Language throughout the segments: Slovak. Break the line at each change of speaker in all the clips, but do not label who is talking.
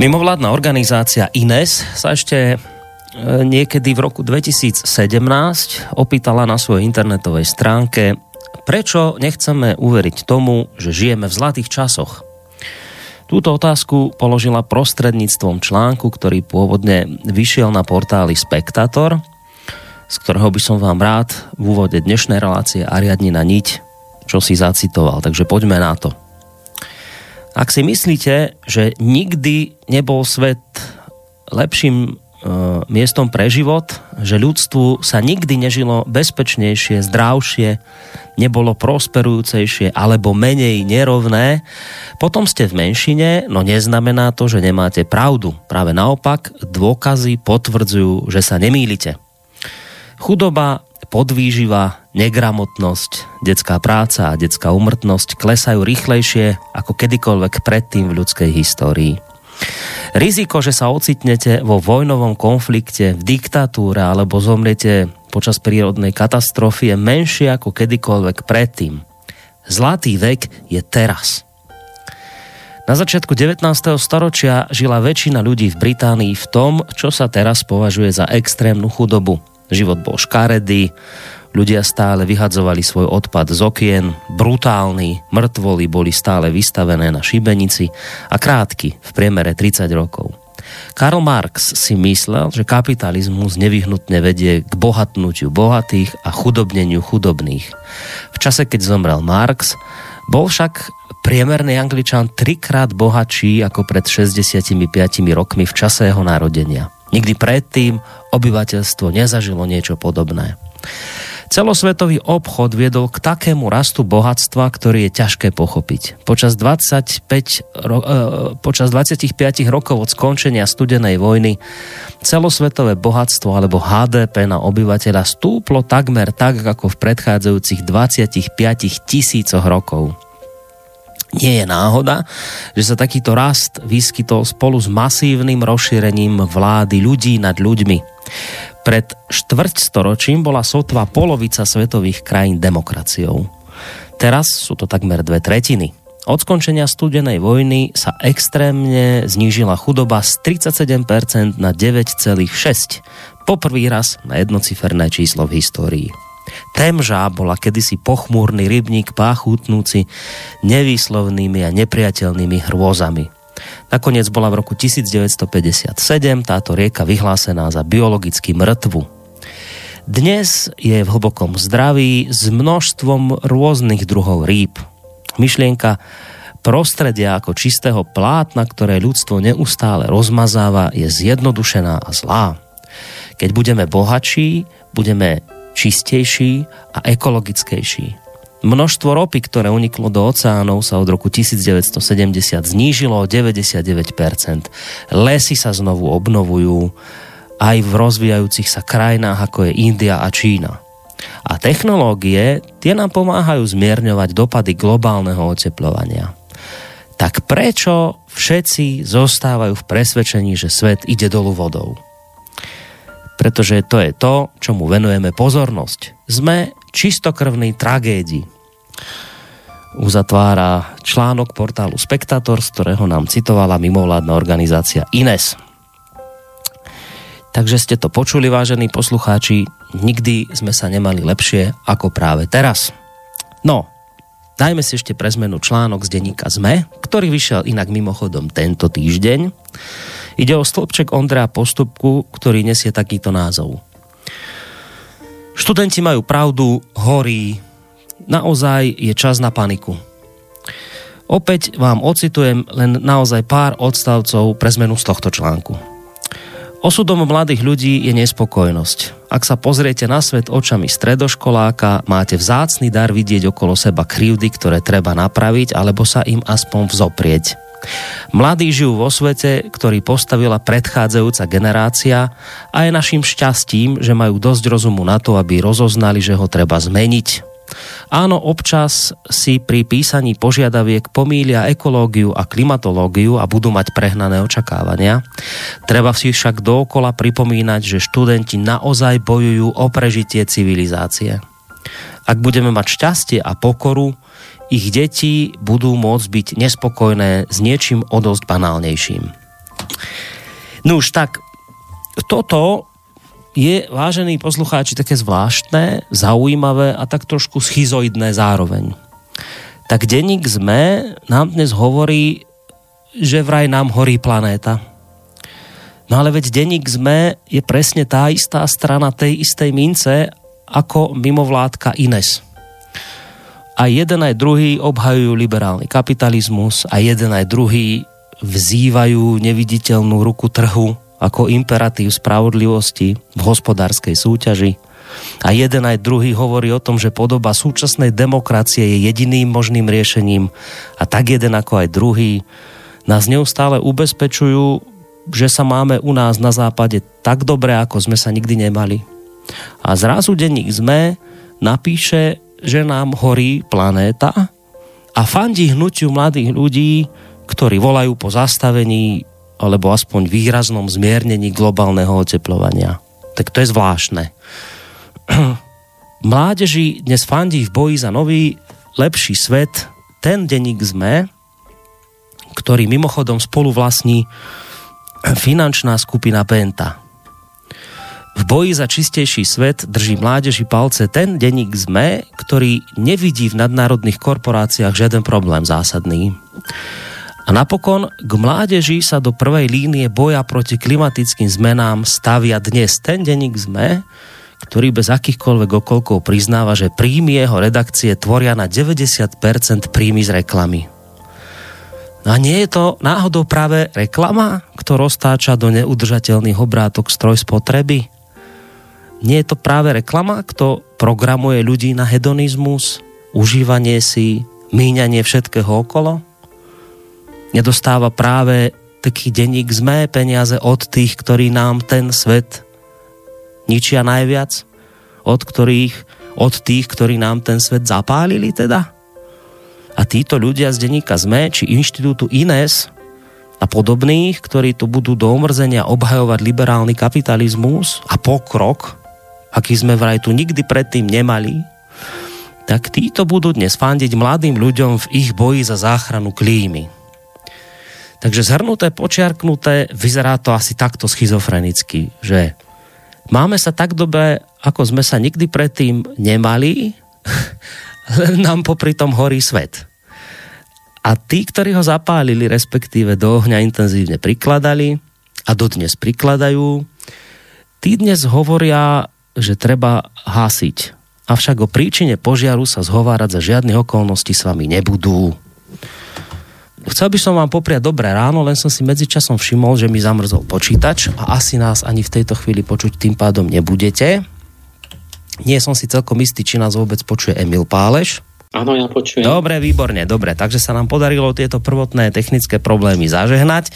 Mimovládna organizácia INES sa ešte e, niekedy v roku 2017 opýtala na svojej internetovej stránke, prečo nechceme uveriť tomu, že žijeme v zlatých časoch. Túto otázku položila prostredníctvom článku, ktorý pôvodne vyšiel na portáli Spectator, z ktorého by som vám rád v úvode dnešnej relácie Ariadnina niť, čo si zacitoval. Takže poďme na to. Ak si myslíte, že nikdy nebol svet lepším e, miestom pre život, že ľudstvu sa nikdy nežilo bezpečnejšie, zdravšie, nebolo prosperujúcejšie alebo menej nerovné, potom ste v menšine, no neznamená to, že nemáte pravdu. Práve naopak, dôkazy potvrdzujú, že sa nemýlite. Chudoba podvýživa, negramotnosť, detská práca a detská umrtnosť klesajú rýchlejšie ako kedykoľvek predtým v ľudskej histórii. Riziko, že sa ocitnete vo vojnovom konflikte, v diktatúre alebo zomriete počas prírodnej katastrofy je menšie ako kedykoľvek predtým. Zlatý vek je teraz. Na začiatku 19. storočia žila väčšina ľudí v Británii v tom, čo sa teraz považuje za extrémnu chudobu. Život bol škaredý, ľudia stále vyhadzovali svoj odpad z okien, brutálni, mŕtvoli boli stále vystavené na šibenici a krátky, v priemere 30 rokov. Karl Marx si myslel, že kapitalizmus nevyhnutne vedie k bohatnutiu bohatých a chudobneniu chudobných. V čase, keď zomrel Marx, bol však priemerný Angličan trikrát bohatší ako pred 65 rokmi v čase jeho narodenia. Nikdy predtým obyvateľstvo nezažilo niečo podobné. Celosvetový obchod viedol k takému rastu bohatstva, ktorý je ťažké pochopiť. Počas, 25, ro- e, počas 25 rokov od skončenia studenej vojny celosvetové bohatstvo alebo HDP na obyvateľa stúplo takmer tak, ako v predchádzajúcich 25 tisícoch rokov. Nie je náhoda, že sa takýto rast vyskytol spolu s masívnym rozšírením vlády ľudí nad ľuďmi. Pred štvrťstoročím bola sotva polovica svetových krajín demokraciou. Teraz sú to takmer dve tretiny. Od skončenia studenej vojny sa extrémne znížila chudoba z 37% na 9,6%. Poprvý raz na jednociferné číslo v histórii. Temža bola kedysi pochmúrny rybník páchutnúci nevýslovnými a nepriateľnými hrôzami. Nakoniec bola v roku 1957 táto rieka vyhlásená za biologicky mŕtvu. Dnes je v hlbokom zdraví s množstvom rôznych druhov rýb. Myšlienka prostredia ako čistého plátna, ktoré ľudstvo neustále rozmazáva, je zjednodušená a zlá. Keď budeme bohatší, budeme čistejší a ekologickejší. Množstvo ropy, ktoré uniklo do oceánov, sa od roku 1970 znížilo o 99%. Lesy sa znovu obnovujú aj v rozvíjajúcich sa krajinách, ako je India a Čína. A technológie, tie nám pomáhajú zmierňovať dopady globálneho oteplovania. Tak prečo všetci zostávajú v presvedčení, že svet ide dolu vodou? Pretože to je to, čomu venujeme pozornosť. Sme čistokrvnej tragédii. Uzatvára článok portálu Spectator, z ktorého nám citovala mimovládna organizácia INES. Takže ste to počuli, vážení poslucháči, nikdy sme sa nemali lepšie ako práve teraz. No, dajme si ešte pre článok z denníka ZME, ktorý vyšiel inak mimochodom tento týždeň. Ide o stĺpček Ondrea Postupku, ktorý nesie takýto názov. Študenti majú pravdu, horí, naozaj je čas na paniku. Opäť vám ocitujem len naozaj pár odstavcov pre zmenu z tohto článku. Osudom mladých ľudí je nespokojnosť. Ak sa pozriete na svet očami stredoškoláka, máte vzácny dar vidieť okolo seba krivdy, ktoré treba napraviť alebo sa im aspoň vzoprieť. Mladí žijú vo svete, ktorý postavila predchádzajúca generácia a je našim šťastím, že majú dosť rozumu na to, aby rozoznali, že ho treba zmeniť. Áno, občas si pri písaní požiadaviek pomília ekológiu a klimatológiu a budú mať prehnané očakávania. Treba si však dookola pripomínať, že študenti naozaj bojujú o prežitie civilizácie. Ak budeme mať šťastie a pokoru, ich deti budú môcť byť nespokojné s niečím o dosť banálnejším. No už tak, toto je, vážení poslucháči, také zvláštne, zaujímavé a tak trošku schizoidné zároveň. Tak denník ZME nám dnes hovorí, že vraj nám horí planéta. No ale veď denník ZME je presne tá istá strana tej istej mince ako mimovládka Ines a jeden aj druhý obhajujú liberálny kapitalizmus a jeden aj druhý vzývajú neviditeľnú ruku trhu ako imperatív spravodlivosti v hospodárskej súťaži. A jeden aj druhý hovorí o tom, že podoba súčasnej demokracie je jediným možným riešením a tak jeden ako aj druhý nás neustále ubezpečujú, že sa máme u nás na západe tak dobre, ako sme sa nikdy nemali. A zrazu denník ZME napíše že nám horí planéta a fandí hnutiu mladých ľudí, ktorí volajú po zastavení alebo aspoň výraznom zmiernení globálneho oteplovania. Tak to je zvláštne. Mládeži dnes fandí v boji za nový, lepší svet ten denník ZME, ktorý mimochodom spolu vlastní finančná skupina Penta. V boji za čistejší svet drží mládeži palce ten denník ZME, ktorý nevidí v nadnárodných korporáciách žiaden problém zásadný. A napokon k mládeži sa do prvej línie boja proti klimatickým zmenám stavia dnes ten denník ZME, ktorý bez akýchkoľvek okolkov priznáva, že príjmy jeho redakcie tvoria na 90% príjmy z reklamy. No a nie je to náhodou práve reklama, ktorá roztáča do neudržateľných obrátok stroj spotreby? nie je to práve reklama, kto programuje ľudí na hedonizmus, užívanie si, míňanie všetkého okolo? Nedostáva práve taký denník zmé peniaze od tých, ktorí nám ten svet ničia najviac? Od ktorých, od tých, ktorí nám ten svet zapálili teda? A títo ľudia z denníka ZME či inštitútu INES a podobných, ktorí tu budú do omrzenia obhajovať liberálny kapitalizmus a pokrok, aký sme vraj tu nikdy predtým nemali, tak títo budú dnes fandiť mladým ľuďom v ich boji za záchranu klímy. Takže zhrnuté, počiarknuté, vyzerá to asi takto schizofrenicky, že máme sa tak dobre, ako sme sa nikdy predtým nemali, len nám popri tom horí svet. A tí, ktorí ho zapálili, respektíve do ohňa intenzívne prikladali a dodnes prikladajú, tí dnes hovoria že treba hasiť. Avšak o príčine požiaru sa zhovárať za žiadne okolnosti s vami nebudú. Chcel by som vám popriať dobré ráno, len som si medzičasom všimol, že mi zamrzol počítač a asi nás ani v tejto chvíli počuť tým pádom nebudete. Nie som si celkom istý, či nás vôbec počuje Emil Páleš.
Áno, ja počujem.
Dobre, výborne, dobre. Takže sa nám podarilo tieto prvotné technické problémy zažehnať.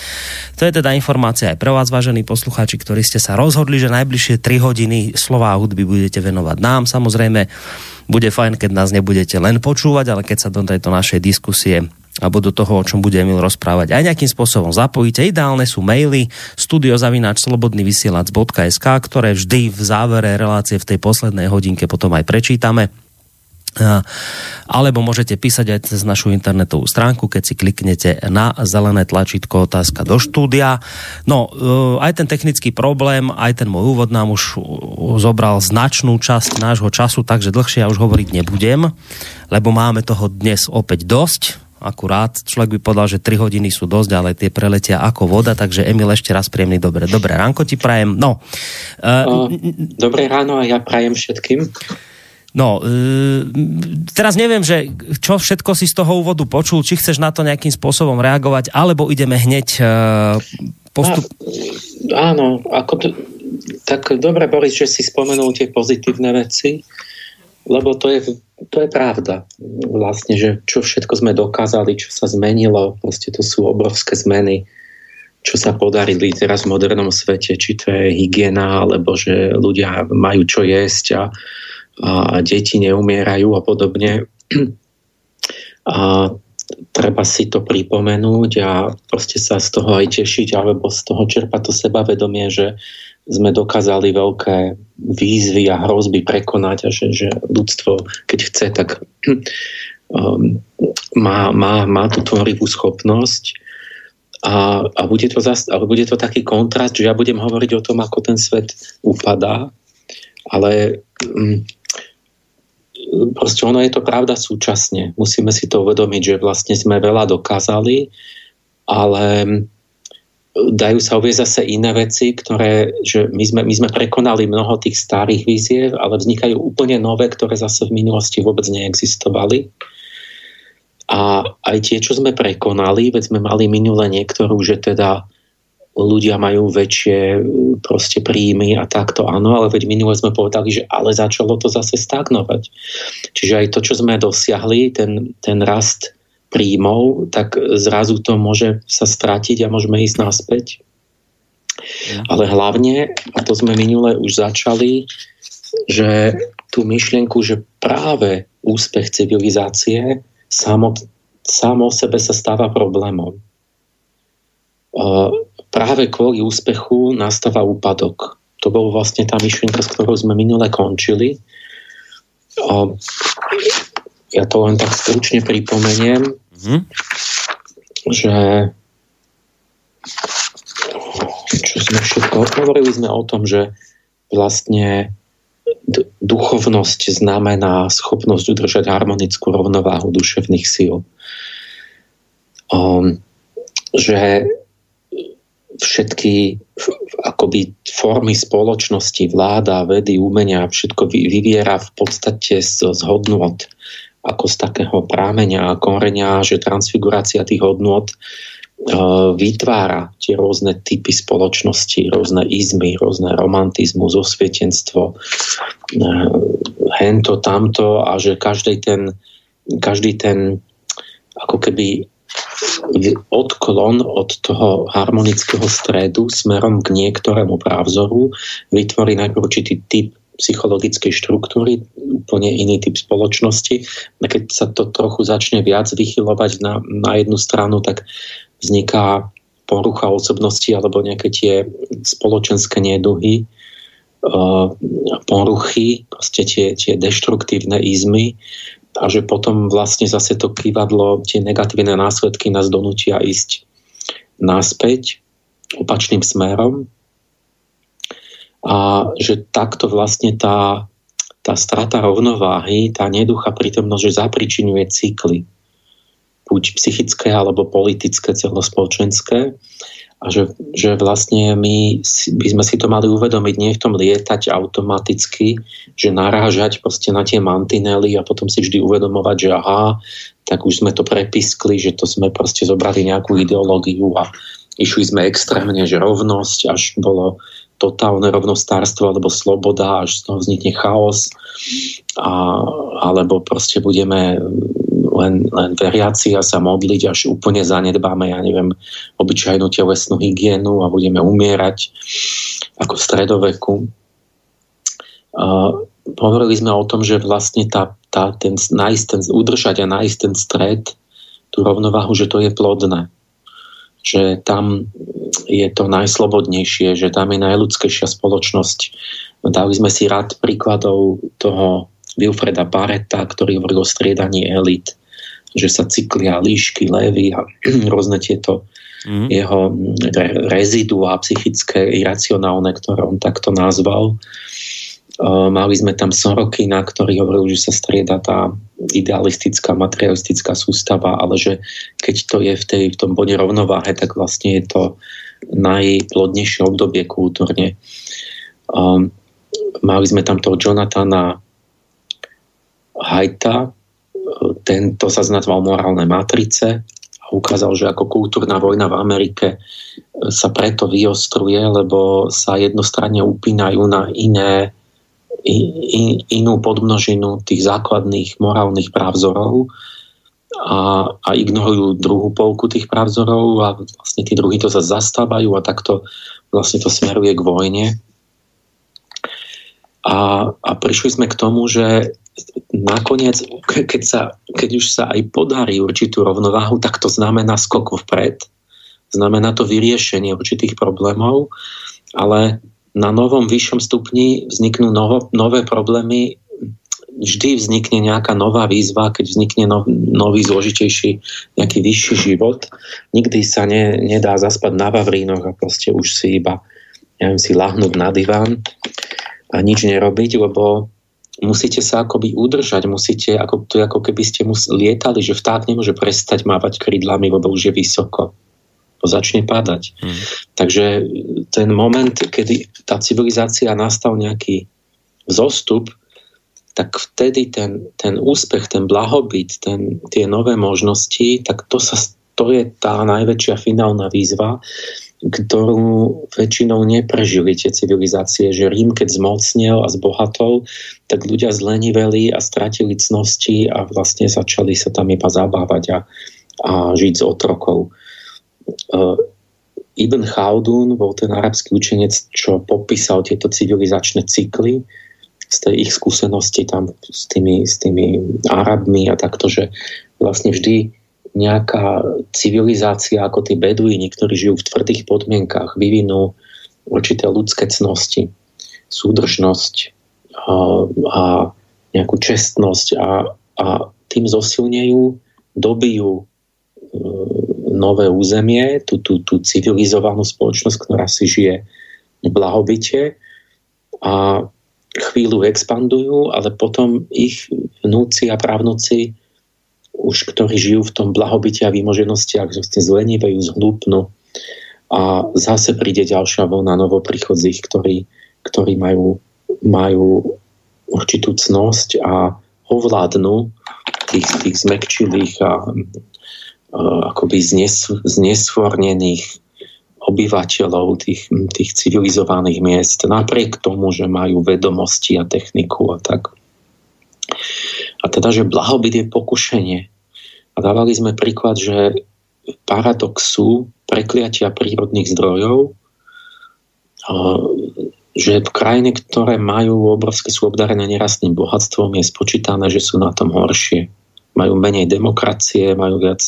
To je teda informácia aj pre vás, vážení poslucháči, ktorí ste sa rozhodli, že najbližšie 3 hodiny slova a hudby budete venovať nám. Samozrejme, bude fajn, keď nás nebudete len počúvať, ale keď sa do tejto našej diskusie alebo do toho, o čom bude Emil rozprávať, aj nejakým spôsobom zapojíte. Ideálne sú maily studiozavináčslobodnyvysielac.sk, ktoré vždy v závere relácie v tej poslednej hodinke potom aj prečítame alebo môžete písať aj cez našu internetovú stránku, keď si kliknete na zelené tlačítko otázka do štúdia. No, e, aj ten technický problém, aj ten môj úvod nám už zobral značnú časť nášho času, takže dlhšie ja už hovoriť nebudem, lebo máme toho dnes opäť dosť akurát. Človek by povedal, že 3 hodiny sú dosť, ale tie preletia ako voda, takže Emil ešte raz príjemný dobre. Dobré ránko ti prajem. No.
Uh, Dobré ráno a ja prajem všetkým.
No, e, teraz neviem, že čo všetko si z toho úvodu počul, či chceš na to nejakým spôsobom reagovať, alebo ideme hneď e, postup...
A, áno, ako to, tak dobre, Boris, že si spomenul tie pozitívne veci, lebo to je, to je pravda. Vlastne, že čo všetko sme dokázali, čo sa zmenilo, proste to sú obrovské zmeny, čo sa podarili teraz v modernom svete, či to je hygiena, alebo že ľudia majú čo jesť a a deti neumierajú a podobne. A treba si to pripomenúť a proste sa z toho aj tešiť alebo z toho čerpať to sebavedomie, že sme dokázali veľké výzvy a hrozby prekonať a že, že ľudstvo, keď chce, tak um, má, má, má tú tvorivú schopnosť a, a, bude to zas, ale bude to taký kontrast, že ja budem hovoriť o tom, ako ten svet upadá, ale um, proste ono je to pravda súčasne. Musíme si to uvedomiť, že vlastne sme veľa dokázali, ale dajú sa uvieť zase iné veci, ktoré, že my sme, my sme prekonali mnoho tých starých víziev, ale vznikajú úplne nové, ktoré zase v minulosti vôbec neexistovali. A aj tie, čo sme prekonali, veď sme mali minule niektorú, že teda ľudia majú väčšie proste príjmy a takto áno, ale veď minule sme povedali, že ale začalo to zase stagnovať. Čiže aj to, čo sme dosiahli, ten, ten rast príjmov, tak zrazu to môže sa stratiť a môžeme ísť naspäť. Ja. Ale hlavne, a to sme minule už začali, že tú myšlienku, že práve úspech civilizácie samo, samo sebe sa stáva problémom práve kvôli úspechu nastáva úpadok. To bol vlastne tá myšlienka, s ktorou sme minule končili. Ja to len tak stručne pripomeniem, mm-hmm. že čo sme všetko hovorili sme o tom, že vlastne duchovnosť znamená schopnosť udržať harmonickú rovnováhu duševných síl. Um, že všetky akoby formy spoločnosti, vláda, vedy, umenia, všetko vyviera v podstate z, z hodnot, ako z takého prámenia a korenia, že transfigurácia tých hodnot e, vytvára tie rôzne typy spoločnosti, rôzne izmy, rôzne romantizmus, osvietenstvo, e, hento, tamto a že každý ten, každý ten ako keby odklon od toho harmonického stredu smerom k niektorému právzoru vytvorí najprv určitý typ psychologickej štruktúry, úplne iný typ spoločnosti. A keď sa to trochu začne viac vychylovať na, na jednu stranu, tak vzniká porucha osobnosti alebo nejaké tie spoločenské neduhy, uh, poruchy, proste tie, tie deštruktívne izmy, a že potom vlastne zase to kývadlo, tie negatívne následky nás donútia ísť naspäť opačným smerom a že takto vlastne tá, tá strata rovnováhy, tá neducha prítomnosť, že zapričinuje cykly. Buď psychické alebo politické, celospoločenské. A že, že vlastne my by sme si to mali uvedomiť, nie v tom lietať automaticky, že narážať proste na tie mantinely a potom si vždy uvedomovať, že aha, tak už sme to prepiskli, že to sme proste zobrali nejakú ideológiu a išli sme extrémne, že rovnosť, až bolo totálne rovnostárstvo alebo sloboda, až z toho vznikne chaos a, alebo proste budeme len, len veriaci a sa modliť, až úplne zanedbáme, ja neviem, obyčajnú telesnú hygienu a budeme umierať ako v stredoveku. Uh, hovorili sme o tom, že vlastne tá, tá, ten, nájsť ten, udržať a nájsť ten stred, tú rovnováhu, že to je plodné že tam je to najslobodnejšie, že tam je najľudskejšia spoločnosť. Dali sme si rád príkladov toho Wilfreda Barreta, ktorý hovoril o striedaní elit, že sa cyklia líšky, levy a rôzne tieto mm. jeho rezidua psychické, iracionálne, ktoré on takto nazval. Mali sme tam Sorokina, ktorý hovoril, že sa strieda tá idealistická, materialistická sústava, ale že keď to je v, tej, v tom bode rovnováhe, tak vlastne je to najplodnejšie obdobie kultúrne. Um, mali sme tam toho Jonathana Hajta, tento sa znazval morálne matrice a ukázal, že ako kultúrna vojna v Amerike sa preto vyostruje, lebo sa jednostranne upínajú na iné in, inú podmnožinu tých základných morálnych právzorov a, a ignorujú druhú polku tých právzorov a vlastne tí druhí to sa zastávajú a takto vlastne to smeruje k vojne. A, a prišli sme k tomu, že nakoniec, keď, sa, keď už sa aj podarí určitú rovnováhu, tak to znamená skok vpred. Znamená to vyriešenie určitých problémov, ale na novom vyššom stupni vzniknú novo, nové problémy, vždy vznikne nejaká nová výzva, keď vznikne nov, nový, zložitejší, nejaký vyšší život. Nikdy sa ne, nedá zaspať na Vavrínoch a proste už si iba neviem, si lahnúť na diván a nič nerobiť, lebo musíte sa akoby udržať, musíte, ako, to ako keby ste mus, lietali, že vták nemôže prestať mávať krídlami, lebo už je vysoko začne padať. Hmm. Takže ten moment, kedy tá civilizácia nastal nejaký zostup, tak vtedy ten, ten úspech, ten blahobyt, ten, tie nové možnosti, tak to, sa, to je tá najväčšia finálna výzva, ktorú väčšinou neprežili tie civilizácie, že Rím, keď zmocnil a zbohatol, tak ľudia zleniveli a stratili cnosti a vlastne začali sa tam iba zabávať a, a žiť z otrokov. Uh, Ibn Khaldun bol ten arabský učenec, čo popísal tieto civilizačné cykly z tej ich skúsenosti tam s tými, s tými Arabmi a takto, že vlastne vždy nejaká civilizácia ako tí beduíni, ktorí žijú v tvrdých podmienkach, vyvinú určité ľudské cnosti, súdržnosť a, a nejakú čestnosť a, a tým zosilnejú, dobijú nové územie, tú, tú, tú civilizovanú spoločnosť, ktorá si žije v blahobite a chvíľu expandujú, ale potom ich vnúci a právnuci už ktorí žijú v tom blahobite a výmoženostiach, že ste zlenivejú, zhlúpnu a zase príde ďalšia vlna novoprichodzích, ktorí, ktorí majú, majú určitú cnosť a ovládnu tých, tých zmekčilých a akoby znes, znesvornených obyvateľov tých, tých civilizovaných miest, napriek tomu, že majú vedomosti a techniku a tak. A teda, že blahobyt je pokušenie. A dávali sme príklad, že paradoxu prekliatia prírodných zdrojov, že v krajiny, ktoré majú obrovské sú obdarené nerastným bohatstvom, je spočítané, že sú na tom horšie majú menej demokracie, majú viac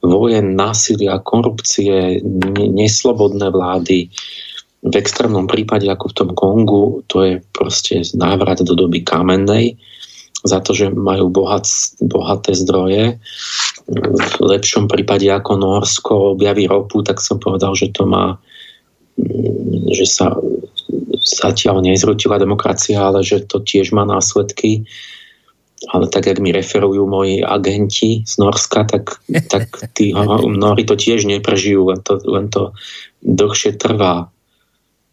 vojen, násilia, korupcie, neslobodné vlády. V extrémnom prípade, ako v tom Kongu, to je proste návrat do doby kamennej, za to, že majú bohat, bohaté zdroje. V lepšom prípade ako Norsko objaví ropu, tak som povedal, že to má že sa zatiaľ nezrutila demokracia, ale že to tiež má následky ale tak, jak mi referujú moji agenti z Norska, tak, tak tí mnohí to tiež neprežijú, len to, len to dlhšie trvá.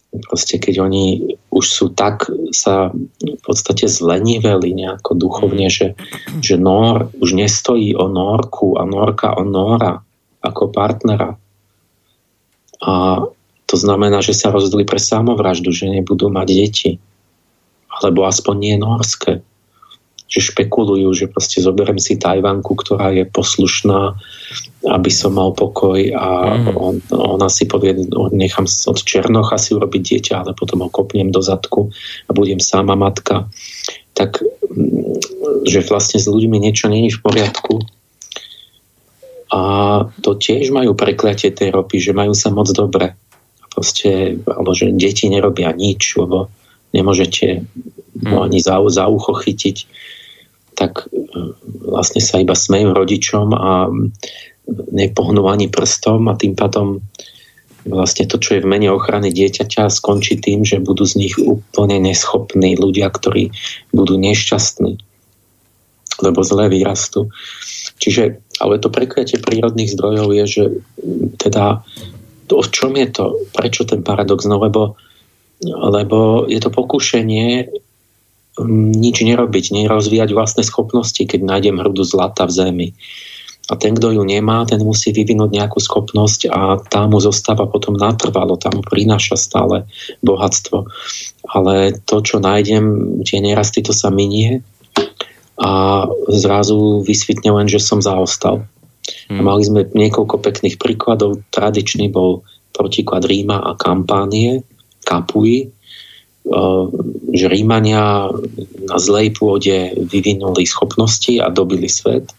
Proste keď oni už sú tak sa v podstate zleniveli nejako duchovne, že, že Nor už nestojí o Norku a Norka o Nora ako partnera. A to znamená, že sa rozhodli pre samovraždu, že nebudú mať deti. Alebo aspoň nie norské že špekulujú, že proste zoberiem si Tajvanku, ktorá je poslušná, aby som mal pokoj a mm. on, ona si povie, nechám od Černocha si urobiť dieťa, ale potom ho kopnem do zadku a budem sama matka. Tak, mm, že vlastne s ľuďmi niečo není v poriadku. A to tiež majú prekliatie tej ropy, že majú sa moc dobre. Proste, alebo že deti nerobia nič, lebo nemôžete mm. ani za, za ucho chytiť tak e, vlastne sa iba smejú rodičom a nepohnú ani prstom a tým pádom vlastne to, čo je v mene ochrany dieťaťa, skončí tým, že budú z nich úplne neschopní ľudia, ktorí budú nešťastní, lebo zle vyrastú. Čiže, ale to prekliatie prírodných zdrojov je, že teda to, v čom je to, prečo ten paradox? No lebo, lebo je to pokušenie nič nerobiť, nerozvíjať vlastné schopnosti, keď nájdem hrudu zlata v zemi. A ten, kto ju nemá, ten musí vyvinúť nejakú schopnosť a tá mu zostáva potom natrvalo, tam mu prináša stále bohatstvo. Ale to, čo nájdem, tie nerasty, to sa minie a zrazu vysvitne len, že som zaostal. Hmm. A mali sme niekoľko pekných príkladov. Tradičný bol protiklad Ríma a kampánie, Kapui, Eh, že Rímania na zlej pôde vyvinuli schopnosti a dobili svet.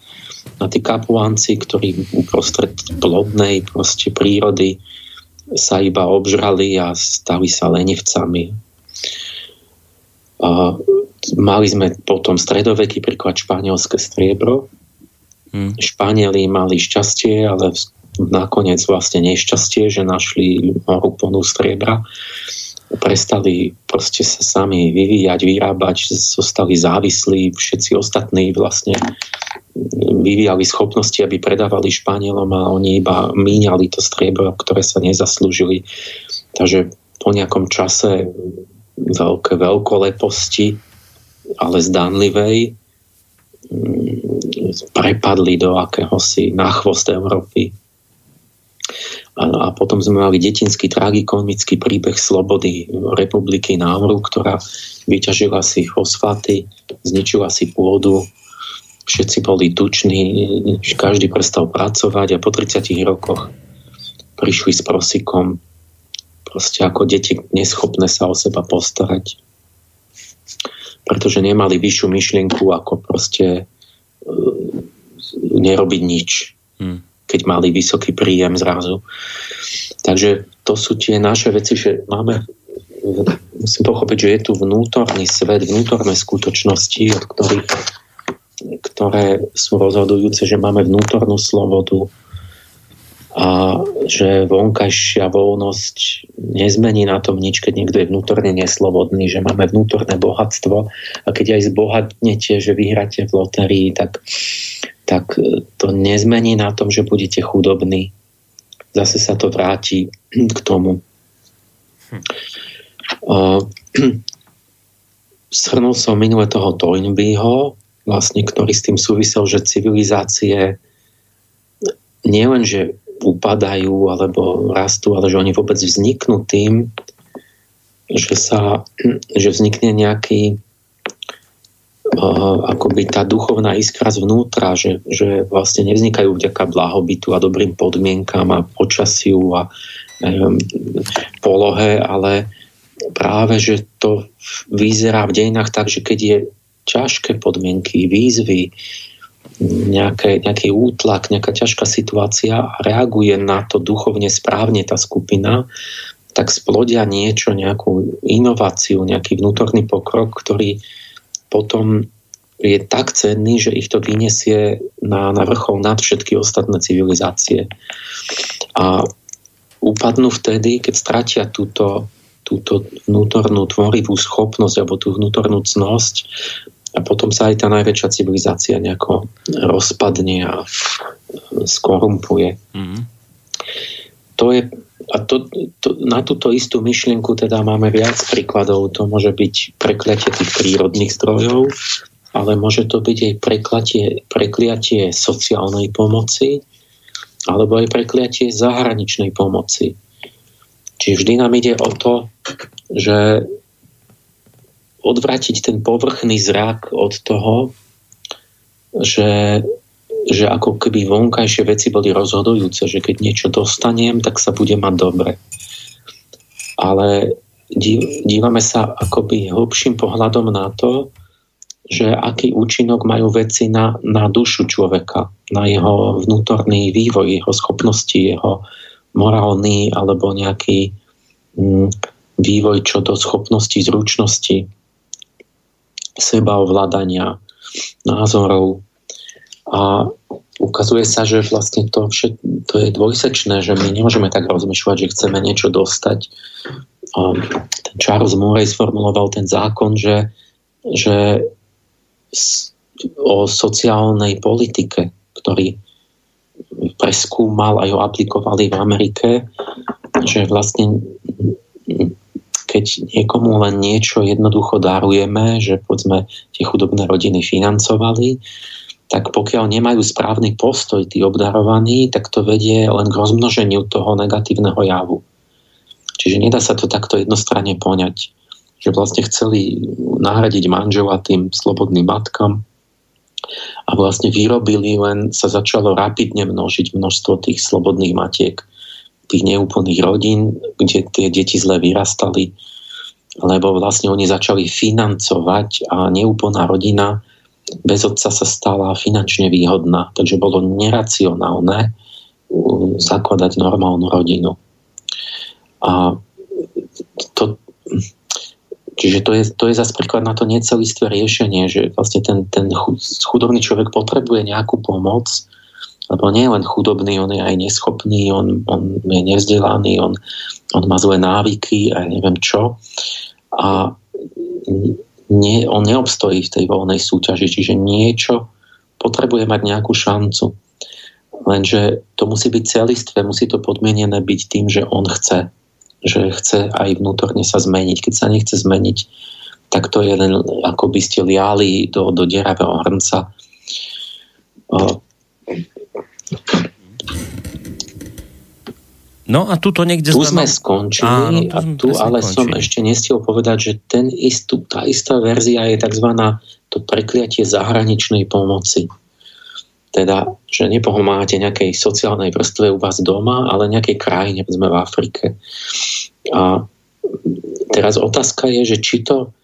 A tí kapuánci, ktorí uprostred plodnej proste prírody sa iba obžrali a stali sa lenivcami. A mali sme potom stredoveký príklad španielské striebro. Hmm. Španieli mali šťastie, ale nakoniec vlastne nešťastie, že našli horu plnú striebra prestali proste sa sami vyvíjať, vyrábať, zostali závislí, všetci ostatní vlastne vyvíjali schopnosti, aby predávali Španielom a oni iba míňali to striebro, ktoré sa nezaslúžili. Takže po nejakom čase veľké veľkoleposti, ale zdanlivej, mm, prepadli do akéhosi na chvost Európy a, potom sme mali detinský tragikomický príbeh slobody republiky Námru, ktorá vyťažila si fosfáty, zničila si pôdu, všetci boli tuční, každý prestal pracovať a po 30 rokoch prišli s prosikom proste ako deti neschopné sa o seba postarať. Pretože nemali vyššiu myšlienku ako proste uh, nerobiť nič. Hmm keď mali vysoký príjem zrazu. Takže to sú tie naše veci, že máme musím pochopiť, že je tu vnútorný svet, vnútorné skutočnosti, od ktorých, ktoré sú rozhodujúce, že máme vnútornú slobodu a že vonkajšia voľnosť nezmení na tom nič, keď niekto je vnútorne neslobodný, že máme vnútorné bohatstvo a keď aj zbohatnete, že vyhráte v lotérii, tak tak e, to nezmení na tom, že budete chudobní. Zase sa to vráti k tomu. Hm. Uh, shrnul som minule toho Toynbeeho, vlastne, ktorý s tým súvisel, že civilizácie nielen, že upadajú alebo rastú, ale že oni vôbec vzniknú tým, že, sa, že vznikne nejaký akoby tá duchovná iskra zvnútra, že, že vlastne nevznikajú vďaka blahobytu a dobrým podmienkam a počasiu a neviem, polohe, ale práve, že to vyzerá v dejinách tak, že keď je ťažké podmienky, výzvy, nejaké, nejaký útlak, nejaká ťažká situácia a reaguje na to duchovne správne tá skupina, tak splodia niečo, nejakú inováciu, nejaký vnútorný pokrok, ktorý potom je tak cenný, že ich to vyniesie na, na vrchol nad všetky ostatné civilizácie. A upadnú vtedy, keď stratia túto, túto vnútornú tvorivú schopnosť alebo tú vnútornú cnosť a potom sa aj tá najväčšia civilizácia nejako rozpadne a skorumpuje. Mm-hmm. To je, a to, to, na túto istú myšlienku teda máme viac príkladov. To môže byť prekliatie tých prírodných zdrojov, ale môže to byť aj prekliatie, prekliatie sociálnej pomoci, alebo aj prekliatie zahraničnej pomoci. Čiže vždy nám ide o to, že odvratiť ten povrchný zrak od toho, že, že ako keby vonkajšie veci boli rozhodujúce, že keď niečo dostanem, tak sa bude mať dobre. Ale dívame sa akoby hlbším pohľadom na to, že aký účinok majú veci na, na dušu človeka, na jeho vnútorný vývoj, jeho schopnosti, jeho morálny alebo nejaký mm, vývoj čo do schopnosti, zručnosti, seba ovládania, názorov. A ukazuje sa, že vlastne to, všet, to je dvojsečné, že my nemôžeme tak rozmýšľať, že chceme niečo dostať. A ten Charles Murray sformuloval ten zákon, že, že o sociálnej politike, ktorý preskúmal a ju aplikovali v Amerike, že vlastne keď niekomu len niečo jednoducho darujeme, že povedzme tie chudobné rodiny financovali, tak pokiaľ nemajú správny postoj tí obdarovaní, tak to vedie len k rozmnoženiu toho negatívneho javu. Čiže nedá sa to takto jednostranne poňať, že vlastne chceli nahradiť manžela tým slobodným matkám a vlastne vyrobili, len sa začalo rapidne množiť množstvo tých slobodných matiek tých neúplných rodín, kde tie deti zle vyrastali, lebo vlastne oni začali financovať a neúplná rodina bez otca sa stala finančne výhodná, takže bolo neracionálne zakladať normálnu rodinu. A to, čiže to je, to je zase príklad na to necelistvé riešenie, že vlastne ten, ten chudobný človek potrebuje nejakú pomoc, lebo nie je len chudobný, on je aj neschopný, on, on je nevzdelaný, on, on má zlé návyky a neviem čo. A nie, on neobstojí v tej voľnej súťaži, čiže niečo potrebuje mať nejakú šancu. Lenže to musí byť celistvé, musí to podmienené byť tým, že on chce. Že chce aj vnútorne sa zmeniť. Keď sa nechce zmeniť, tak to je len ako by ste liali do, do deravého hrnca
No a tuto niekde
tu sme, sme skončili Áno, tu a tu ale končili. som ešte nestiel povedať, že ten istú, tá istá verzia je tzv. to prekliatie zahraničnej pomoci. Teda, že nepomáhate nejakej sociálnej vrstve u vás doma, ale nejakej krajine, sme v Afrike. A teraz otázka je, že či to,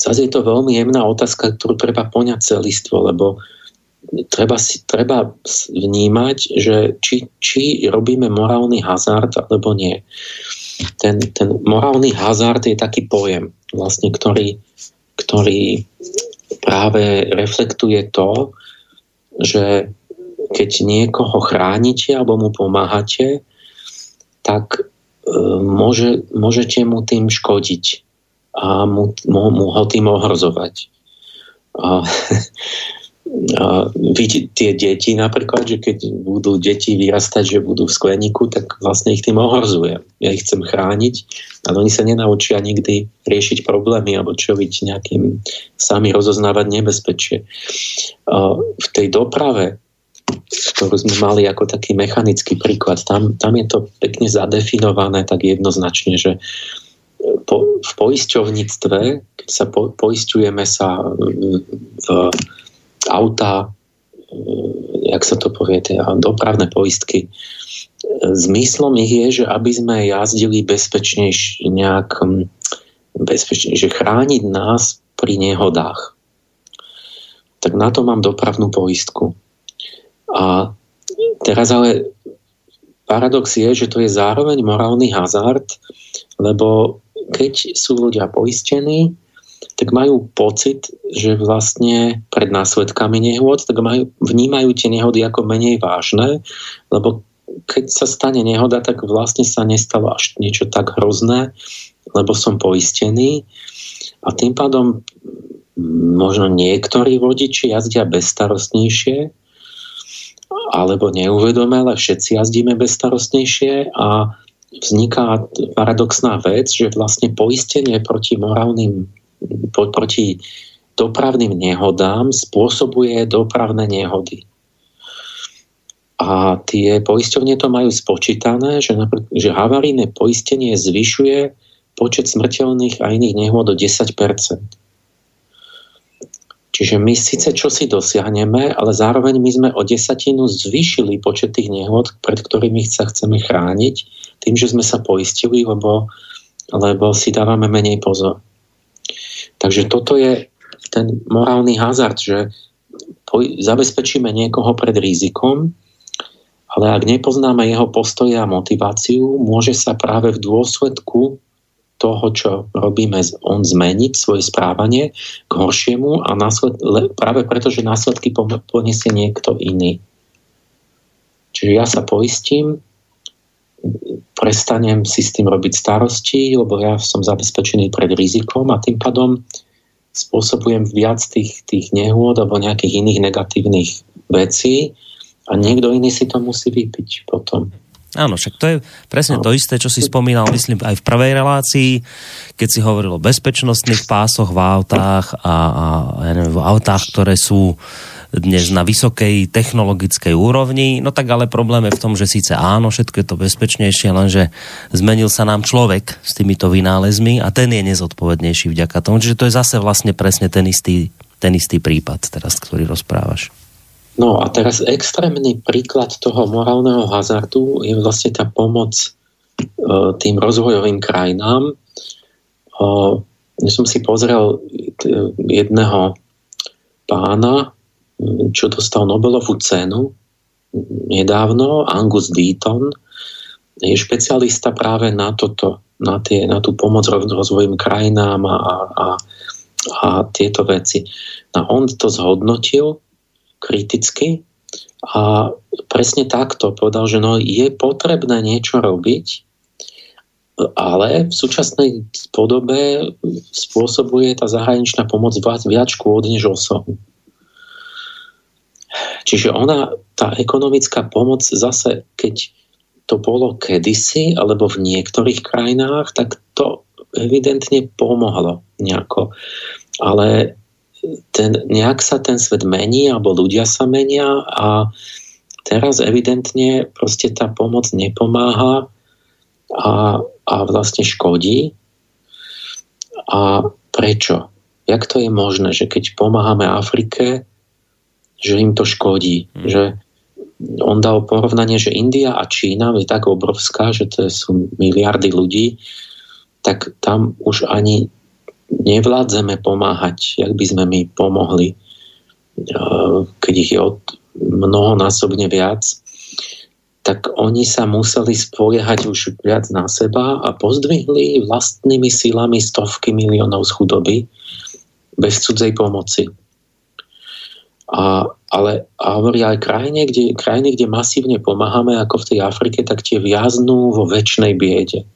zase je to veľmi jemná otázka, ktorú treba poňať celistvo, lebo treba, si, treba vnímať, že či, či robíme morálny hazard alebo nie. Ten, ten morálny hazard je taký pojem, vlastne, ktorý, ktorý práve reflektuje to, že keď niekoho chránite alebo mu pomáhate, tak e, môže, môžete mu tým škodiť a mu, mu, mu ho tým ohrozovať. A, vidieť tie deti napríklad, že keď budú deti vyrastať, že budú v skleníku, tak vlastne ich tým ohrozujem. Ja ich chcem chrániť, ale oni sa nenaučia nikdy riešiť problémy alebo čeliť nejakým sami rozoznávať nebezpečie. V tej doprave, ktorú sme mali ako taký mechanický príklad, tam, tam je to pekne zadefinované tak jednoznačne, že po, v poisťovníctve, keď sa po, poisťujeme sa v auta, eh, jak sa to povie, dopravné poistky. Zmyslom ich je, že aby sme jazdili bezpečnejšie, nejak bezpečnejšie, že chrániť nás pri nehodách. Tak na to mám dopravnú poistku. A teraz ale paradox je, že to je zároveň morálny hazard, lebo keď sú ľudia poistení, tak majú pocit, že vlastne pred následkami nehôd, tak majú, vnímajú tie nehody ako menej vážne, lebo keď sa stane nehoda, tak vlastne sa nestalo až niečo tak hrozné, lebo som poistený. A tým pádom možno niektorí vodiči jazdia bezstarostnejšie, alebo neuvedome, ale všetci jazdíme bezstarostnejšie a vzniká paradoxná vec, že vlastne poistenie proti morálnym, proti dopravným nehodám spôsobuje dopravné nehody. A tie poisťovne to majú spočítané, že, že havarijné poistenie zvyšuje počet smrteľných a iných nehôd o 10% Čiže my síce čo si dosiahneme, ale zároveň my sme o desatinu zvýšili počet tých nehôd, pred ktorými sa chceme chrániť, tým, že sme sa poistili, lebo, lebo si dávame menej pozor. Takže toto je ten morálny hazard, že zabezpečíme niekoho pred rizikom, ale ak nepoznáme jeho postoje a motiváciu, môže sa práve v dôsledku toho, čo robíme, on zmeniť svoje správanie k horšiemu a násled, práve preto, že následky poniesie niekto iný. Čiže ja sa poistím, prestanem si s tým robiť starosti, lebo ja som zabezpečený pred rizikom a tým pádom spôsobujem viac tých, tých nehôd alebo nejakých iných negatívnych vecí a niekto iný si to musí vypiť potom.
Áno, však to je presne to isté, čo si spomínal, myslím, aj v prvej relácii, keď si hovoril o bezpečnostných pásoch v autách a, a ja neviem, v autách, ktoré sú dnes na vysokej technologickej úrovni, no tak ale problém je v tom, že síce áno, všetko je to bezpečnejšie, lenže zmenil sa nám človek s týmito vynálezmi a ten je nezodpovednejší vďaka tomu, čiže to je zase vlastne presne ten istý, ten istý prípad teraz, ktorý rozprávaš.
No a teraz extrémny príklad toho morálneho hazardu je vlastne tá pomoc e, tým rozvojovým krajinám. E, ja som si pozrel jedného pána, čo dostal Nobelovú cenu nedávno, Angus Deaton, je špecialista práve na toto, na, tie, na tú pomoc rozvojovým krajinám a, a, a tieto veci. No on to zhodnotil kriticky a presne takto povedal, že no, je potrebné niečo robiť, ale v súčasnej podobe spôsobuje tá zahraničná pomoc viac škôd než osohu. Čiže ona, tá ekonomická pomoc zase, keď to bolo kedysi, alebo v niektorých krajinách, tak to evidentne pomohlo nejako. Ale ten, nejak sa ten svet mení, alebo ľudia sa menia a teraz evidentne proste tá pomoc nepomáha a, a vlastne škodí. A prečo? Jak to je možné, že keď pomáhame Afrike, že im to škodí? Hmm. Že on dal porovnanie, že India a Čína je tak obrovská, že to sú miliardy ľudí, tak tam už ani nevládzeme pomáhať, jak by sme my pomohli, keď ich je od mnohonásobne viac, tak oni sa museli spoliehať už viac na seba a pozdvihli vlastnými silami stovky miliónov z chudoby bez cudzej pomoci. A, ale a hovorí aj krajine, kde, krajiny, kde masívne pomáhame, ako v tej Afrike, tak tie viaznú vo väčšnej biede.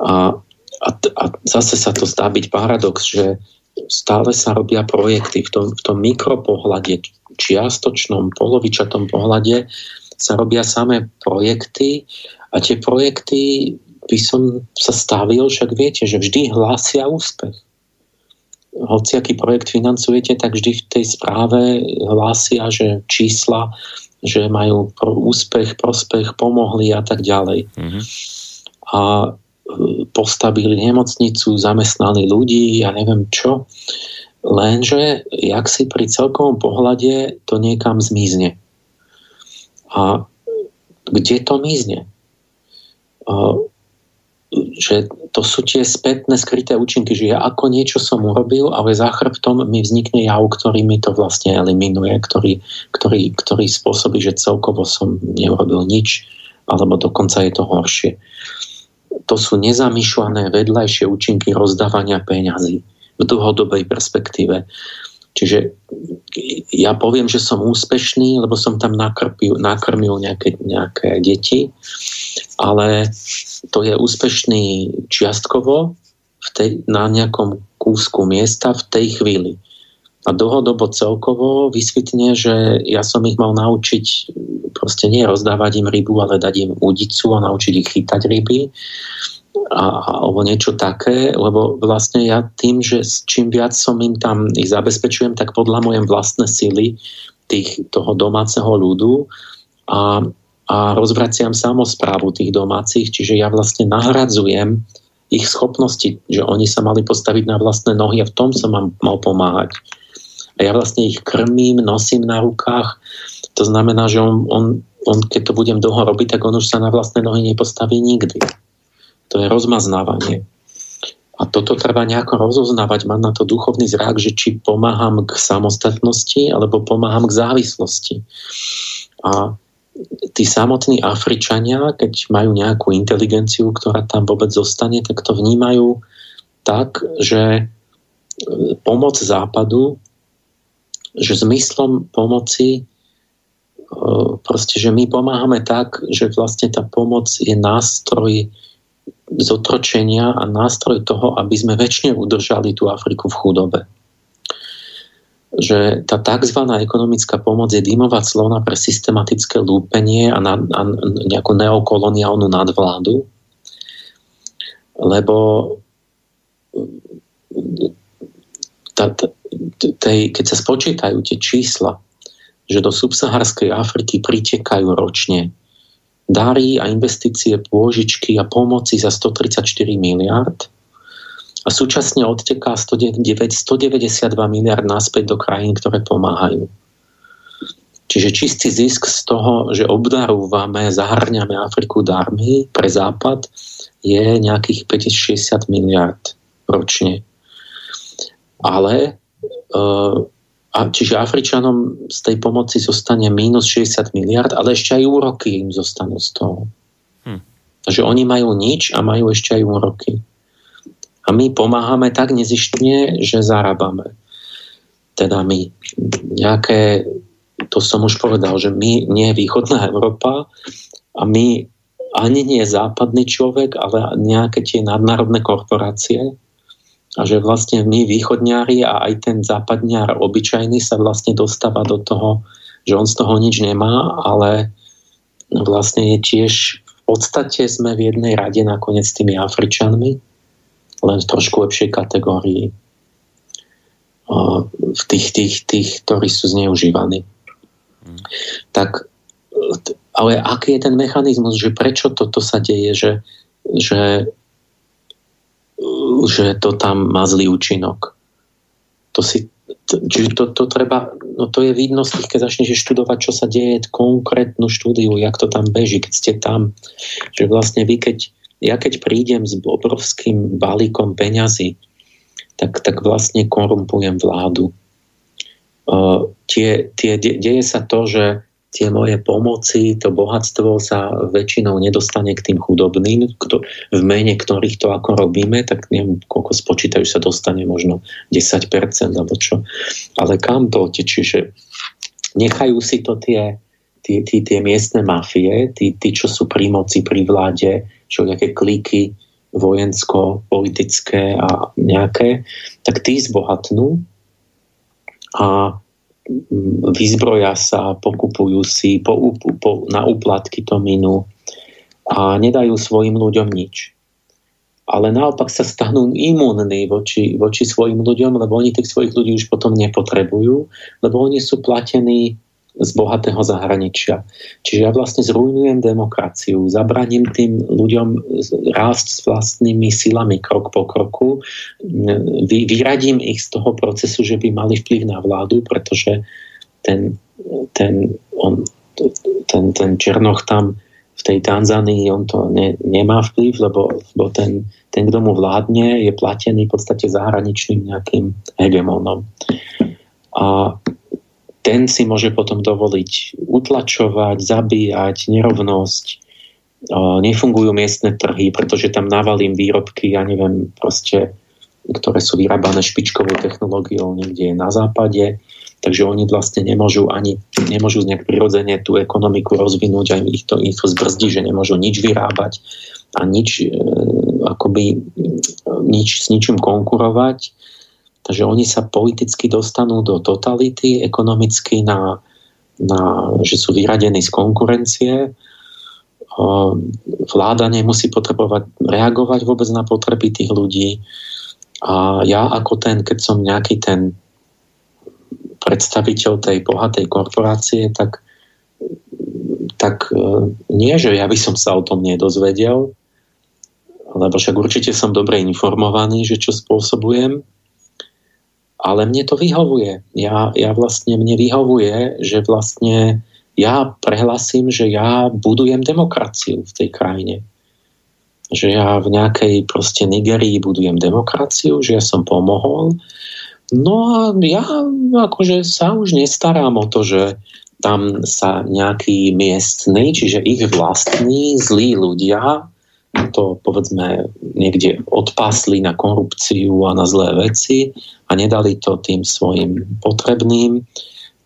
A a, a zase sa to zdá byť paradox, že stále sa robia projekty v tom, v tom mikropohľade, čiastočnom, polovičatom pohľade sa robia samé projekty a tie projekty by som sa stavil, však viete, že vždy hlásia úspech. Hociaký projekt financujete, tak vždy v tej správe hlásia, že čísla, že majú úspech, prospech, pomohli a tak ďalej. Mm-hmm. A postavili nemocnicu, zamestnali ľudí, ja neviem čo. Lenže, jak si pri celkovom pohľade to niekam zmizne. A kde to mizne? Že to sú tie spätné skryté účinky, že ja ako niečo som urobil, ale za chrbtom mi vznikne jav, ktorý mi to vlastne eliminuje, ktorý, ktorý, ktorý spôsobí, že celkovo som neurobil nič, alebo dokonca je to horšie to sú nezamýšľané vedľajšie účinky rozdávania peňazí v dlhodobej perspektíve. Čiže ja poviem, že som úspešný, lebo som tam nakrpil, nakrmil nejaké, nejaké deti, ale to je úspešný čiastkovo v tej, na nejakom kúsku miesta v tej chvíli. A dlhodobo celkovo vysvetne, že ja som ich mal naučiť proste nie rozdávať im rybu, ale dať im udicu a naučiť ich chytať ryby a, alebo niečo také, lebo vlastne ja tým, že čím viac som im tam ich zabezpečujem, tak podľa mojem vlastné sily tých, toho domáceho ľudu a, a rozvraciam samozprávu tých domácich, čiže ja vlastne nahradzujem ich schopnosti, že oni sa mali postaviť na vlastné nohy a v tom som mal pomáhať. A ja vlastne ich krmím, nosím na rukách. To znamená, že on, on, on keď to budem dlho robiť, tak on už sa na vlastné nohy nepostaví nikdy. To je rozmaznávanie. A toto treba nejako rozoznávať, mať na to duchovný zrak, že či pomáham k samostatnosti alebo pomáham k závislosti. A tí samotní Afričania, keď majú nejakú inteligenciu, ktorá tam vôbec zostane, tak to vnímajú tak, že pomoc západu že zmyslom pomoci e, proste, že my pomáhame tak, že vlastne tá pomoc je nástroj zotročenia a nástroj toho, aby sme väčšine udržali tú Afriku v chudobe. Že tá tzv. ekonomická pomoc je dymová clona pre systematické lúpenie a, na, a nejakú neokoloniálnu nadvládu, lebo tá, tá, tej, keď sa spočítajú tie čísla, že do subsaharskej Afriky pritekajú ročne dary a investície, pôžičky a pomoci za 134 miliard a súčasne odteká 192 miliard naspäť do krajín, ktoré pomáhajú. Čiže čistý zisk z toho, že obdarúvame, zahrňame Afriku darmi pre západ, je nejakých 50-60 miliard ročne. Ale a čiže Afričanom z tej pomoci zostane minus 60 miliard, ale ešte aj úroky im zostanú z toho. Hm. Takže oni majú nič a majú ešte aj úroky. A my pomáhame tak nezištne, že zarábame. Teda my nejaké, to som už povedal, že my nie je východná Európa a my ani nie je západný človek, ale nejaké tie nadnárodné korporácie, a že vlastne my východňári a aj ten západňár obyčajný sa vlastne dostáva do toho, že on z toho nič nemá, ale vlastne je tiež v podstate sme v jednej rade nakoniec s tými Afričanmi, len v trošku lepšej kategórii v tých, tých, tých, ktorí sú zneužívaní. Hmm. Tak, ale aký je ten mechanizmus, že prečo toto sa deje, že, že že to tam má zlý účinok. To si, čiže to, to treba, no to je vidno z tých, keď začneš študovať, čo sa deje, konkrétnu štúdiu, jak to tam beží, keď ste tam. Že vlastne vy, keď, ja keď prídem s obrovským balíkom peňazí, tak, tak vlastne korumpujem vládu. Uh, tie, tie, de, deje sa to, že tie moje pomoci, to bohatstvo sa väčšinou nedostane k tým chudobným, kto, v mene ktorých to ako robíme, tak neviem, koľko spočítajú sa dostane možno 10% alebo čo. Ale kam to? Čiže nechajú si to tie, tie, tie, tie miestne mafie, tí, tí, čo sú pri moci, pri vláde, čo nejaké kliky vojensko-politické a nejaké, tak tí zbohatnú a vyzbroja sa, pokupujú si po, po, na úplatky to minú a nedajú svojim ľuďom nič. Ale naopak sa stanú imunní voči, voči svojim ľuďom, lebo oni tých svojich ľudí už potom nepotrebujú, lebo oni sú platení z bohatého zahraničia. Čiže ja vlastne zrujnujem demokraciu, zabraním tým ľuďom rásť s vlastnými silami krok po kroku, vy, vyradím ich z toho procesu, že by mali vplyv na vládu, pretože ten, ten, on, ten, ten Černoch tam v tej Tanzánii on to ne, nemá vplyv, lebo, lebo ten, ten, kto mu vládne, je platený v podstate zahraničným nejakým hegemónom. A ten si môže potom dovoliť utlačovať, zabíjať, nerovnosť, nefungujú miestne trhy, pretože tam navalím výrobky, ja neviem, proste, ktoré sú vyrábané špičkovou technológiou niekde na západe, takže oni vlastne nemôžu ani nemôžu nejak prirodzene tú ekonomiku rozvinúť, aj ich to, ich to zbrzdí, že nemôžu nič vyrábať a nič e, akoby nič, s ničím konkurovať. Takže oni sa politicky dostanú do totality, ekonomicky na, na, že sú vyradení z konkurencie. Vláda nemusí potrebovať reagovať vôbec na potreby tých ľudí. A ja ako ten, keď som nejaký ten predstaviteľ tej bohatej korporácie, tak, tak e, nie, že ja by som sa o tom nedozvedel, lebo však určite som dobre informovaný, že čo spôsobujem, ale mne to vyhovuje. Ja, ja vlastne, mne vyhovuje, že vlastne ja prehlasím, že ja budujem demokraciu v tej krajine. Že ja v nejakej proste Nigerii budujem demokraciu, že ja som pomohol, No a ja akože sa už nestarám o to, že tam sa nejaký miestny, čiže ich vlastní zlí ľudia to povedzme niekde odpásli na korupciu a na zlé veci a nedali to tým svojim potrebným.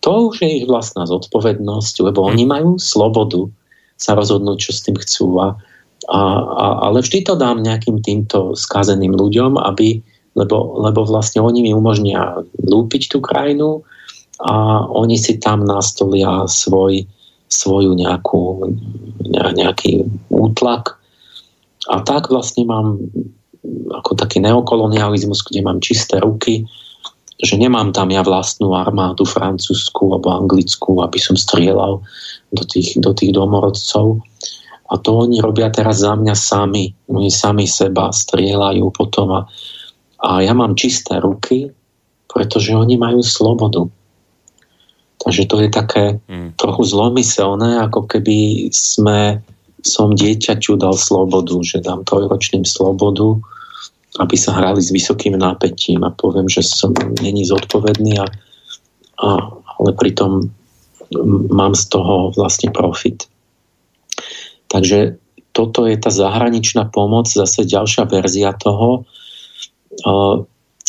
To už je ich vlastná zodpovednosť, lebo oni majú slobodu sa rozhodnúť, čo s tým chcú. A, a, ale vždy to dám nejakým týmto skazeným ľuďom, aby lebo, lebo vlastne oni mi umožnia lúpiť tú krajinu a oni si tam nastolia svoj, svoju nejakú, nejaký útlak a tak vlastne mám ako taký neokolonializmus, kde mám čisté ruky, že nemám tam ja vlastnú armádu francúzsku alebo anglickú, aby som strieľal do tých, do tých domorodcov. A to oni robia teraz za mňa sami. Oni sami seba strieľajú potom a a ja mám čisté ruky, pretože oni majú slobodu. Takže to je také mm. trochu zlomyselné, ako keby sme som dieťaťu dal slobodu, že dám trojročným slobodu, aby sa hrali s vysokým nápetím a poviem, že som není zodpovedný, a, a, ale pritom mám z toho vlastne profit. Takže toto je tá zahraničná pomoc, zase ďalšia verzia toho,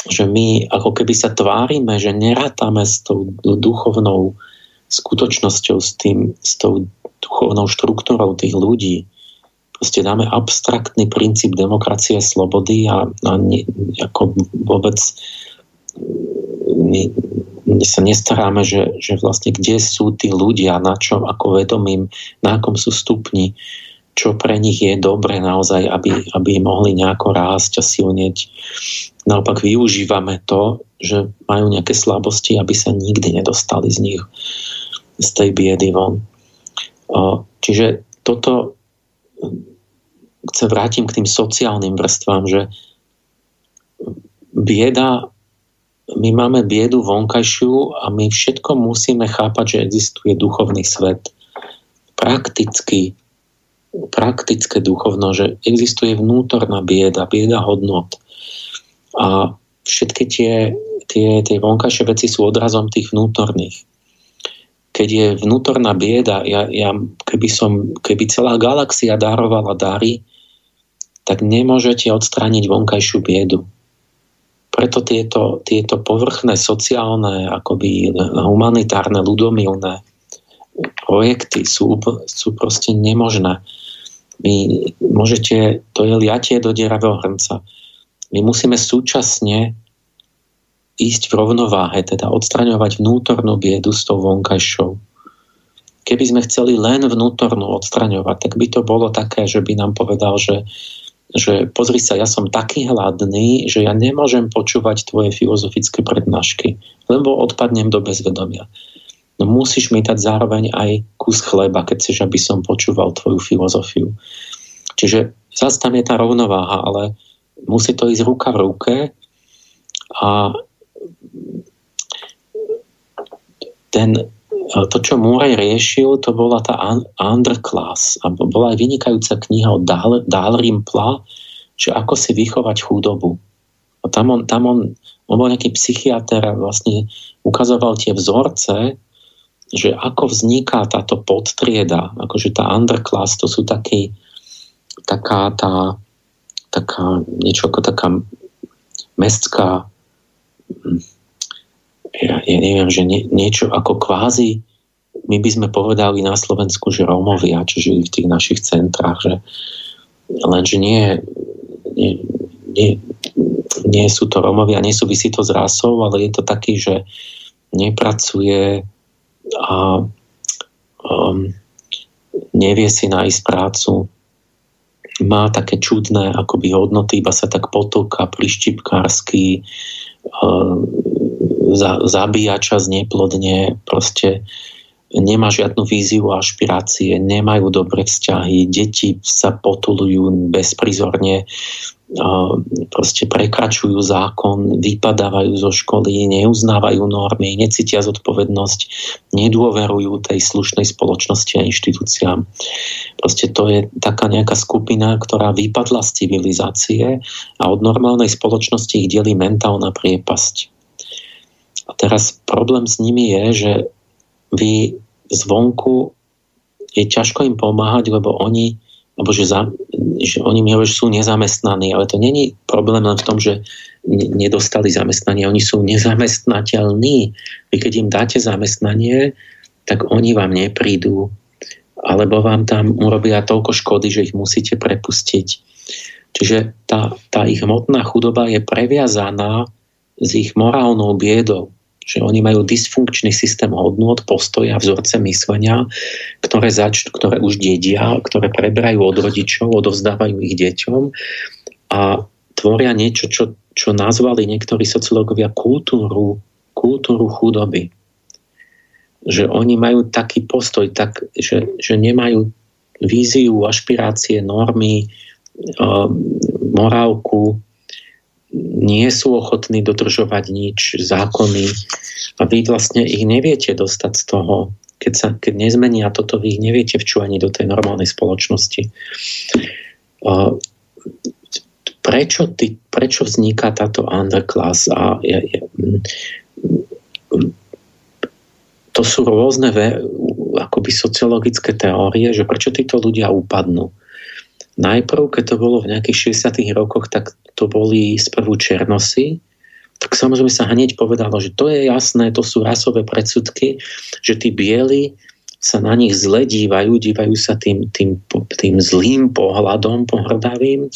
že my ako keby sa tvárime, že nerátame s tou duchovnou skutočnosťou, s, tým, s tou duchovnou štruktúrou tých ľudí. Proste dáme abstraktný princíp demokracie a slobody a, a ne, ako vôbec my, my sa nestaráme, že, že vlastne kde sú tí ľudia, na čo, ako vedomím, na akom sú stupni, čo pre nich je dobre naozaj, aby, aby mohli nejako rásť a silneť. Naopak využívame to, že majú nejaké slabosti, aby sa nikdy nedostali z nich, z tej biedy von. Čiže toto sa vrátim k tým sociálnym vrstvám, že bieda, my máme biedu vonkajšiu a my všetko musíme chápať, že existuje duchovný svet. Prakticky praktické duchovno, že existuje vnútorná bieda, bieda hodnot. A všetky tie, tie, tie vonkajšie veci sú odrazom tých vnútorných. Keď je vnútorná bieda, ja, ja, keby, som, keby celá galaxia darovala dary, tak nemôžete odstrániť vonkajšiu biedu. Preto tieto, tieto povrchné, sociálne, akoby humanitárne, ľudomilné projekty sú, sú proste nemožné. Vy môžete, to je liatie do dieravého hrnca. My musíme súčasne ísť v rovnováhe, teda odstraňovať vnútornú biedu s tou vonkajšou. Keby sme chceli len vnútornú odstraňovať, tak by to bolo také, že by nám povedal, že, že pozri sa, ja som taký hladný, že ja nemôžem počúvať tvoje filozofické prednášky, lebo odpadnem do bezvedomia no musíš mi dať zároveň aj kus chleba, keď chceš, aby som počúval tvoju filozofiu. Čiže zase tam je tá rovnováha, ale musí to ísť ruka v ruke a ten, to, čo Murray riešil, to bola tá underclass a bola aj vynikajúca kniha od Dal, Dalrimpla, že ako si vychovať chudobu. A tam on, tam on, on bol nejaký psychiatr a vlastne ukazoval tie vzorce, že ako vzniká táto podtrieda, akože tá underclass, to sú taký, taká tá, taká, niečo ako taká mestská, hm, ja, ja neviem, že nie, niečo ako kvázi, my by sme povedali na Slovensku, že Rómovia, čo žili v tých našich centrách, že lenže nie, nie, nie, nie sú to Romovia, nesúvisí to s rasou, ale je to taký, že nepracuje a um, nevie si nájsť prácu, má také čudné akoby hodnoty, iba sa tak potoka prištipkársky, um, za, zabíja čas neplodne, proste nemá žiadnu víziu a ašpirácie, nemajú dobré vzťahy, deti sa potulujú bezprizorne, proste prekračujú zákon, vypadávajú zo školy, neuznávajú normy, necítia zodpovednosť, nedôverujú tej slušnej spoločnosti a inštitúciám. Proste to je taká nejaká skupina, ktorá vypadla z civilizácie a od normálnej spoločnosti ich delí mentálna priepasť. A teraz problém s nimi je, že vy zvonku je ťažko im pomáhať, lebo oni, lebo že, za, že oni mi sú nezamestnaní, ale to není problém len v tom, že nedostali zamestnanie, oni sú nezamestnateľní. Vy keď im dáte zamestnanie, tak oni vám neprídu, alebo vám tam urobia toľko škody, že ich musíte prepustiť. Čiže tá, tá ich hmotná chudoba je previazaná s ich morálnou biedou že oni majú dysfunkčný systém hodnot, postoja, vzorce myslenia, ktoré, zač- ktoré už dedia, ktoré preberajú od rodičov, odovzdávajú ich deťom a tvoria niečo, čo, čo nazvali niektorí sociológovia kultúru, kultúru chudoby. Že oni majú taký postoj, tak, že, že nemajú víziu, ašpirácie, normy, morálku, nie sú ochotní dodržovať nič, zákony a vy vlastne ich neviete dostať z toho, keď, sa, keď nezmenia toto, vy ich neviete včúvať do tej normálnej spoločnosti. Prečo, ty, prečo vzniká táto underclass? A je, je, to sú rôzne akoby sociologické teórie, že prečo títo ľudia upadnú. Najprv, keď to bolo v nejakých 60. rokoch, tak to boli sprvu Černosy, tak samozrejme sa hneď povedalo, že to je jasné, to sú rasové predsudky, že tí bieli sa na nich zle dívajú, dívajú sa tým, tým, tým zlým pohľadom pohrdavým.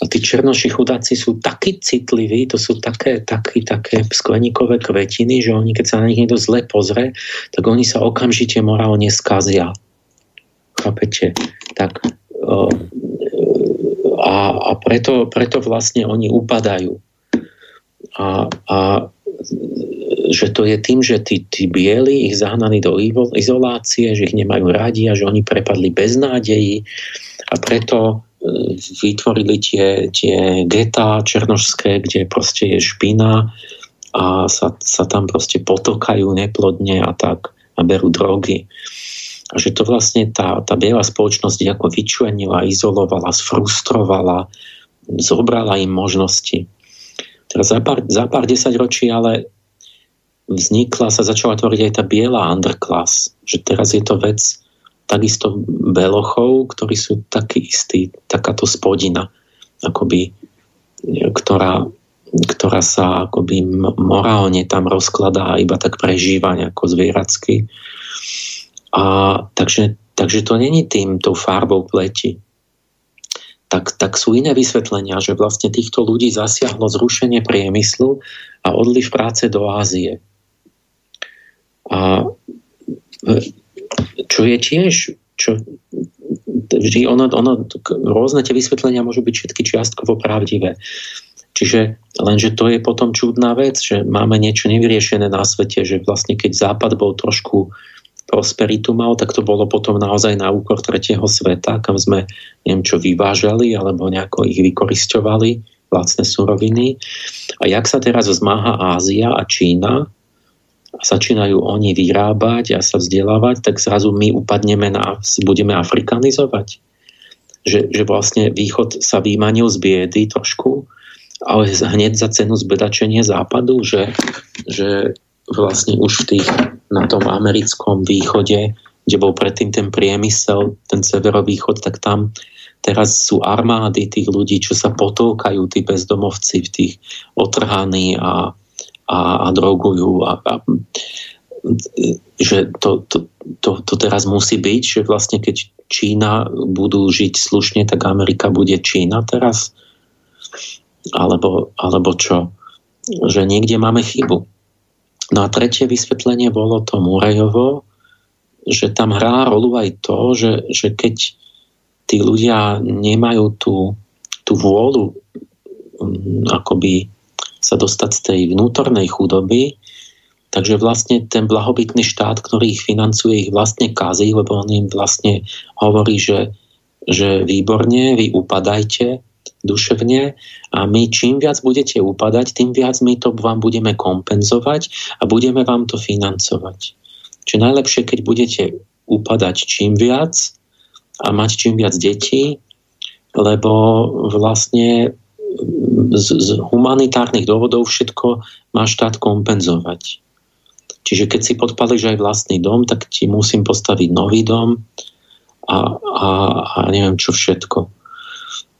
A tí černoši chudáci sú takí citliví, to sú také, také, také skleníkové kvetiny, že oni, keď sa na nich niekto zle pozrie, tak oni sa okamžite morálne skazia. Chápete? Tak a, a preto, preto vlastne oni upadajú. A, a že to je tým, že tí, tí bieli ich zahnali do izolácie, že ich nemajú radi a že oni prepadli bez nádejí a preto e, vytvorili tie, tie getá černožské, kde proste je špina a sa, sa tam proste potokajú neplodne a tak a berú drogy. A že to vlastne tá, tá biela spoločnosť ako vyčlenila, izolovala, sfrustrovala, zobrala im možnosti. Teraz za pár, za pár desaťročí ale vznikla, sa začala tvoriť aj tá biela underclass. Že teraz je to vec takisto belochov, ktorí sú takí istí, takáto spodina, akoby, ktorá, ktorá sa akoby morálne tam rozkladá iba tak prežíva nejako zvieracky. A takže, takže to není tým, tou farbou pleti. Tak, tak sú iné vysvetlenia, že vlastne týchto ľudí zasiahlo zrušenie priemyslu a odliv práce do Ázie. A e, čo je tiež, čo, vždy ono, ono, rôzne tie vysvetlenia môžu byť všetky čiastkovo pravdivé. Čiže lenže to je potom čudná vec, že máme niečo nevyriešené na svete, že vlastne keď Západ bol trošku prosperitu mal, tak to bolo potom naozaj na úkor tretieho sveta, kam sme neviem čo vyvážali alebo nejako ich vykoristovali, vlastné suroviny. A jak sa teraz zmáha Ázia a Čína, a začínajú oni vyrábať a sa vzdelávať, tak zrazu my upadneme na, budeme afrikanizovať. Že, že vlastne východ sa vymanil z biedy trošku, ale hneď za cenu zbedačenie západu, že, že vlastne už v tých, na tom americkom východe, kde bol predtým ten priemysel, ten severovýchod, tak tam teraz sú armády tých ľudí, čo sa potolkajú, tí bezdomovci v tých otrhaní a, a, a drogujú. A, a, že to, to, to, to teraz musí byť, že vlastne keď Čína budú žiť slušne, tak Amerika bude Čína teraz. alebo, alebo čo, že niekde máme chybu. No a tretie vysvetlenie bolo to Murejovo, že tam hrá rolu aj to, že, že keď tí ľudia nemajú tú, tú vôľu um, akoby sa dostať z tej vnútornej chudoby, takže vlastne ten blahobytný štát, ktorý ich financuje, ich vlastne kazí, lebo on im vlastne hovorí, že, že výborne, vy upadajte duševne a my čím viac budete upadať, tým viac my to vám budeme kompenzovať a budeme vám to financovať. Čiže najlepšie, keď budete upadať čím viac a mať čím viac detí, lebo vlastne z, z humanitárnych dôvodov všetko má štát kompenzovať. Čiže keď si podpališ aj vlastný dom, tak ti musím postaviť nový dom a, a, a neviem čo všetko.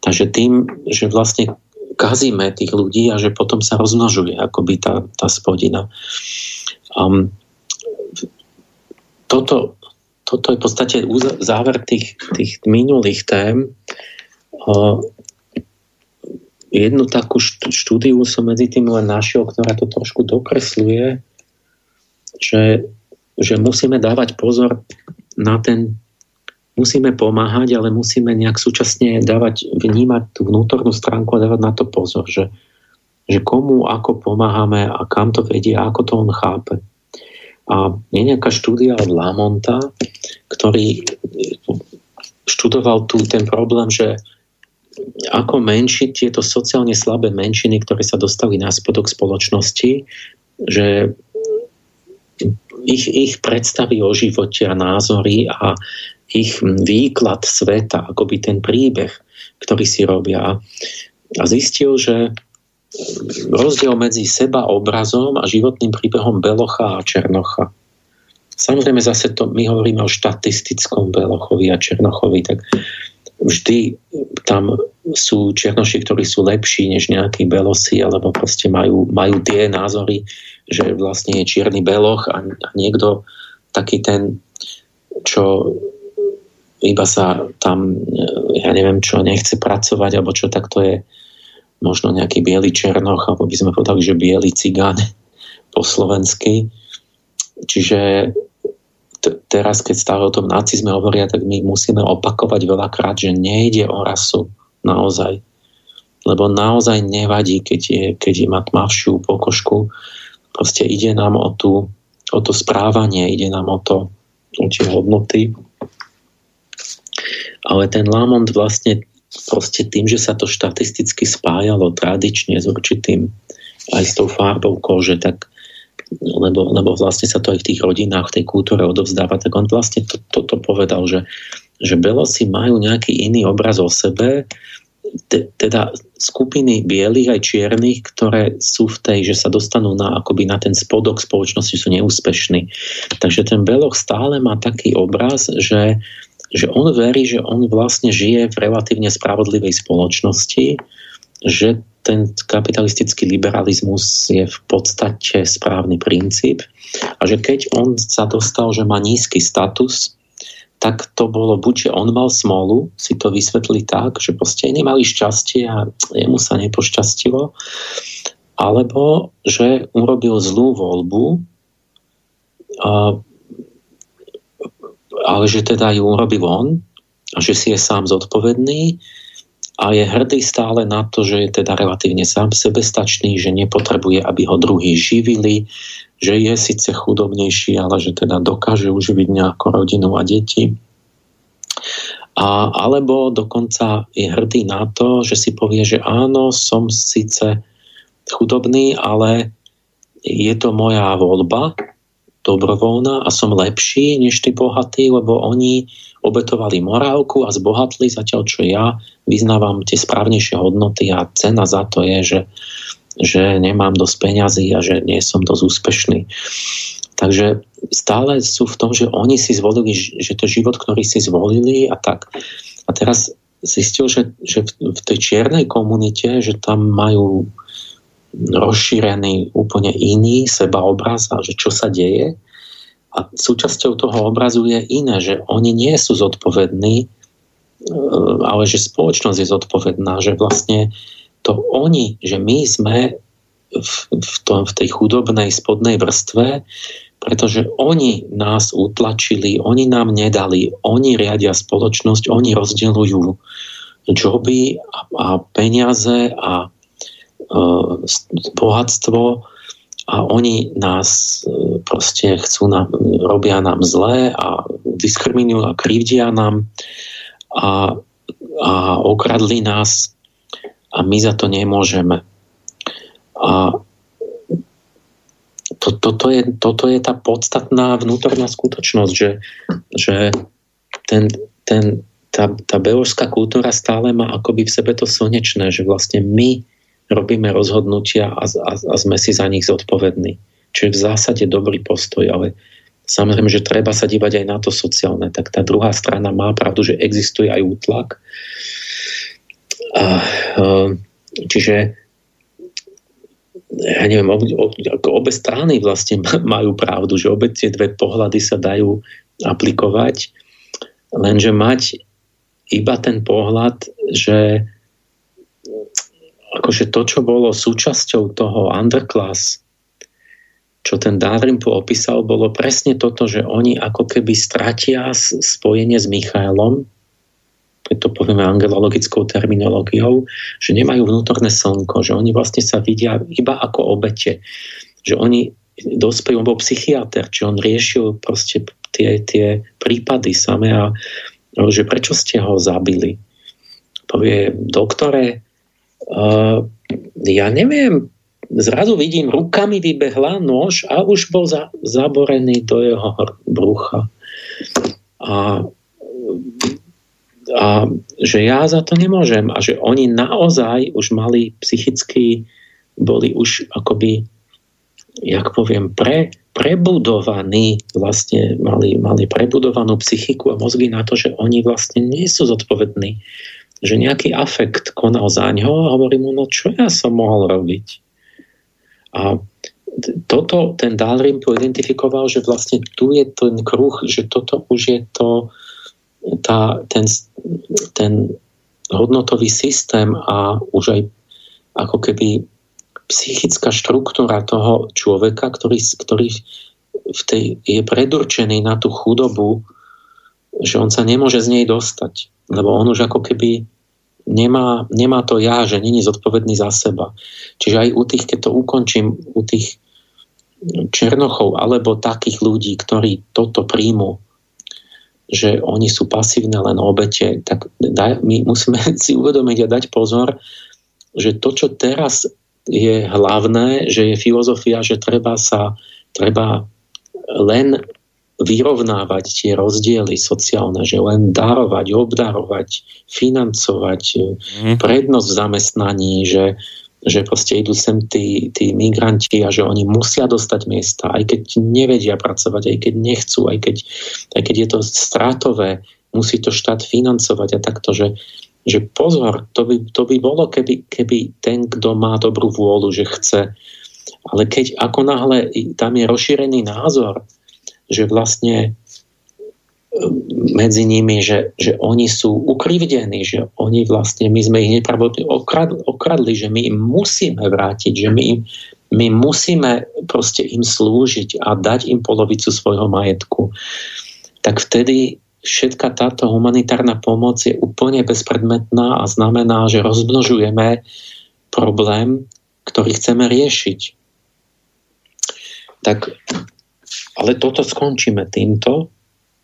Takže tým, že vlastne kazíme tých ľudí a že potom sa rozmnožuje akoby tá, tá spodina. Um, toto, toto je v podstate záver tých, tých minulých tém. Jednu takú štúdiu som medzi tým len našiel, ktorá to trošku dokresluje, že, že musíme dávať pozor na ten musíme pomáhať, ale musíme nejak súčasne dávať, vnímať tú vnútornú stránku a dávať na to pozor, že, že komu ako pomáhame a kam to vedie a ako to on chápe. A je nejaká štúdia od Lamonta, ktorý študoval tu ten problém, že ako menšiť tieto sociálne slabé menšiny, ktoré sa dostali na spodok spoločnosti, že ich, ich predstavy o živote a názory a ich výklad sveta, akoby ten príbeh, ktorý si robia. A zistil, že rozdiel medzi seba obrazom a životným príbehom Belocha a Černocha. Samozrejme zase to, my hovoríme o štatistickom Belochovi a Černochovi, tak vždy tam sú Černoši, ktorí sú lepší než nejakí Belosi, alebo proste majú, majú tie názory, že vlastne je čierny Beloch a, a niekto taký ten, čo iba sa tam, ja neviem čo, nechce pracovať, alebo čo, tak to je možno nejaký biely černoch, alebo by sme povedali, že biely cigán po slovensky. Čiže t- teraz, keď stále o tom nacizme hovoria, tak my musíme opakovať veľakrát, že nejde o rasu naozaj. Lebo naozaj nevadí, keď je, keď je má tmavšiu pokožku. Proste ide nám o, tú, o to správanie, ide nám o to, o tie hodnoty. Ale ten Lamont vlastne proste tým, že sa to štatisticky spájalo tradične s určitým aj s tou farbou kože, tak lebo, lebo vlastne sa to aj v tých rodinách, v tej kultúre odovzdáva, tak on vlastne toto to, to povedal, že, že Belosi majú nejaký iný obraz o sebe, te, teda skupiny bielých aj čiernych, ktoré sú v tej, že sa dostanú na, akoby na ten spodok spoločnosti, sú neúspešní. Takže ten Beloch stále má taký obraz, že že on verí, že on vlastne žije v relatívne spravodlivej spoločnosti, že ten kapitalistický liberalizmus je v podstate správny princíp a že keď on sa dostal, že má nízky status, tak to bolo buď, že on mal smolu, si to vysvetli tak, že proste nemali šťastie a jemu sa nepošťastilo, alebo že urobil zlú voľbu, ale že teda ju urobil on a že si je sám zodpovedný a je hrdý stále na to, že je teda relatívne sám sebestačný, že nepotrebuje, aby ho druhí živili, že je síce chudobnejší, ale že teda dokáže uživiť nejakú rodinu a deti. A, alebo dokonca je hrdý na to, že si povie, že áno, som síce chudobný, ale je to moja voľba, dobrovoľná a som lepší než tí bohatí, lebo oni obetovali morálku a zbohatli, zatiaľ čo ja vyznávam tie správnejšie hodnoty a cena za to je, že, že nemám dosť peňazí a že nie som dosť úspešný. Takže stále sú v tom, že oni si zvolili, že to život, ktorý si zvolili a tak. A teraz zistil, že, že v tej čiernej komunite, že tam majú rozšírený úplne iný sebaobraz a že čo sa deje. A súčasťou toho obrazu je iné, že oni nie sú zodpovední, e, ale že spoločnosť je zodpovedná, že vlastne to oni, že my sme v, v, tom, v tej chudobnej spodnej vrstve, pretože oni nás utlačili, oni nám nedali, oni riadia spoločnosť, oni rozdeľujú joby a, a peniaze a bohatstvo a oni nás e, proste chcú nám, robia nám zlé a diskriminujú a krivdia nám a, a okradli nás a my za to nemôžeme. A to, toto, je, toto je tá podstatná vnútorná skutočnosť, že, že ten, ten, tá, tá beožská kultúra stále má akoby v sebe to slnečné, že vlastne my robíme rozhodnutia a, a, a sme si za nich zodpovední. Čo je v zásade dobrý postoj, ale samozrejme, že treba sa dívať aj na to sociálne. Tak tá druhá strana má pravdu, že existuje aj útlak. A, čiže ja neviem, ako obe strany vlastne majú pravdu, že obe tie dve pohľady sa dajú aplikovať, lenže mať iba ten pohľad, že akože to, čo bolo súčasťou toho underclass, čo ten Dalrymple opísal, bolo presne toto, že oni ako keby stratia spojenie s Michailom, keď to povieme angelologickou terminológiou, že nemajú vnútorné slnko, že oni vlastne sa vidia iba ako obete. Že oni dospejú, on bol psychiatr, či on riešil proste tie, tie prípady samé a že prečo ste ho zabili. Povie, doktore, uh, ja neviem, zrazu vidím, rukami vybehla nož a už bol za, zaborený do jeho brucha. A a že ja za to nemôžem a že oni naozaj už mali psychicky, boli už akoby, jak poviem, pre, prebudovaní, vlastne mali, mali prebudovanú psychiku a mozgy na to, že oni vlastne nie sú zodpovední. Že nejaký afekt konal za ňo a hovorí mu, no čo ja som mohol robiť? A toto ten Dalrymple identifikoval, že vlastne tu je ten kruh, že toto už je to, tá, ten, ten hodnotový systém a už aj ako keby psychická štruktúra toho človeka, ktorý, ktorý v tej, je predurčený na tú chudobu, že on sa nemôže z nej dostať. Lebo on už ako keby nemá, nemá to ja, že není zodpovedný za seba. Čiže aj u tých, keď to ukončím, u tých černochov alebo takých ľudí, ktorí toto príjmu, že oni sú pasívne len obete, tak daj, my musíme si uvedomiť a dať pozor, že to, čo teraz je hlavné, že je filozofia, že treba sa, treba len vyrovnávať tie rozdiely sociálne, že len darovať, obdarovať, financovať, mm. prednosť v zamestnaní, že, že proste idú sem tí, tí migranti a že oni musia dostať miesta, aj keď nevedia pracovať, aj keď nechcú, aj keď, aj keď je to stratové, musí to štát financovať a takto, že, že pozor, to by, to by bolo, keby, keby ten, kto má dobrú vôľu, že chce, ale keď ako náhle tam je rozšírený názor, že vlastne medzi nimi, že, že oni sú ukrivdení, že oni vlastne, my sme ich nepravdepodobne okradli, okradli, že my im musíme vrátiť, že my, my musíme proste im slúžiť a dať im polovicu svojho majetku. Tak vtedy všetka táto humanitárna pomoc je úplne bezpredmetná a znamená, že rozmnožujeme problém, ktorý chceme riešiť. Tak, ale toto skončíme týmto.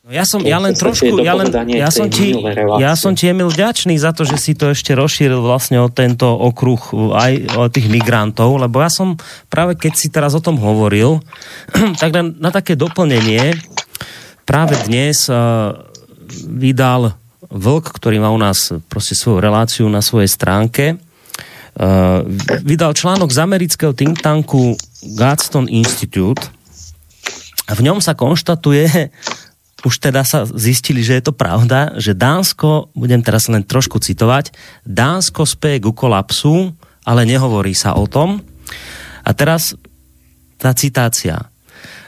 No ja som, ja len trošku, ja, len, ja, som ti, ja som ti Emil vďačný za to, že si to ešte rozšíril vlastne o tento okruh aj o tých migrantov, lebo ja som práve keď si teraz o tom hovoril, tak len na také doplnenie, práve dnes uh, vydal Vlk, ktorý má u nás proste svoju reláciu na svojej stránke, uh, vydal článok z amerického think tanku Gadston Institute a v ňom sa konštatuje, už teda sa zistili, že je to pravda, že Dánsko, budem teraz len trošku citovať, Dánsko speje ku kolapsu, ale nehovorí sa o tom. A teraz tá citácia.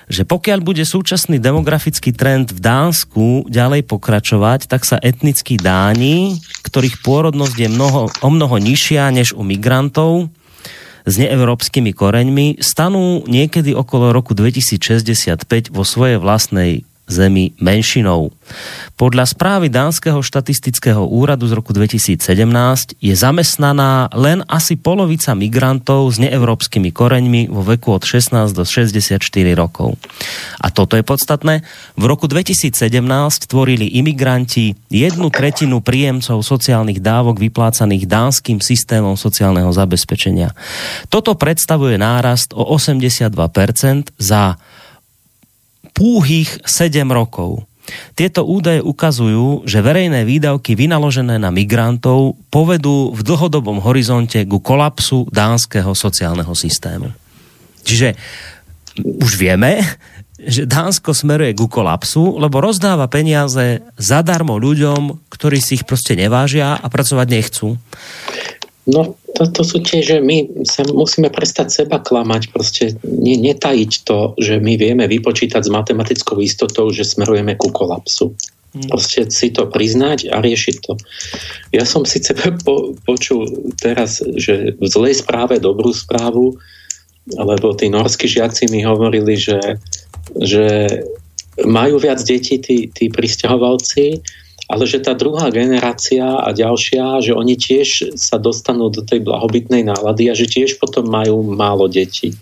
že pokiaľ bude súčasný demografický trend v Dánsku ďalej pokračovať, tak sa etnickí Dáni, ktorých pôrodnosť je mnoho, o mnoho nižšia než u migrantov, s neevropskými koreňmi stanú niekedy okolo roku 2065 vo svojej vlastnej zemi menšinou. Podľa správy Dánskeho štatistického úradu z roku 2017 je zamestnaná len asi polovica migrantov s neevropskými koreňmi vo veku od 16 do 64 rokov. A toto je podstatné. V roku 2017 tvorili imigranti jednu tretinu príjemcov sociálnych dávok vyplácaných dánskym systémom sociálneho zabezpečenia. Toto predstavuje nárast o 82% za púhých 7 rokov. Tieto údaje ukazujú, že verejné výdavky vynaložené na migrantov povedú v dlhodobom horizonte ku kolapsu dánskeho sociálneho systému. Čiže už vieme, že Dánsko smeruje ku kolapsu, lebo rozdáva peniaze zadarmo ľuďom, ktorí si ich proste nevážia a pracovať nechcú.
No, to, to sú tie, že my sa musíme prestať seba klamať, proste ne, netajiť to, že my vieme vypočítať s matematickou istotou, že smerujeme ku kolapsu. Hmm. Proste si to priznať a riešiť to. Ja som síce po, počul teraz, že v zlej správe dobrú správu, lebo tí norskí žiaci mi hovorili, že, že majú viac detí tí, tí pristahovalci, ale že tá druhá generácia a ďalšia, že oni tiež sa dostanú do tej blahobytnej nálady a že tiež potom majú málo detí.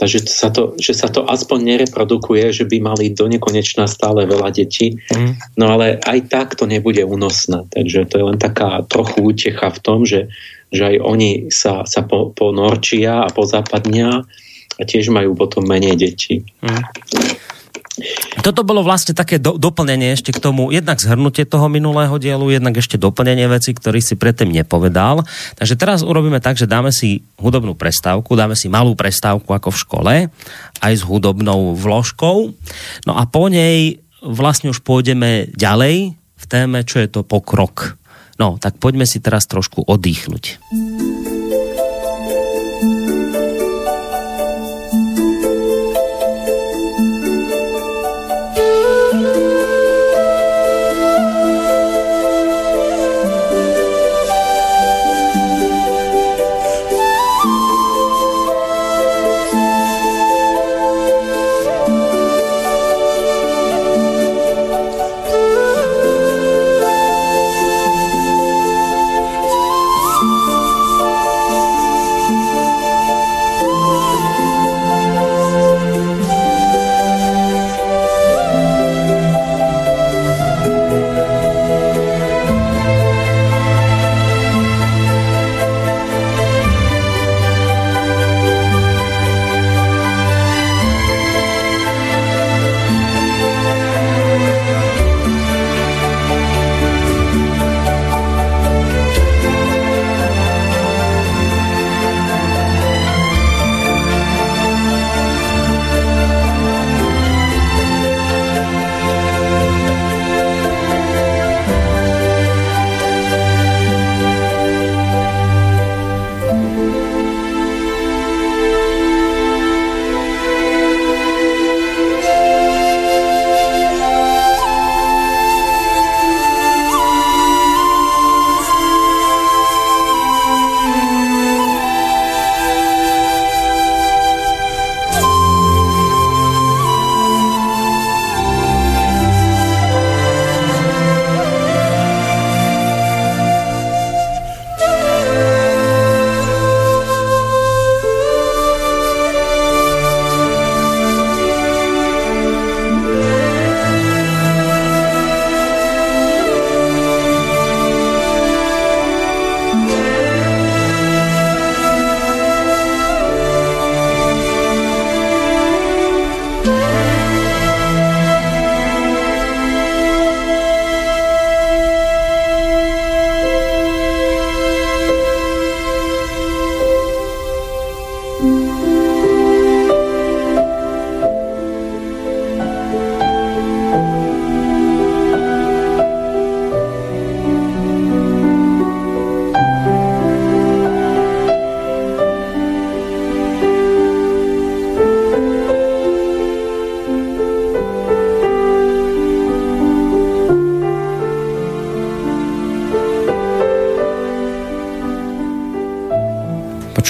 Takže sa to, že sa to aspoň nereprodukuje, že by mali do nekonečna stále veľa detí. Mm. No ale aj tak to nebude únosné. Takže to je len taká trochu útecha v tom, že, že aj oni sa, sa po, ponorčia a pozápadnia a tiež majú potom menej detí. Mm.
Toto bolo vlastne také do, doplnenie ešte k tomu, jednak zhrnutie toho minulého dielu, jednak ešte doplnenie veci, ktorý si predtým nepovedal. Takže teraz urobíme tak, že dáme si hudobnú prestávku, dáme si malú prestávku ako v škole, aj s hudobnou vložkou. No a po nej vlastne už pôjdeme ďalej v téme, čo je to pokrok. No, tak poďme si teraz trošku oddychnúť.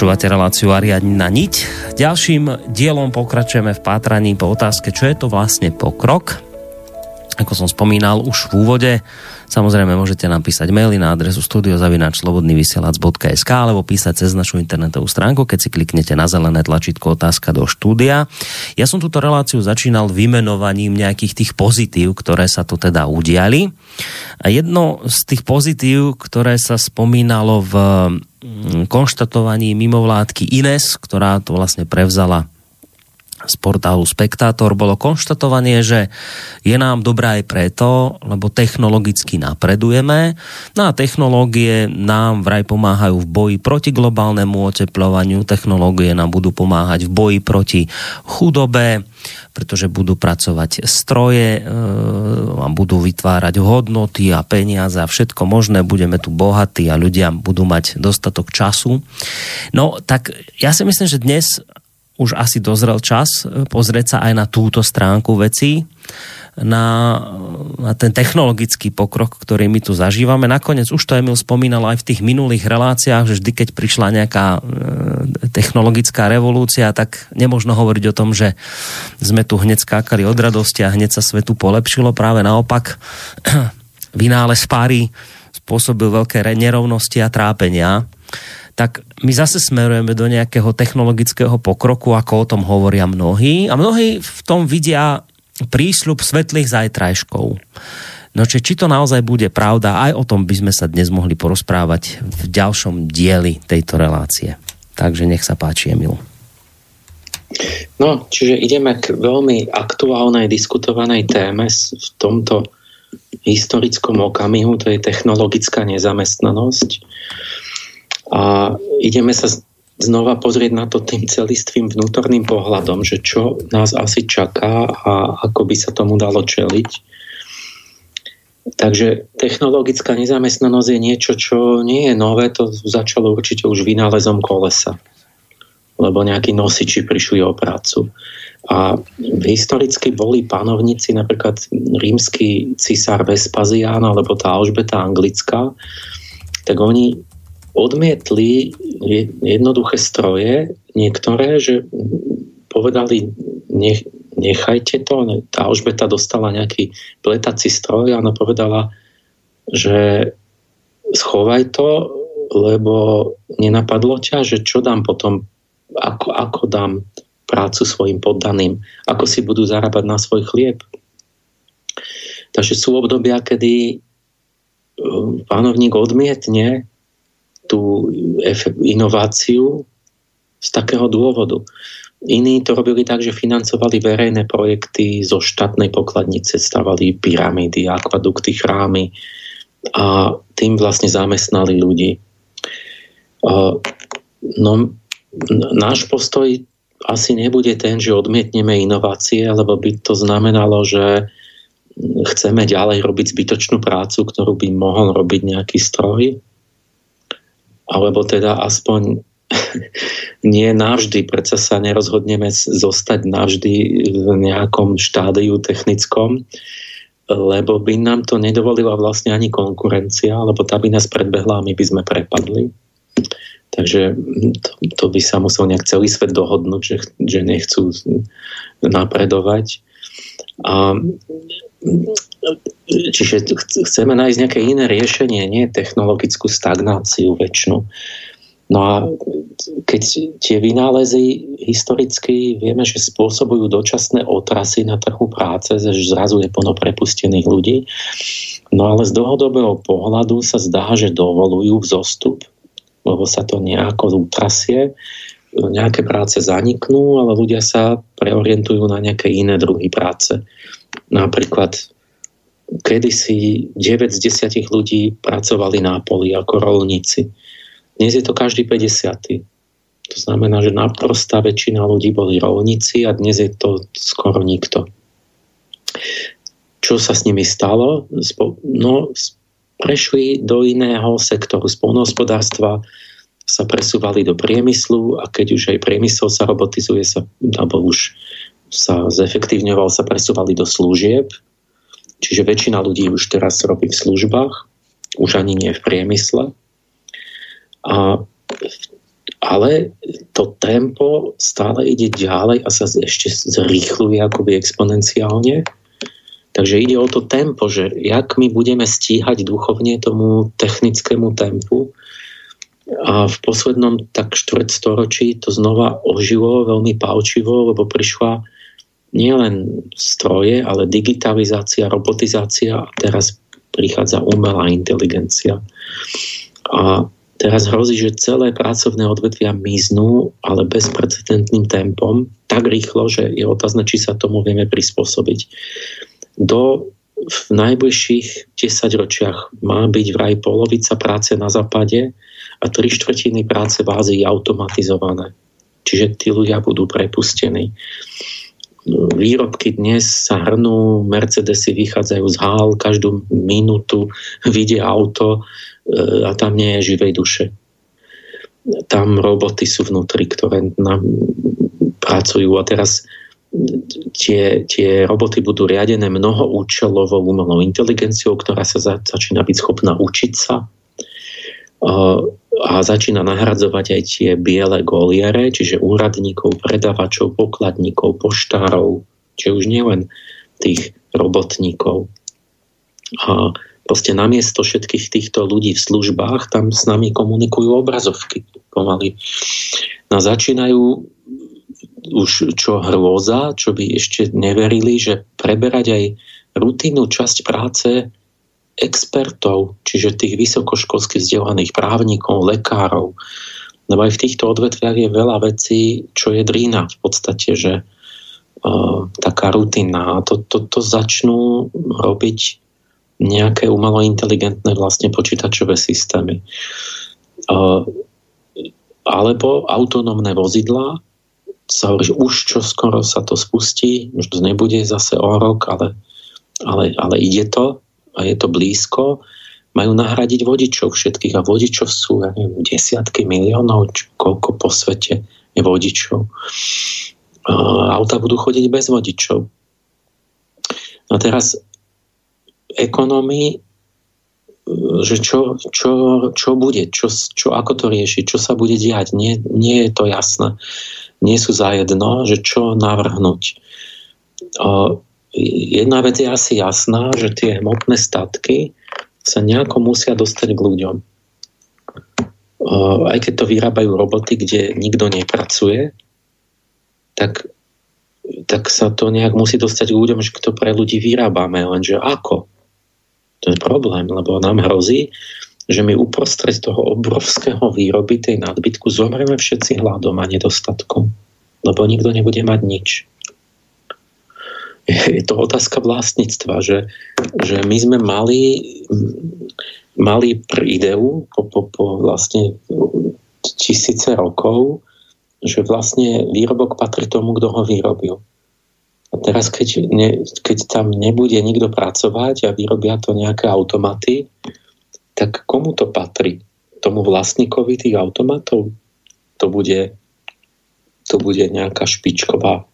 Počúvate reláciu Ariadna niť. Ďalším dielom pokračujeme v pátraní po otázke, čo je to vlastne pokrok. Ako som spomínal už v úvode, Samozrejme môžete napísať maily na adresu studiozavinačslobodnyvysielac.sk alebo písať cez našu internetovú stránku, keď si kliknete na zelené tlačítko otázka do štúdia. Ja som túto reláciu začínal vymenovaním nejakých tých pozitív, ktoré sa tu teda udiali. A jedno z tých pozitív, ktoré sa spomínalo v konštatovaní mimovládky Ines, ktorá to vlastne prevzala z portálu Spektátor bolo konštatovanie, že je nám dobré aj preto, lebo technologicky napredujeme. No a technológie nám vraj pomáhajú v boji proti globálnemu oteplovaniu, technológie nám budú pomáhať v boji proti chudobe, pretože budú pracovať stroje, e, a budú vytvárať hodnoty a peniaze a všetko možné, budeme tu bohatí a ľudia budú mať dostatok času. No tak ja si myslím, že dnes už asi dozrel čas e, pozrieť sa aj na túto stránku veci, na, na ten technologický pokrok, ktorý my tu zažívame. Nakoniec už to Emil spomínal aj v tých minulých reláciách, že vždy, keď prišla nejaká e, technologická revolúcia, tak nemožno hovoriť o tom, že sme tu hneď skákali od radosti a hneď sa svetu polepšilo. Práve naopak, vynález páry spôsobil veľké nerovnosti a trápenia tak my zase smerujeme do nejakého technologického pokroku, ako o tom hovoria mnohí. A mnohí v tom vidia prísľub svetlých zajtrajškov. No či, či to naozaj bude pravda, aj o tom by sme sa dnes mohli porozprávať v ďalšom dieli tejto relácie. Takže nech sa páči, Emil.
No, čiže ideme k veľmi aktuálnej diskutovanej téme v tomto historickom okamihu, to je technologická nezamestnanosť. A ideme sa znova pozrieť na to tým celistvým vnútorným pohľadom, že čo nás asi čaká a ako by sa tomu dalo čeliť. Takže technologická nezamestnanosť je niečo, čo nie je nové, to začalo určite už vynálezom kolesa, lebo nejakí nosiči prišli o prácu. A historicky boli panovníci, napríklad rímsky cisár Vespazián alebo tá Alžbeta anglická, tak oni odmietli jednoduché stroje, niektoré, že povedali, nech, nechajte to. Tá Alžbeta dostala nejaký pletací stroj a ona povedala, že schovaj to, lebo nenapadlo ťa, že čo dám potom, ako, ako dám prácu svojim poddaným, ako si budú zarábať na svoj chlieb. Takže sú obdobia, kedy um, pánovník odmietne tú inováciu z takého dôvodu. Iní to robili tak, že financovali verejné projekty zo štátnej pokladnice, stavali pyramídy, akvadukty, chrámy a tým vlastne zamestnali ľudí. No, náš postoj asi nebude ten, že odmietneme inovácie, lebo by to znamenalo, že chceme ďalej robiť zbytočnú prácu, ktorú by mohol robiť nejaký stroj alebo teda aspoň nie navždy, predsa sa nerozhodneme zostať navždy v nejakom štádiu technickom, lebo by nám to nedovolila vlastne ani konkurencia, lebo tá by nás predbehla a my by sme prepadli. Takže to, to by sa musel nejak celý svet dohodnúť, že, že nechcú napredovať. A Čiže chceme nájsť nejaké iné riešenie, nie technologickú stagnáciu väčšinu. No a keď tie vynálezy historicky vieme, že spôsobujú dočasné otrasy na trhu práce, že zrazu je plno prepustených ľudí, no ale z dlhodobého pohľadu sa zdá, že dovolujú vzostup, lebo sa to nejako utrasie, nejaké práce zaniknú, ale ľudia sa preorientujú na nejaké iné druhy práce. Napríklad kedysi 9 z 10 ľudí pracovali na poli ako rolníci. Dnes je to každý 50. To znamená, že naprostá väčšina ľudí boli rolníci a dnes je to skoro nikto. Čo sa s nimi stalo? No, prešli do iného sektoru spolnohospodárstva, sa presúvali do priemyslu a keď už aj priemysel sa robotizuje, sa, alebo už sa zefektívňoval, sa presúvali do služieb, Čiže väčšina ľudí už teraz robí v službách, už ani nie v priemysle. A ale to tempo stále ide ďalej a sa ešte zrýchluje akoby exponenciálne. Takže ide o to tempo, že jak my budeme stíhať duchovne tomu technickému tempu. A v poslednom tak štvrť storočí to znova ožilo veľmi palčivo, lebo prišla nielen stroje, ale digitalizácia, robotizácia a teraz prichádza umelá inteligencia. A Teraz hrozí, že celé pracovné odvetvia miznú, ale bezprecedentným tempom, tak rýchlo, že je otázne, či sa tomu vieme prispôsobiť. Do v najbližších 10 ročiach má byť vraj polovica práce na západe a tri štvrtiny práce v Ázii automatizované. Čiže tí ľudia budú prepustení. Výrobky dnes sa hrnú, Mercedesy vychádzajú z hál, každú minútu vidie auto, E, a tam nie je živej duše. Tam roboty sú vnútri, ktoré nám pracujú a teraz tie, tie roboty budú riadené mnohoúčelovou umelou inteligenciou, ktorá sa za, začína byť schopná učiť sa a začína nahradzovať aj tie biele goliere, čiže úradníkov, predavačov, pokladníkov, poštárov, čiže už nielen tých robotníkov. A proste namiesto všetkých týchto ľudí v službách, tam s nami komunikujú obrazovky pomaly. No začínajú už čo hrôza, čo by ešte neverili, že preberať aj rutinnú časť práce expertov, čiže tých vysokoškolsky vzdelaných právnikov, lekárov. Lebo aj v týchto odvetviach je veľa vecí, čo je drína v podstate, že uh, taká rutina. A to, to, to začnú robiť nejaké umelo inteligentné vlastne počítačové systémy. Alebo autonómne vozidlá, sa hovorí, že už čo skoro sa to spustí, už to nebude zase o rok, ale, ale, ale ide to a je to blízko, majú nahradiť vodičov všetkých a vodičov sú ja neviem, desiatky miliónov, či koľko po svete je vodičov. Auta budú chodiť bez vodičov. No teraz ekonómii, že čo, čo, čo bude, čo, čo, ako to riešiť, čo sa bude diať. Nie, nie je to jasné. Nie sú zajedno, že čo navrhnúť. Jedna vec je asi jasná, že tie hmotné statky sa nejako musia dostať k ľuďom. Aj keď to vyrábajú roboty, kde nikto nepracuje, tak tak sa to nejak musí dostať k ľuďom, že to pre ľudí vyrábame, lenže ako? To je problém, lebo nám hrozí, že my uprostred toho obrovského výroby tej nadbytku zomreme všetci hladom a nedostatkom. Lebo nikto nebude mať nič. Je to otázka vlastníctva, že, že my sme mali, mali ideu po, po, po vlastne tisíce rokov, že vlastne výrobok patrí tomu, kto ho vyrobil. A teraz, keď, ne, keď tam nebude nikto pracovať a vyrobia to nejaké automaty, tak komu to patrí? Tomu vlastníkovi tých automatov? To bude, to bude nejaká špičková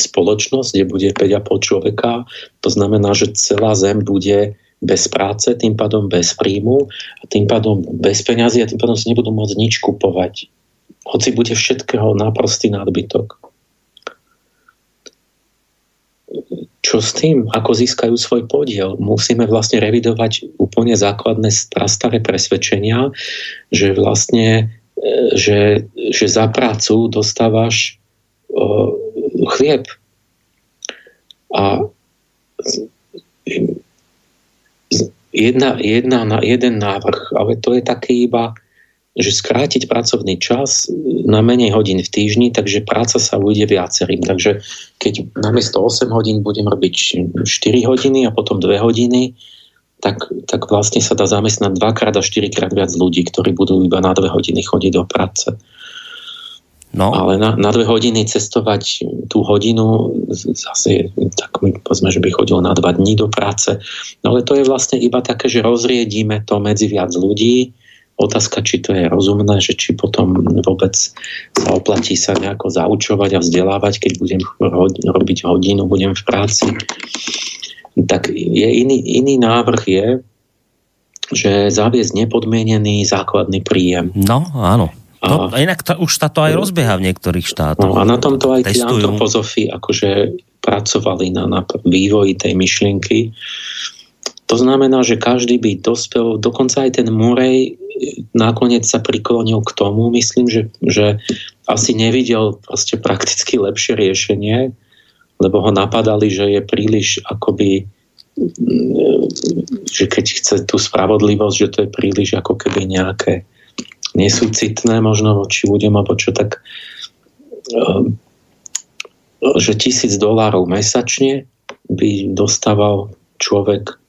spoločnosť, kde bude 5,5 človeka. To znamená, že celá zem bude bez práce, tým pádom bez príjmu a tým pádom bez peňazí a tým pádom si nebudú môcť nič kupovať. Hoci bude všetkého náprostý nadbytok čo s tým, ako získajú svoj podiel. Musíme vlastne revidovať úplne základné staré presvedčenia, že vlastne e, že, že za prácu dostávaš chlieb. A jedna, jedna, jeden návrh, ale to je taký iba že skrátiť pracovný čas na menej hodín v týždni, takže práca sa bude viacerým. Takže keď namiesto 8 hodín budem robiť 4 hodiny a potom 2 hodiny, tak, tak vlastne sa dá zamestnať dvakrát a štyrikrát viac ľudí, ktorí budú iba na 2 hodiny chodiť do práce. No. Ale na, na dve hodiny cestovať tú hodinu, zase tak mi povedzme, že by chodil na dva dní do práce. No ale to je vlastne iba také, že rozriedíme to medzi viac ľudí, Otázka, či to je rozumné, že či potom vôbec sa oplatí sa nejako zaučovať a vzdelávať, keď budem robiť hodinu, budem v práci. Tak je iný, iný návrh je, že zaviesť nepodmienený základný príjem.
No, áno. No, a inak to, už sa to aj rozbieha v niektorých štátoch.
No, a na tomto aj tí antropozofi akože pracovali na, na vývoji tej myšlienky. To znamená, že každý by dospel, dokonca aj ten Murej nakoniec sa priklonil k tomu, myslím, že, že asi nevidel proste prakticky lepšie riešenie, lebo ho napadali, že je príliš akoby že keď chce tú spravodlivosť, že to je príliš ako keby nejaké nesúcitné možno voči ľuďom, alebo čo tak ehm, že tisíc dolárov mesačne by dostával človek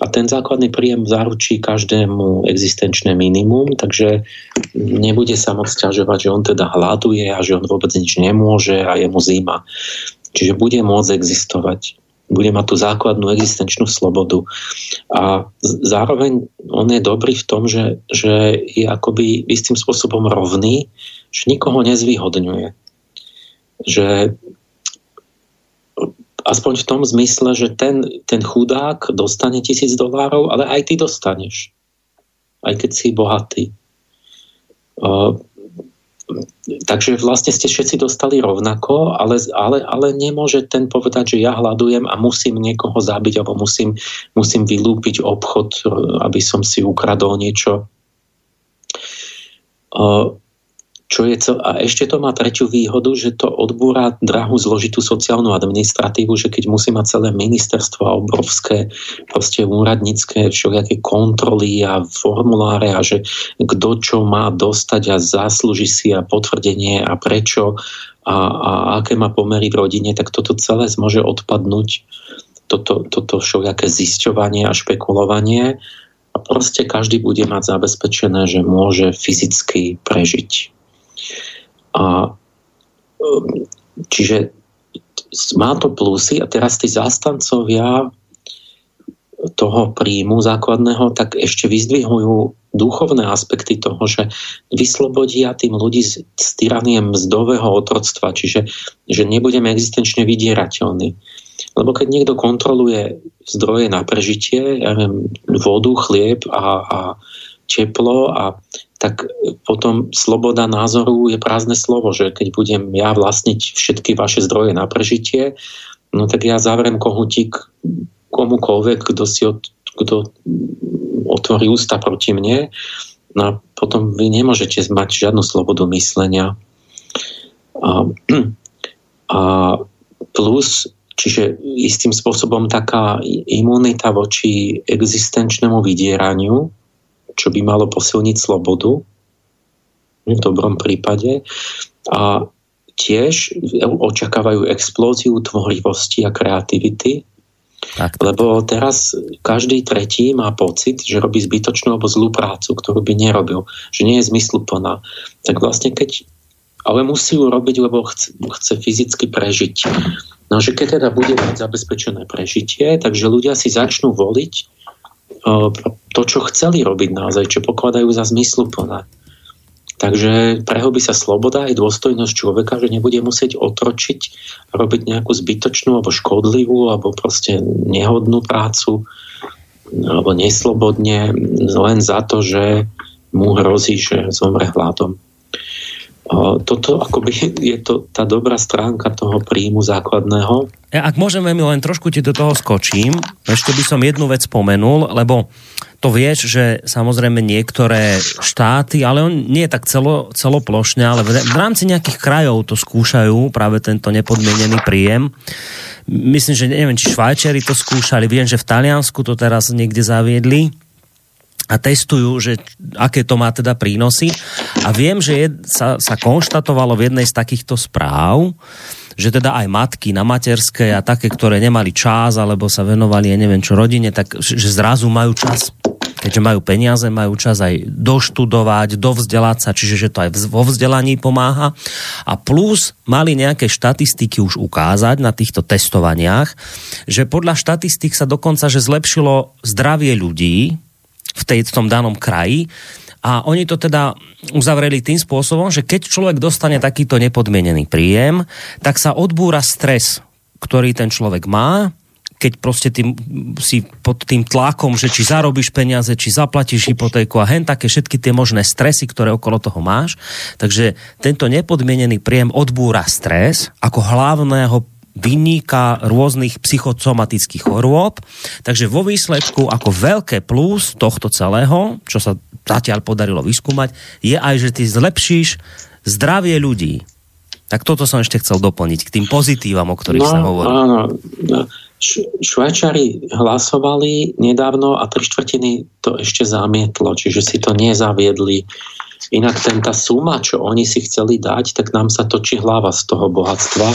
a ten základný príjem zaručí každému existenčné minimum, takže nebude sa môcť ťažovať, že on teda hľaduje a že on vôbec nič nemôže a je mu zima. Čiže bude môcť existovať bude mať tú základnú existenčnú slobodu. A zároveň on je dobrý v tom, že, že je akoby istým spôsobom rovný, že nikoho nezvýhodňuje. Že aspoň v tom zmysle, že ten, ten chudák dostane tisíc dolárov, ale aj ty dostaneš. Aj keď si bohatý takže vlastne ste všetci dostali rovnako, ale, ale, ale nemôže ten povedať, že ja hľadujem a musím niekoho zabiť alebo musím, musím vylúpiť obchod, aby som si ukradol niečo. Čo je cel... A ešte to má tretiu výhodu, že to odbúra drahú zložitú sociálnu administratívu, že keď musí mať celé ministerstvo a obrovské proste úradnícke všelijaké kontroly a formuláre a že kto čo má dostať a zaslúži si a potvrdenie a prečo a, a aké má pomery v rodine, tak toto celé môže odpadnúť toto, toto všelijaké zisťovanie a špekulovanie a proste každý bude mať zabezpečené, že môže fyzicky prežiť. A um, čiže má to plusy a teraz tí zástancovia toho príjmu základného, tak ešte vyzdvihujú duchovné aspekty toho, že vyslobodia tým ľudí z, z tyranie mzdového otroctva, čiže že nebudeme existenčne vydierateľní. Lebo keď niekto kontroluje zdroje na prežitie, ja neviem, vodu, chlieb a, a teplo a tak potom sloboda názoru je prázdne slovo, že keď budem ja vlastniť všetky vaše zdroje na prežitie, no tak ja zavrem kohutík komukoľvek, kto si od, kto otvorí ústa proti mne, no a potom vy nemôžete mať žiadnu slobodu myslenia. A, a plus, čiže istým spôsobom taká imunita voči existenčnému vydieraniu, čo by malo posilniť slobodu v dobrom prípade. A tiež očakávajú explóziu tvorivosti a kreativity, tak, tak. Lebo teraz každý tretí má pocit, že robí zbytočnú alebo zlú prácu, ktorú by nerobil, že nie je zmysluplná. Tak vlastne keď ale musí ju robiť, lebo chce, chce fyzicky prežiť. No, že keď teda bude mať zabezpečené prežitie, takže ľudia si začnú voliť to, čo chceli robiť naozaj, čo pokladajú za zmysluplné. Takže prehobí sa sloboda aj dôstojnosť človeka, že nebude musieť otročiť, robiť nejakú zbytočnú alebo škodlivú alebo proste nehodnú prácu alebo neslobodne len za to, že mu hrozí, že zomre hladom toto akoby je to tá dobrá stránka toho príjmu základného.
Ja, ak môžeme, mi len trošku ti do toho skočím, ešte by som jednu vec spomenul, lebo to vieš, že samozrejme niektoré štáty, ale on nie je tak celo, celoplošne, ale v, v rámci nejakých krajov to skúšajú, práve tento nepodmienený príjem. Myslím, že neviem, či Švajčeri to skúšali, viem, že v Taliansku to teraz niekde zaviedli a testujú, že aké to má teda prínosy. A viem, že je, sa, sa konštatovalo v jednej z takýchto správ, že teda aj matky na materskej a také, ktoré nemali čas alebo sa venovali, ja neviem čo, rodine, tak že zrazu majú čas keďže majú peniaze, majú čas aj doštudovať, dovzdelať sa, čiže že to aj vo vzdelaní pomáha. A plus mali nejaké štatistiky už ukázať na týchto testovaniach, že podľa štatistik sa dokonca, že zlepšilo zdravie ľudí, v, tej, v tom danom kraji. A oni to teda uzavreli tým spôsobom, že keď človek dostane takýto nepodmienený príjem, tak sa odbúra stres, ktorý ten človek má, keď proste tým, si pod tým tlakom, že či zarobíš peniaze, či zaplatíš hypotéku a hen také všetky tie možné stresy, ktoré okolo toho máš. Takže tento nepodmienený príjem odbúra stres ako hlavného vyníka rôznych psychosomatických chorôb. Takže vo výsledku ako veľké plus tohto celého, čo sa zatiaľ podarilo vyskúmať, je aj, že ty zlepšíš zdravie ľudí. Tak toto som ešte chcel doplniť k tým pozitívam, o ktorých no, sa hovorí.
Áno. Švajčari hlasovali nedávno a tri štvrtiny to ešte zamietlo, čiže si to nezaviedli. Inak ten tá suma, čo oni si chceli dať, tak nám sa točí hlava z toho bohatstva,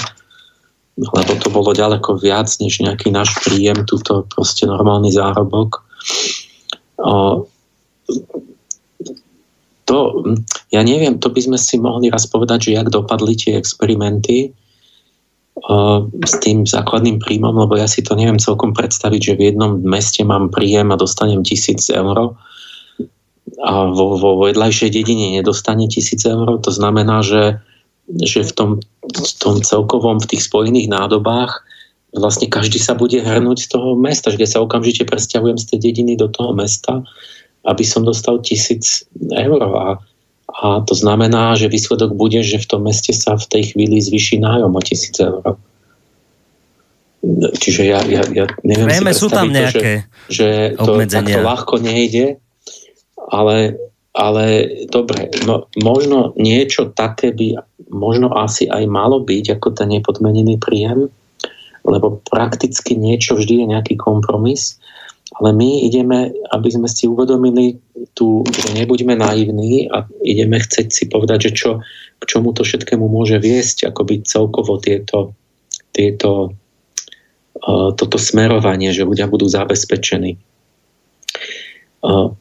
lebo to bolo ďaleko viac než nejaký náš príjem, túto proste normálny zárobok. O, to, ja neviem, to by sme si mohli raz povedať, že jak dopadli tie experimenty, s tým základným príjmom, lebo ja si to neviem celkom predstaviť, že v jednom meste mám príjem a dostanem tisíc eur a vo, vo vedľajšej dedine nedostane tisíc eur. To znamená, že, že v, tom, v tom celkovom, v tých spojených nádobách vlastne každý sa bude hrnúť z toho mesta, že sa okamžite presťahujem z tej dediny do toho mesta, aby som dostal tisíc eur a a to znamená, že výsledok bude, že v tom meste sa v tej chvíli zvyší nájom o tisíc eur. Čiže ja, ja, ja neviem
Vieme, si sú tam nejaké
to, že, že to takto ľahko nejde, ale, ale dobre, no, možno niečo také by možno asi aj malo byť ako ten nepodmenený príjem, lebo prakticky niečo vždy je nejaký kompromis ale my ideme, aby sme si uvedomili tu, že nebuďme naivní a ideme chcieť si povedať, že čo, k čomu to všetkému môže viesť, akoby celkovo tieto, tieto, uh, toto smerovanie, že ľudia budú zabezpečení. Uh,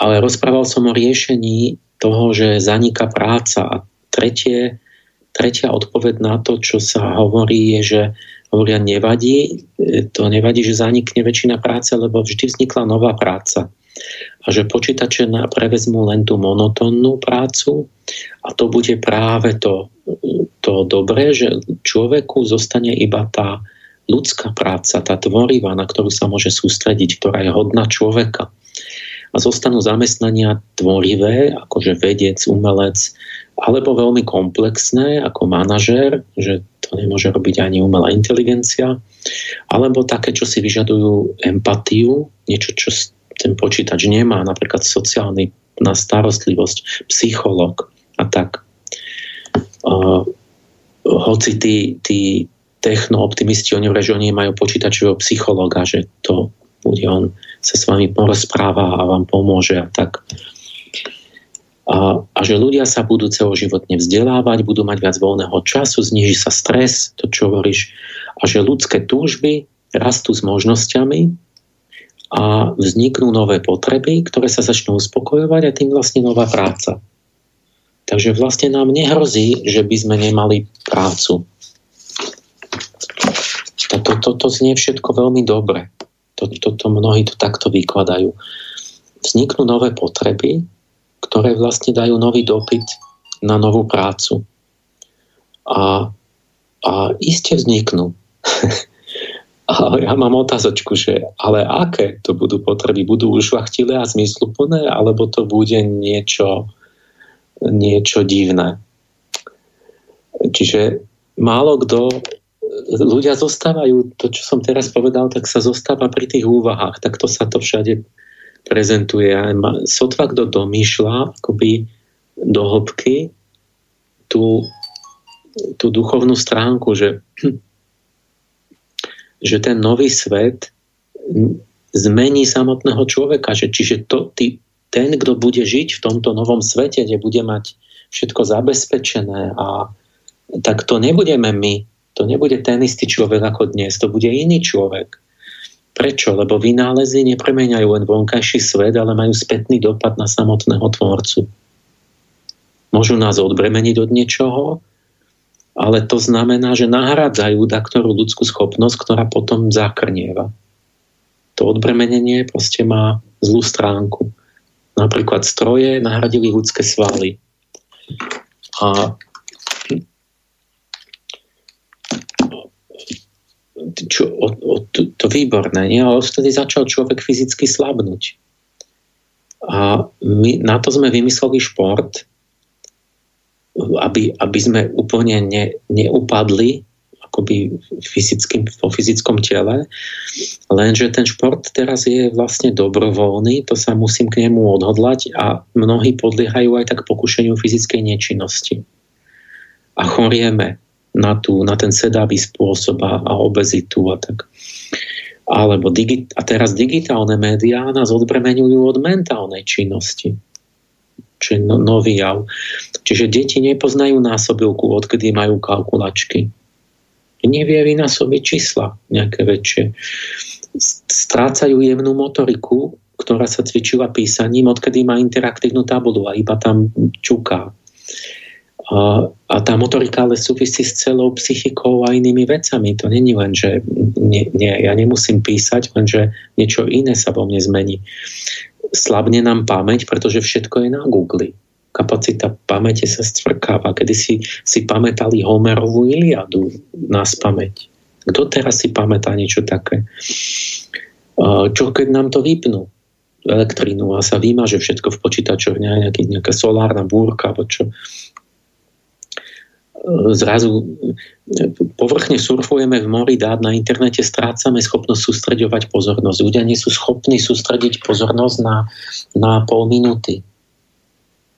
ale rozprával som o riešení toho, že zaniká práca a tretie, tretia odpoveď na to, čo sa hovorí, je, že hovoria, nevadí, to nevadí, že zanikne väčšina práce, lebo vždy vznikla nová práca. A že počítače prevezmú len tú monotónnu prácu a to bude práve to, to dobré, že človeku zostane iba tá ľudská práca, tá tvorivá, na ktorú sa môže sústrediť, ktorá je hodná človeka. A zostanú zamestnania tvorivé, akože vedec, umelec, alebo veľmi komplexné ako manažér, že to nemôže robiť ani umelá inteligencia, alebo také, čo si vyžadujú empatiu, niečo, čo ten počítač nemá, napríklad sociálny na starostlivosť, psycholog a tak. Uh, hoci tí, tí technooptimisti, oni hovoria, že oni majú počítačového psychologa, že to bude on sa s vami porozpráva a vám pomôže a tak. A, a že ľudia sa budú celoživotne vzdelávať, budú mať viac voľného času, zniží sa stres, to čo hovoríš, a že ľudské túžby rastú s možnosťami a vzniknú nové potreby, ktoré sa začnú uspokojovať a tým vlastne nová práca. Takže vlastne nám nehrozí, že by sme nemali prácu. Toto to, to znie všetko veľmi dobre. Toto to, to, mnohí to takto vykladajú. Vzniknú nové potreby, ktoré vlastne dajú nový dopyt na novú prácu. A, a iste vzniknú. a ja mám otázočku, že ale aké to budú potreby? Budú ušlachtilé a zmysluplné, alebo to bude niečo, niečo divné? Čiže málo kto ľudia zostávajú, to čo som teraz povedal, tak sa zostáva pri tých úvahách. Takto sa to všade prezentuje. Sotva kto domýšľa akoby do hĺbky tú, tú duchovnú stránku, že, že ten nový svet zmení samotného človeka. Že, čiže to, ty, ten, kto bude žiť v tomto novom svete, kde bude mať všetko zabezpečené a tak to nebudeme my, to nebude ten istý človek ako dnes, to bude iný človek. Prečo? Lebo vynálezy nepremeniajú len vonkajší svet, ale majú spätný dopad na samotného tvorcu. Môžu nás odbremeniť od niečoho, ale to znamená, že nahradzajú taktorú ľudskú schopnosť, ktorá potom zakrnieva. To odbremenenie proste má zlú stránku. Napríklad stroje nahradili ľudské svaly. A čo, o, o, to, to výborné, nie? ale vtedy začal človek fyzicky slabnúť. A my na to sme vymysleli šport, aby, aby sme úplne ne, neupadli akoby fyzickým, vo fyzickom tele, lenže ten šport teraz je vlastne dobrovoľný, to sa musím k nemu odhodlať a mnohí podliehajú aj tak pokušeniu fyzickej nečinnosti. A chorieme na, tú, na ten sedavý spôsob a, obezitu a tak. Alebo digi- a teraz digitálne médiá nás odbremenujú od mentálnej činnosti čo je no, nový jav. Čiže deti nepoznajú násobilku, odkedy majú kalkulačky. Nevie vynásobiť čísla nejaké väčšie. Strácajú jemnú motoriku, ktorá sa cvičila písaním, odkedy má interaktívnu tabulu a iba tam čuká. A, tá motorika ale súvisí s celou psychikou a inými vecami. To není len, že nie, nie, ja nemusím písať, lenže niečo iné sa vo mne zmení slabne nám pamäť, pretože všetko je na Google. Kapacita pamäte sa stvrkáva. Kedy si, si pamätali Homerovú Iliadu na pamäť. Kto teraz si pamätá niečo také? Čo keď nám to vypnú? elektrínu a sa vymaže všetko v počítačoch, nejaký, nejaká solárna búrka, alebo čo zrazu povrchne surfujeme v mori dát na internete, strácame schopnosť sústreďovať pozornosť. Ľudia nie sú schopní sústrediť pozornosť na, na pol minúty.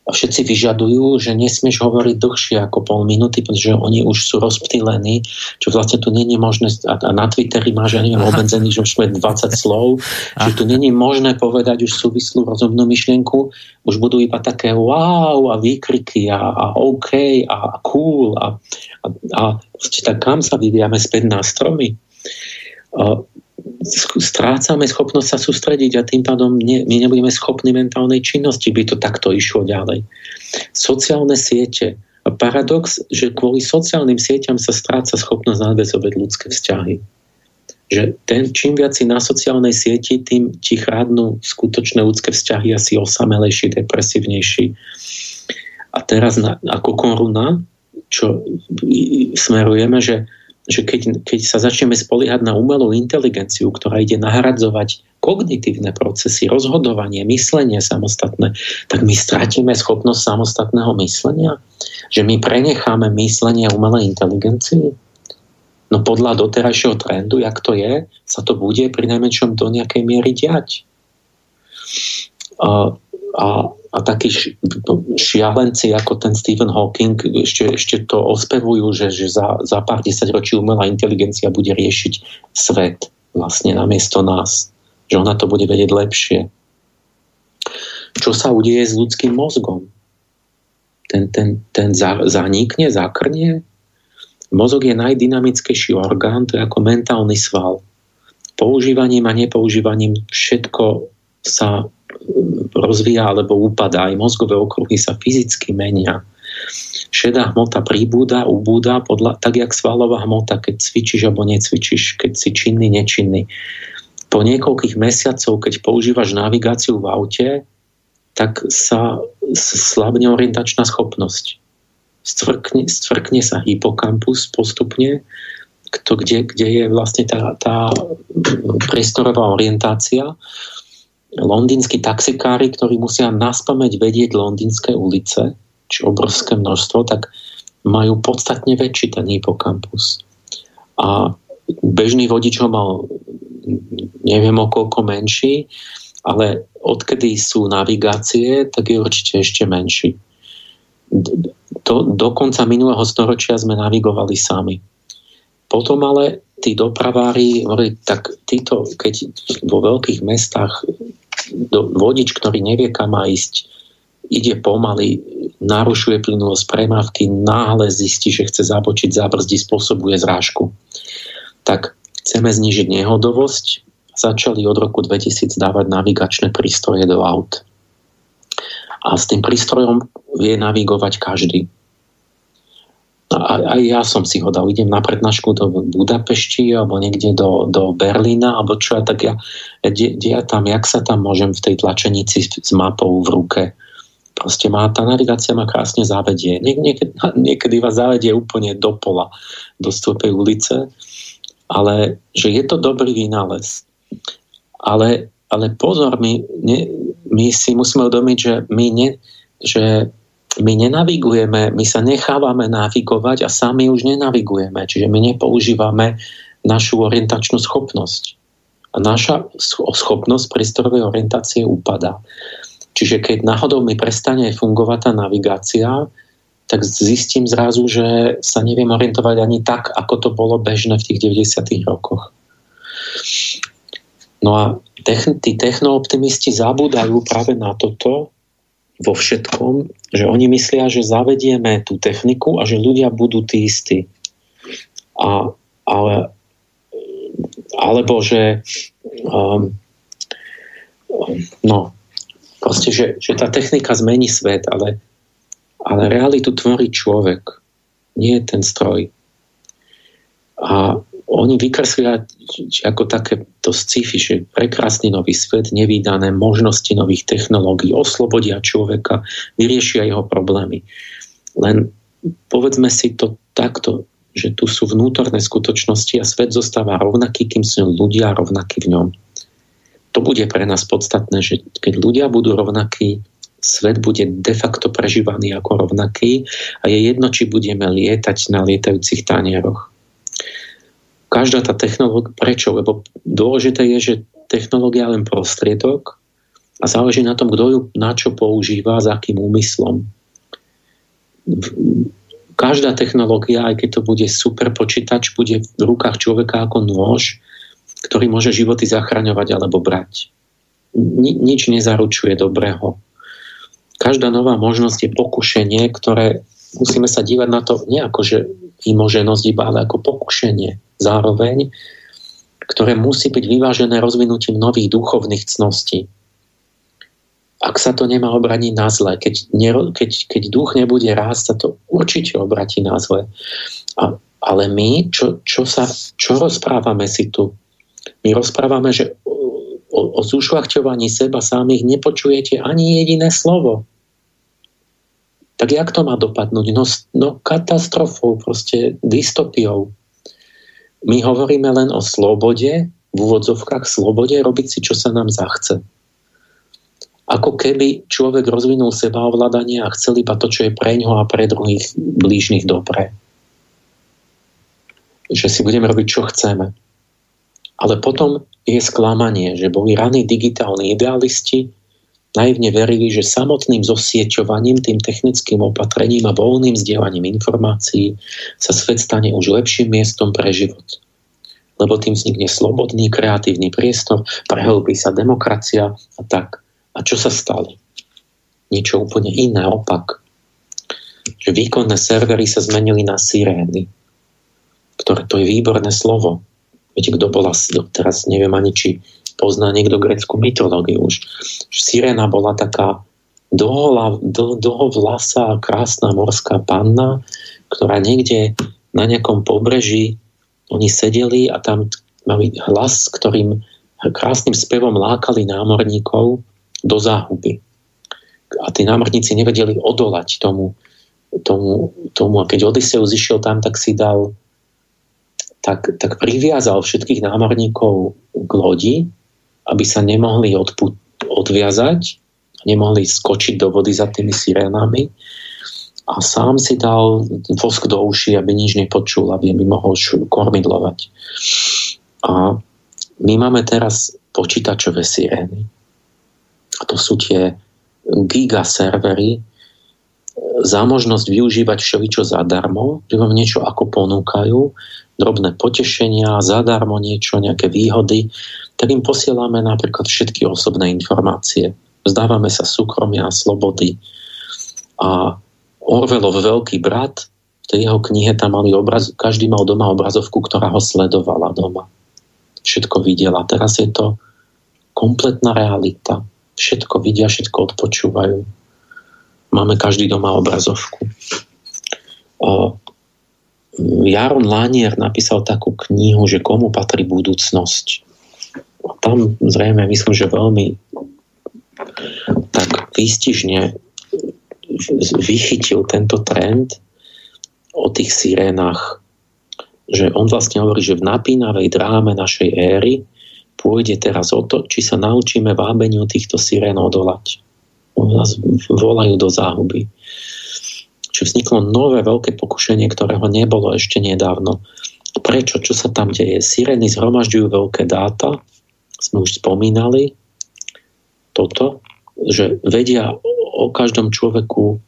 A všetci vyžadujú, že nesmieš hovoriť dlhšie ako pol minúty, pretože oni už sú rozptýlení, čo vlastne tu není možné, a na Twitteri máš, ja neviem, obmedzený, že už sme 20 slov, že tu není možné povedať už súvislú rozumnú myšlienku, už budú iba také wow a výkriky a, a OK a cool a, a, a tak kam sa vyvíjame späť na stromy. A, strácame schopnosť sa sústrediť a tým pádom ne, my nebudeme schopní mentálnej činnosti, by to takto išlo ďalej. Sociálne siete. Paradox, že kvôli sociálnym sieťam sa stráca schopnosť nadväzovať ľudské vzťahy. Že ten, čím viac si na sociálnej sieti, tým ti chrádnu skutočné ľudské vzťahy asi osamelejší, depresívnejší. A teraz na, ako koruna, čo smerujeme, že že keď, keď sa začneme spoliehať na umelú inteligenciu, ktorá ide nahradzovať kognitívne procesy, rozhodovanie, myslenie samostatné, tak my stratíme schopnosť samostatného myslenia? Že my prenecháme myslenie umelej inteligencii? No podľa doterajšieho trendu, jak to je, sa to bude pri najmenšom do nejakej miery diať. A a takí šialenci ako ten Stephen Hawking ešte, ešte to ospevujú, že, že za, za pár desaťročí umelá inteligencia bude riešiť svet vlastne namiesto nás. Že ona to bude vedieť lepšie. Čo sa udeje s ľudským mozgom? Ten, ten, ten zanikne, zakrnie? Mozog je najdynamickejší orgán, to je ako mentálny sval. Používaním a nepoužívaním všetko sa rozvíja alebo upadá, aj mozgové okruhy sa fyzicky menia. Šedá hmota príbúda, ubúda, podľa, tak jak svalová hmota, keď cvičíš alebo necvičíš, keď si činný, nečinný. Po niekoľkých mesiacov, keď používaš navigáciu v aute, tak sa slabne orientačná schopnosť. Stvrkne, stvrkne sa hypokampus postupne, to, kde, kde je vlastne tá, tá priestorová orientácia londýnsky taxikári, ktorí musia naspameť vedieť londýnske ulice, či obrovské množstvo, tak majú podstatne väčší ten hipokampus. A bežný vodič ho mal neviem o koľko menší, ale odkedy sú navigácie, tak je určite ešte menší. Do, do konca minulého storočia sme navigovali sami. Potom ale tí dopravári, tak títo, keď vo veľkých mestách vodič, ktorý nevie, kam má ísť, ide pomaly, narušuje plynulosť premávky, náhle zistí, že chce zabočiť, zabrzdi, spôsobuje zrážku. Tak chceme znižiť nehodovosť, začali od roku 2000 dávať navigačné prístroje do aut. A s tým prístrojom vie navigovať každý aj ja som si ho dal, idem na prednášku do Budapešti alebo niekde do, do Berlína alebo čo, tak ja, de, de, ja tam, jak sa tam môžem v tej tlačenici s mapou v ruke. Proste má, tá navigácia ma krásne zavedie. Nie, niekedy, niekedy vás zavedie úplne do pola, do stĺpej ulice ale že je to dobrý vynález. Ale, ale pozor, my, ne, my si musíme uvedomiť, že my, ne, že my nenavigujeme, my sa nechávame navigovať a sami už nenavigujeme. Čiže my nepoužívame našu orientačnú schopnosť. A naša schopnosť priestorovej orientácie upadá. Čiže keď náhodou mi prestane fungovať tá navigácia, tak zistím zrazu, že sa neviem orientovať ani tak, ako to bolo bežné v tých 90. rokoch. No a techn- tí technooptimisti zabúdajú práve na toto vo všetkom, že oni myslia, že zavedieme tú techniku a že ľudia budú tí istí. A, ale alebo že um, no, proste, že, že tá technika zmení svet, ale, ale realitu tvorí človek, nie ten stroj. A oni vykreslia ako také to sci-fi, že prekrásny nový svet, nevýdané možnosti nových technológií, oslobodia človeka, vyriešia jeho problémy. Len povedzme si to takto, že tu sú vnútorné skutočnosti a svet zostáva rovnaký, kým sú ľudia rovnakí v ňom. To bude pre nás podstatné, že keď ľudia budú rovnakí, svet bude de facto prežívaný ako rovnaký a je jedno, či budeme lietať na lietajúcich tanieroch. Každá tá technológia, prečo? Lebo dôležité je, že technológia je len prostriedok a záleží na tom, kto ju na čo používa, za akým úmyslom každá technológia, aj keď to bude super počítač, bude v rukách človeka ako nôž, ktorý môže životy zachraňovať alebo brať. Ni, nič nezaručuje dobrého. Každá nová možnosť je pokušenie, ktoré musíme sa dívať na to nie ako, že vymoženosť iba, ale ako pokušenie zároveň, ktoré musí byť vyvážené rozvinutím nových duchovných cností ak sa to nemá obraniť na zle, keď, keď, keď duch nebude rásť, sa to určite obratí na zle. A, ale my, čo, čo, sa, čo rozprávame si tu? My rozprávame, že o, o zúšľachťovaní seba samých nepočujete ani jediné slovo. Tak jak to má dopadnúť? No, no katastrofou, proste dystopiou. My hovoríme len o slobode, v úvodzovkách slobode, robiť si, čo sa nám zachce ako keby človek rozvinul seba ovládanie a chcel iba to, čo je pre ňoho a pre druhých blížnych dobré. Že si budeme robiť, čo chceme. Ale potom je sklamanie, že boli raní digitálni idealisti, naivne verili, že samotným zosieťovaním, tým technickým opatrením a voľným zdieľaním informácií sa svet stane už lepším miestom pre život. Lebo tým vznikne slobodný, kreatívny priestor, prehlbí sa demokracia a tak a čo sa stalo? Niečo úplne iné, opak. Že výkonné servery sa zmenili na sirény, ktoré to je výborné slovo. Viete, kto bola, teraz neviem ani, či pozná niekto greckú mytológiu už. Siréna bola taká dlho, dlhovlasá, krásna morská panna, ktorá niekde na nejakom pobreží oni sedeli a tam mali hlas, ktorým krásnym spevom lákali námorníkov do záhuby. A tí námorníci nevedeli odolať tomu, tomu, tomu. A keď Odysseus išiel tam, tak si dal tak, tak priviazal všetkých námorníkov k lodi, aby sa nemohli odput, odviazať, nemohli skočiť do vody za tými sirénami a sám si dal vosk do uši, aby nič nepočul, aby by mohol kormidlovať. A my máme teraz počítačové sirény. A to sú tie gigaservery za možnosť využívať všeličo zadarmo, že vám niečo ako ponúkajú, drobné potešenia, zadarmo niečo, nejaké výhody, tak im posielame napríklad všetky osobné informácie. Vzdávame sa súkromia a slobody. A Orwellov veľký brat, v tej jeho knihe tam mali obraz, každý mal doma obrazovku, ktorá ho sledovala doma. Všetko videla. Teraz je to kompletná realita všetko vidia, všetko odpočúvajú. Máme každý doma obrazovku. Jaron Lanier napísal takú knihu, že komu patrí budúcnosť. Tam zrejme myslím, že veľmi tak výstižne vychytil tento trend o tých sirénach, že on vlastne hovorí, že v napínavej dráme našej éry pôjde teraz o to, či sa naučíme vábeniu týchto sirén odolať. Oni nás volajú do záhuby. Čiže vzniklo nové veľké pokušenie, ktorého nebolo ešte nedávno. Prečo? Čo sa tam deje? Sirény zhromažďujú veľké dáta, sme už spomínali toto, že vedia o každom človeku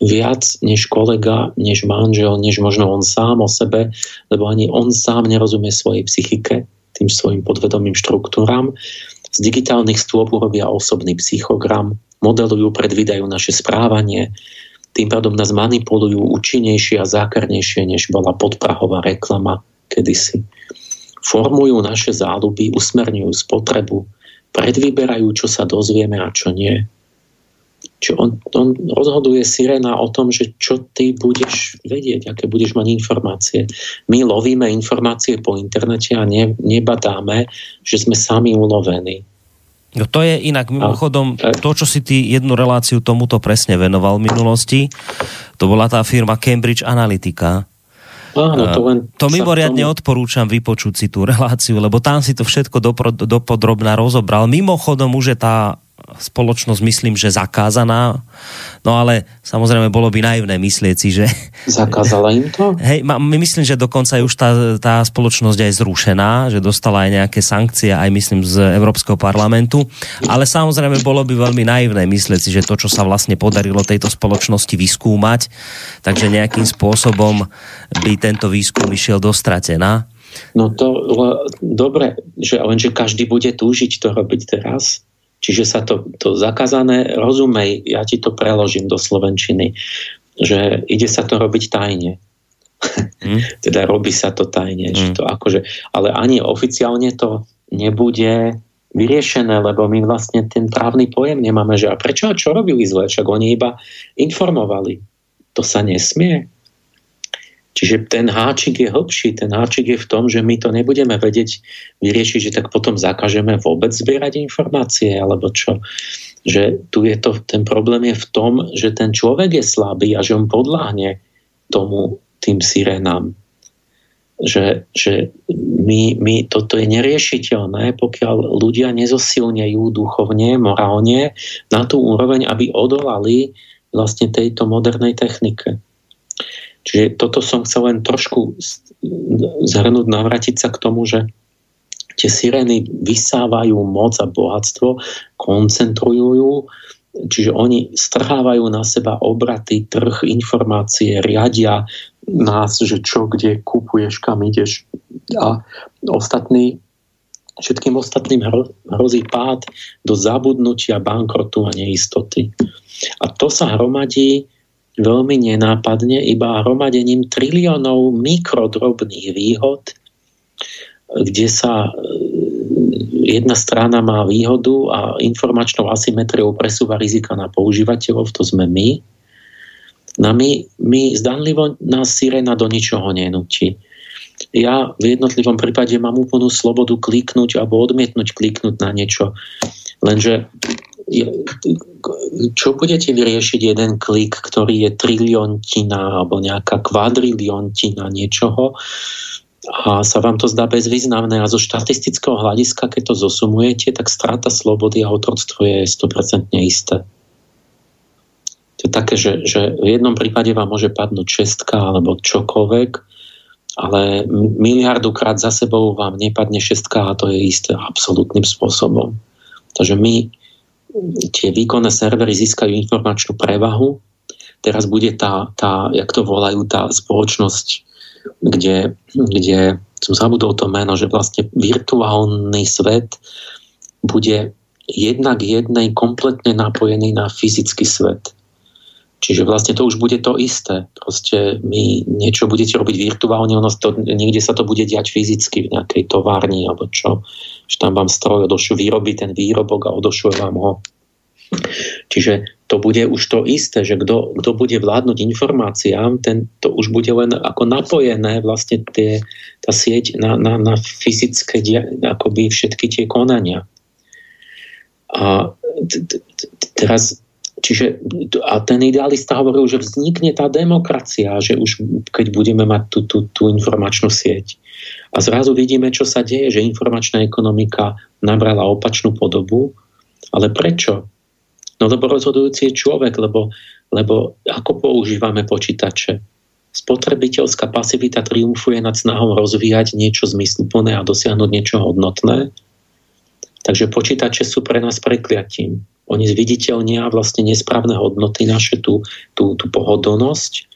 viac než kolega, než manžel, než možno on sám o sebe, lebo ani on sám nerozumie svojej psychike, tým svojim podvedomým štruktúram. Z digitálnych stôp urobia osobný psychogram, modelujú, predvídajú naše správanie, tým pádom nás manipulujú účinnejšie a zákarnejšie, než bola podprahová reklama kedysi. Formujú naše záľuby, usmerňujú spotrebu, predvyberajú, čo sa dozvieme a čo nie čo on, on rozhoduje sirena o tom, že čo ty budeš vedieť, aké budeš mať informácie. My lovíme informácie po internete a ne, nebadáme, že sme sami ulovení.
No to je inak mimochodom, to, čo si ty jednu reláciu tomuto presne venoval v minulosti, to bola tá firma Cambridge Analytica.
Áno, to, len
to mimoriadne tomu... odporúčam vypočuť si tú reláciu, lebo tam si to všetko dopodrobná rozobral. Mimochodom už je tá spoločnosť myslím, že zakázaná. No ale samozrejme bolo by naivné myslieť si, že...
Zakázala im to?
Hej, my myslím, že dokonca je už tá, tá spoločnosť aj zrušená, že dostala aj nejaké sankcie, aj myslím z Európskeho parlamentu. Ale samozrejme bolo by veľmi naivné myslieť si, že to, čo sa vlastne podarilo tejto spoločnosti vyskúmať, takže nejakým spôsobom by tento výskum išiel do stratená.
No to dobre, že lenže každý bude túžiť to robiť teraz. Čiže sa to, to zakázané, rozumej, ja ti to preložím do Slovenčiny, že ide sa to robiť tajne. Mm. teda robí sa to tajne. Mm. Že to akože, ale ani oficiálne to nebude vyriešené, lebo my vlastne ten právny pojem nemáme, že a prečo a čo robili zle, však oni iba informovali. To sa nesmie. Čiže ten háčik je hlbší. Ten háčik je v tom, že my to nebudeme vedieť vyriešiť, že tak potom zakažeme vôbec zbierať informácie, alebo čo. Že tu je to, ten problém je v tom, že ten človek je slabý a že on podláhne tomu, tým sirenám. Že, že my, my, toto je neriešiteľné, pokiaľ ľudia nezosilnejú duchovne, morálne na tú úroveň, aby odolali vlastne tejto modernej technike. Čiže toto som chcel len trošku zhrnúť, navrátiť sa k tomu, že tie sirény vysávajú moc a bohatstvo, koncentrujú čiže oni strhávajú na seba obraty, trh, informácie, riadia nás, že čo, kde kupuješ, kam ideš a ostatní všetkým ostatným hrozí pád do zabudnutia, bankrotu a neistoty. A to sa hromadí veľmi nenápadne iba hromadením triliónov mikrodrobných výhod, kde sa e, jedna strana má výhodu a informačnou asymetriou presúva rizika na používateľov, to sme my. Na my, my zdanlivo nás sirena do ničoho nenúti. Ja v jednotlivom prípade mám úplnú slobodu kliknúť alebo odmietnúť kliknúť na niečo. Lenže čo budete vyriešiť jeden klik, ktorý je triliontina alebo nejaká kvadriliontina niečoho a sa vám to zdá bezvýznamné a zo štatistického hľadiska, keď to zosumujete, tak strata slobody a otroctvo je 100% isté. To je také, že, že v jednom prípade vám môže padnúť šestka alebo čokoľvek, ale miliardu krát za sebou vám nepadne šestka a to je isté absolútnym spôsobom. Takže my tie výkonné servery získajú informačnú prevahu. Teraz bude tá, tá jak to volajú, tá spoločnosť, kde, kde som zabudol to meno, že vlastne virtuálny svet bude jednak jednej kompletne napojený na fyzický svet. Čiže vlastne to už bude to isté. Proste my niečo budete robiť virtuálne, ono to, niekde sa to bude diať fyzicky v nejakej továrni alebo čo. Že tam vám stroj odošuje, vyrobí ten výrobok a odošuje vám ho. Čiže to bude už to isté, že kto bude vládnuť informáciám, ten to už bude len ako napojené vlastne tie, tá sieť na, na, na fyzické akoby všetky tie konania. A teraz čiže a ten idealista hovoril, že vznikne tá demokracia, že už keď budeme mať tú, tú, tú informačnú sieť. A zrazu vidíme, čo sa deje, že informačná ekonomika nabrala opačnú podobu. Ale prečo? No lebo rozhodujúci je človek, lebo, lebo ako používame počítače? Spotrebiteľská pasivita triumfuje nad snahou rozvíjať niečo zmysluplné a dosiahnuť niečo hodnotné. Takže počítače sú pre nás prekliatím. Oni zviditeľnia vlastne nesprávne hodnoty naše, tú, tú, tú pohodlnosť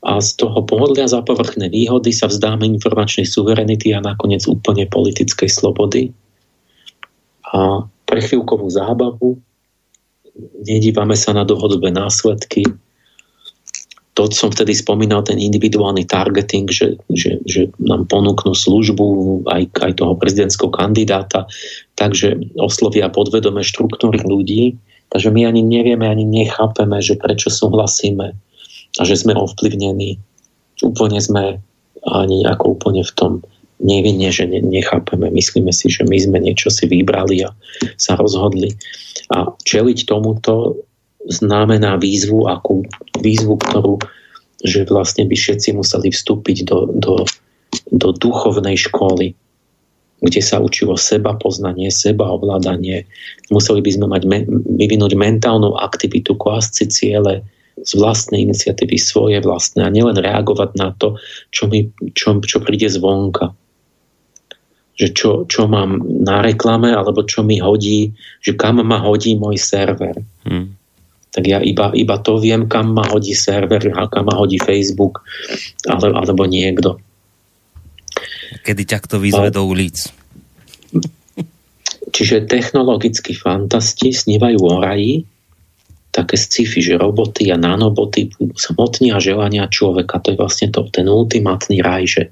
a z toho pohodlia za povrchné výhody sa vzdáme informačnej suverenity a nakoniec úplne politickej slobody. A pre chvíľkovú zábavu nedívame sa na dohodové následky, to som vtedy spomínal, ten individuálny targeting, že, že, že nám ponúknú službu aj, aj toho prezidentského kandidáta, takže oslovia podvedome štruktúry ľudí, takže my ani nevieme, ani nechápeme, že prečo súhlasíme a že sme ovplyvnení. Úplne sme ani ako úplne v tom nevinne, že nechápeme. Myslíme si, že my sme niečo si vybrali a sa rozhodli. A čeliť tomuto znamená výzvu, akú výzvu, ktorú že vlastne by všetci museli vstúpiť do, do, do duchovnej školy, kde sa učilo seba poznanie, seba ovládanie. Museli by sme mať, vyvinúť mentálnu aktivitu, klásť si ciele z vlastnej iniciatívy, svoje vlastné a nielen reagovať na to, čo, mi, čo, čo príde zvonka. Že čo, čo mám na reklame, alebo čo mi hodí, že kam ma hodí môj server. Hmm tak ja iba, iba to viem, kam ma hodí server a kam ma hodí Facebook ale, alebo niekto.
Kedy ťa kto vyzve do ulic?
Čiže technologickí fantasti snívajú o raji, také sci-fi, že roboty a nanoboty smotnia želania človeka. To je vlastne to, ten ultimátny raj, že,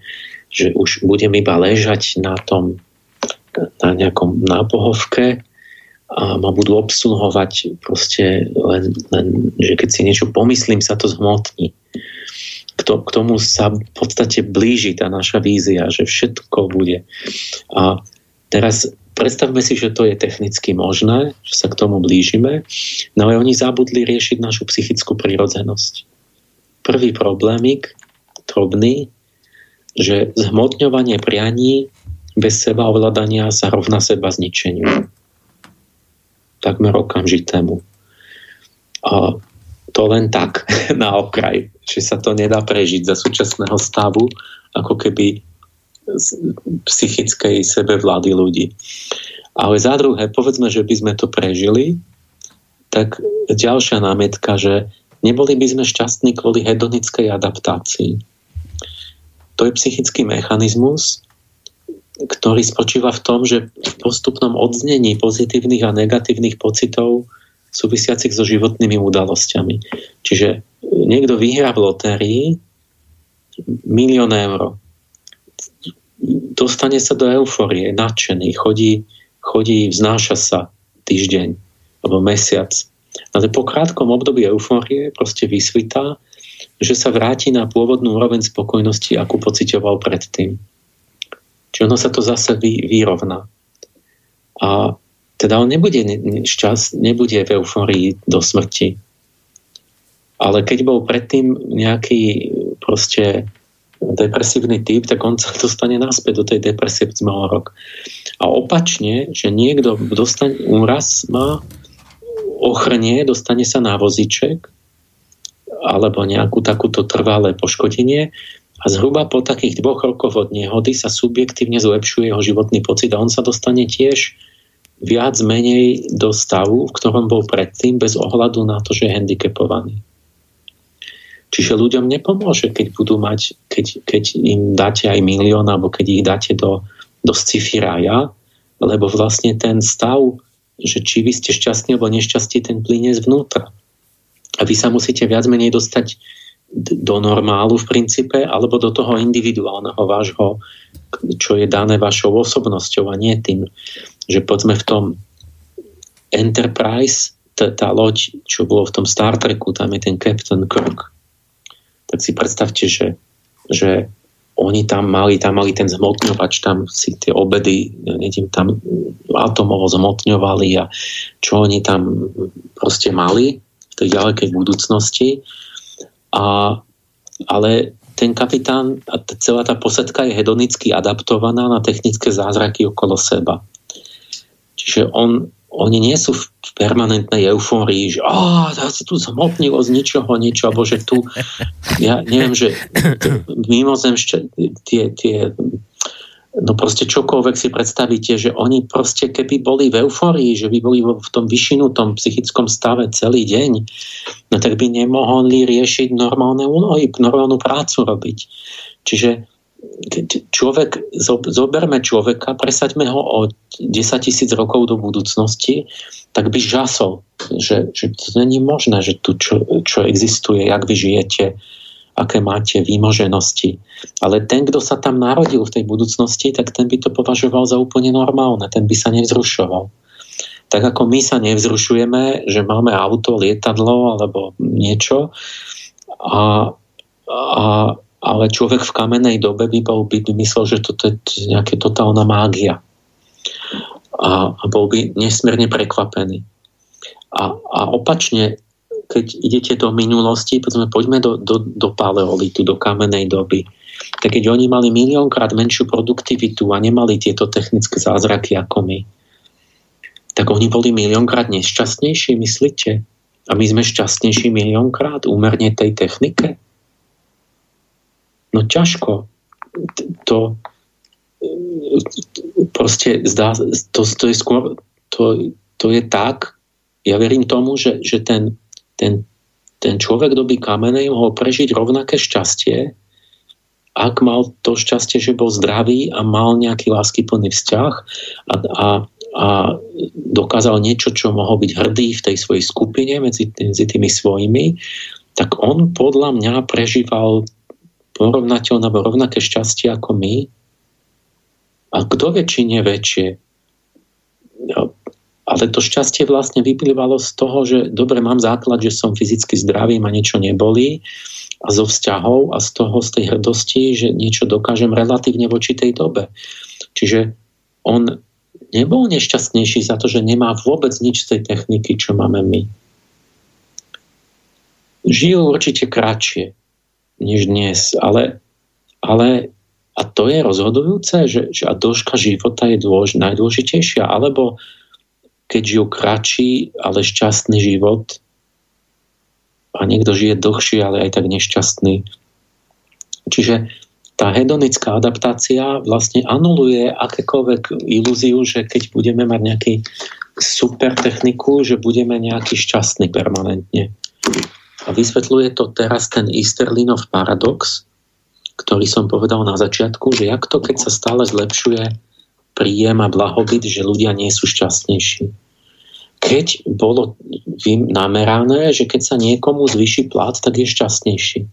že už budem iba ležať na tom na nejakom nápohovke a ma budú obsluhovať proste len, len, že keď si niečo pomyslím, sa to zhmotní. K, to, k tomu sa v podstate blíži tá naša vízia, že všetko bude. A teraz predstavme si, že to je technicky možné, že sa k tomu blížime, no ale oni zabudli riešiť našu psychickú prirodzenosť. Prvý problémik, drobný, že zhmotňovanie prianí bez seba ovládania sa rovná seba zničeniu takmer okamžitému. A to len tak na okraj, že sa to nedá prežiť za súčasného stavu, ako keby psychickej sebevlády ľudí. Ale za druhé, povedzme, že by sme to prežili, tak ďalšia námietka, že neboli by sme šťastní kvôli hedonickej adaptácii. To je psychický mechanizmus, ktorý spočíva v tom, že v postupnom odznení pozitívnych a negatívnych pocitov súvisiacich so životnými udalosťami. Čiže niekto vyhrá v lotérii milión eur. Dostane sa do euforie, nadšený, chodí, chodí, vznáša sa týždeň alebo mesiac. Ale po krátkom období eufórie proste vysvitá, že sa vráti na pôvodnú úroveň spokojnosti, akú pocitoval predtým. Čiže ono sa to zase vy, vyrovná. A teda on nebude šťast, nebude v euforii do smrti. Ale keď bol predtým nejaký proste depresívny typ, tak on sa dostane naspäť do tej depresie z rok. A opačne, že niekto dostane úraz, má ochrnie, dostane sa na voziček alebo nejakú takúto trvalé poškodenie a zhruba po takých dvoch rokoch od nehody sa subjektívne zlepšuje jeho životný pocit a on sa dostane tiež viac menej do stavu, v ktorom bol predtým, bez ohľadu na to, že je handicapovaný. Čiže ľuďom nepomôže, keď budú mať, keď, keď im dáte aj milión, alebo keď ich dáte do, do sci-fi raja, lebo vlastne ten stav, že či vy ste šťastní alebo nešťastní, ten plyne zvnútra. A vy sa musíte viac menej dostať do normálu v princípe, alebo do toho individuálneho vášho, čo je dané vašou osobnosťou a nie tým, že poďme v tom Enterprise, tá, tá loď, čo bolo v tom Star Treku, tam je ten Captain Kirk. Tak si predstavte, že, že oni tam mali, tam mali ten zmotňovač, tam si tie obedy, neviem, tam atomovo zmotňovali a čo oni tam proste mali tej ďalekej budúcnosti. A, ale ten kapitán a celá tá posadka je hedonicky adaptovaná na technické zázraky okolo seba. Čiže on, oni nie sú v permanentnej eufórii, že oh, sa tu zmotnilo z ničoho niečo, alebo že tu, ja neviem, že mimozemšťa, tie, tie no proste čokoľvek si predstavíte, že oni proste keby boli v euforii, že by boli v tom vyšinutom psychickom stave celý deň, no tak by nemohli riešiť normálne úlohy, normálnu prácu robiť. Čiže človek, zoberme človeka, presaďme ho o 10 tisíc rokov do budúcnosti, tak by žasol, že, že to není možné, že tu čo, čo existuje, jak vy žijete, aké máte výmoženosti. Ale ten, kto sa tam narodil v tej budúcnosti, tak ten by to považoval za úplne normálne, ten by sa nevzrušoval. Tak ako my sa nevzrušujeme, že máme auto, lietadlo alebo niečo, a, a, ale človek v kamenej dobe by, bol, by myslel, že toto je nejaká totálna mágia. A, a bol by nesmierne prekvapený. A, a opačne, keď idete do minulosti, povedzme, poďme do, do, do paleolitu, do kamenej doby, tak keď oni mali miliónkrát menšiu produktivitu a nemali tieto technické zázraky ako my, tak oni boli miliónkrát nešťastnejší, myslíte? A my sme šťastnejší miliónkrát úmerne tej technike? No ťažko. To proste zdá, to, to je skôr to, to je tak, ja verím tomu, že, že ten ten, ten človek doby kamenej mohol prežiť rovnaké šťastie, ak mal to šťastie, že bol zdravý a mal nejaký láskyplný vzťah a, a, a dokázal niečo, čo mohol byť hrdý v tej svojej skupine medzi, medzi tými svojimi, tak on podľa mňa prežíval porovnateľné alebo rovnaké šťastie ako my. A kto nie väčšie. Ale to šťastie vlastne vyplývalo z toho, že dobre, mám základ, že som fyzicky zdravý, ma niečo nebolí a zo vzťahov a z toho, z tej hrdosti, že niečo dokážem relatívne voči tej dobe. Čiže on nebol nešťastnejší za to, že nemá vôbec nič z tej techniky, čo máme my. Žil určite kratšie než dnes, ale, ale a to je rozhodujúce, že, že a dĺžka života je dôž, najdôležitejšia, alebo keď žijú kratší, ale šťastný život a niekto žije dlhšie, ale aj tak nešťastný. Čiže tá hedonická adaptácia vlastne anuluje akékoľvek ilúziu, že keď budeme mať nejaký super techniku, že budeme nejaký šťastný permanentne. A vysvetľuje to teraz ten Easterlinov paradox, ktorý som povedal na začiatku, že jak to, keď sa stále zlepšuje príjem a blahobyt, že ľudia nie sú šťastnejší. Keď bolo namerané, že keď sa niekomu zvyší plat, tak je šťastnejší.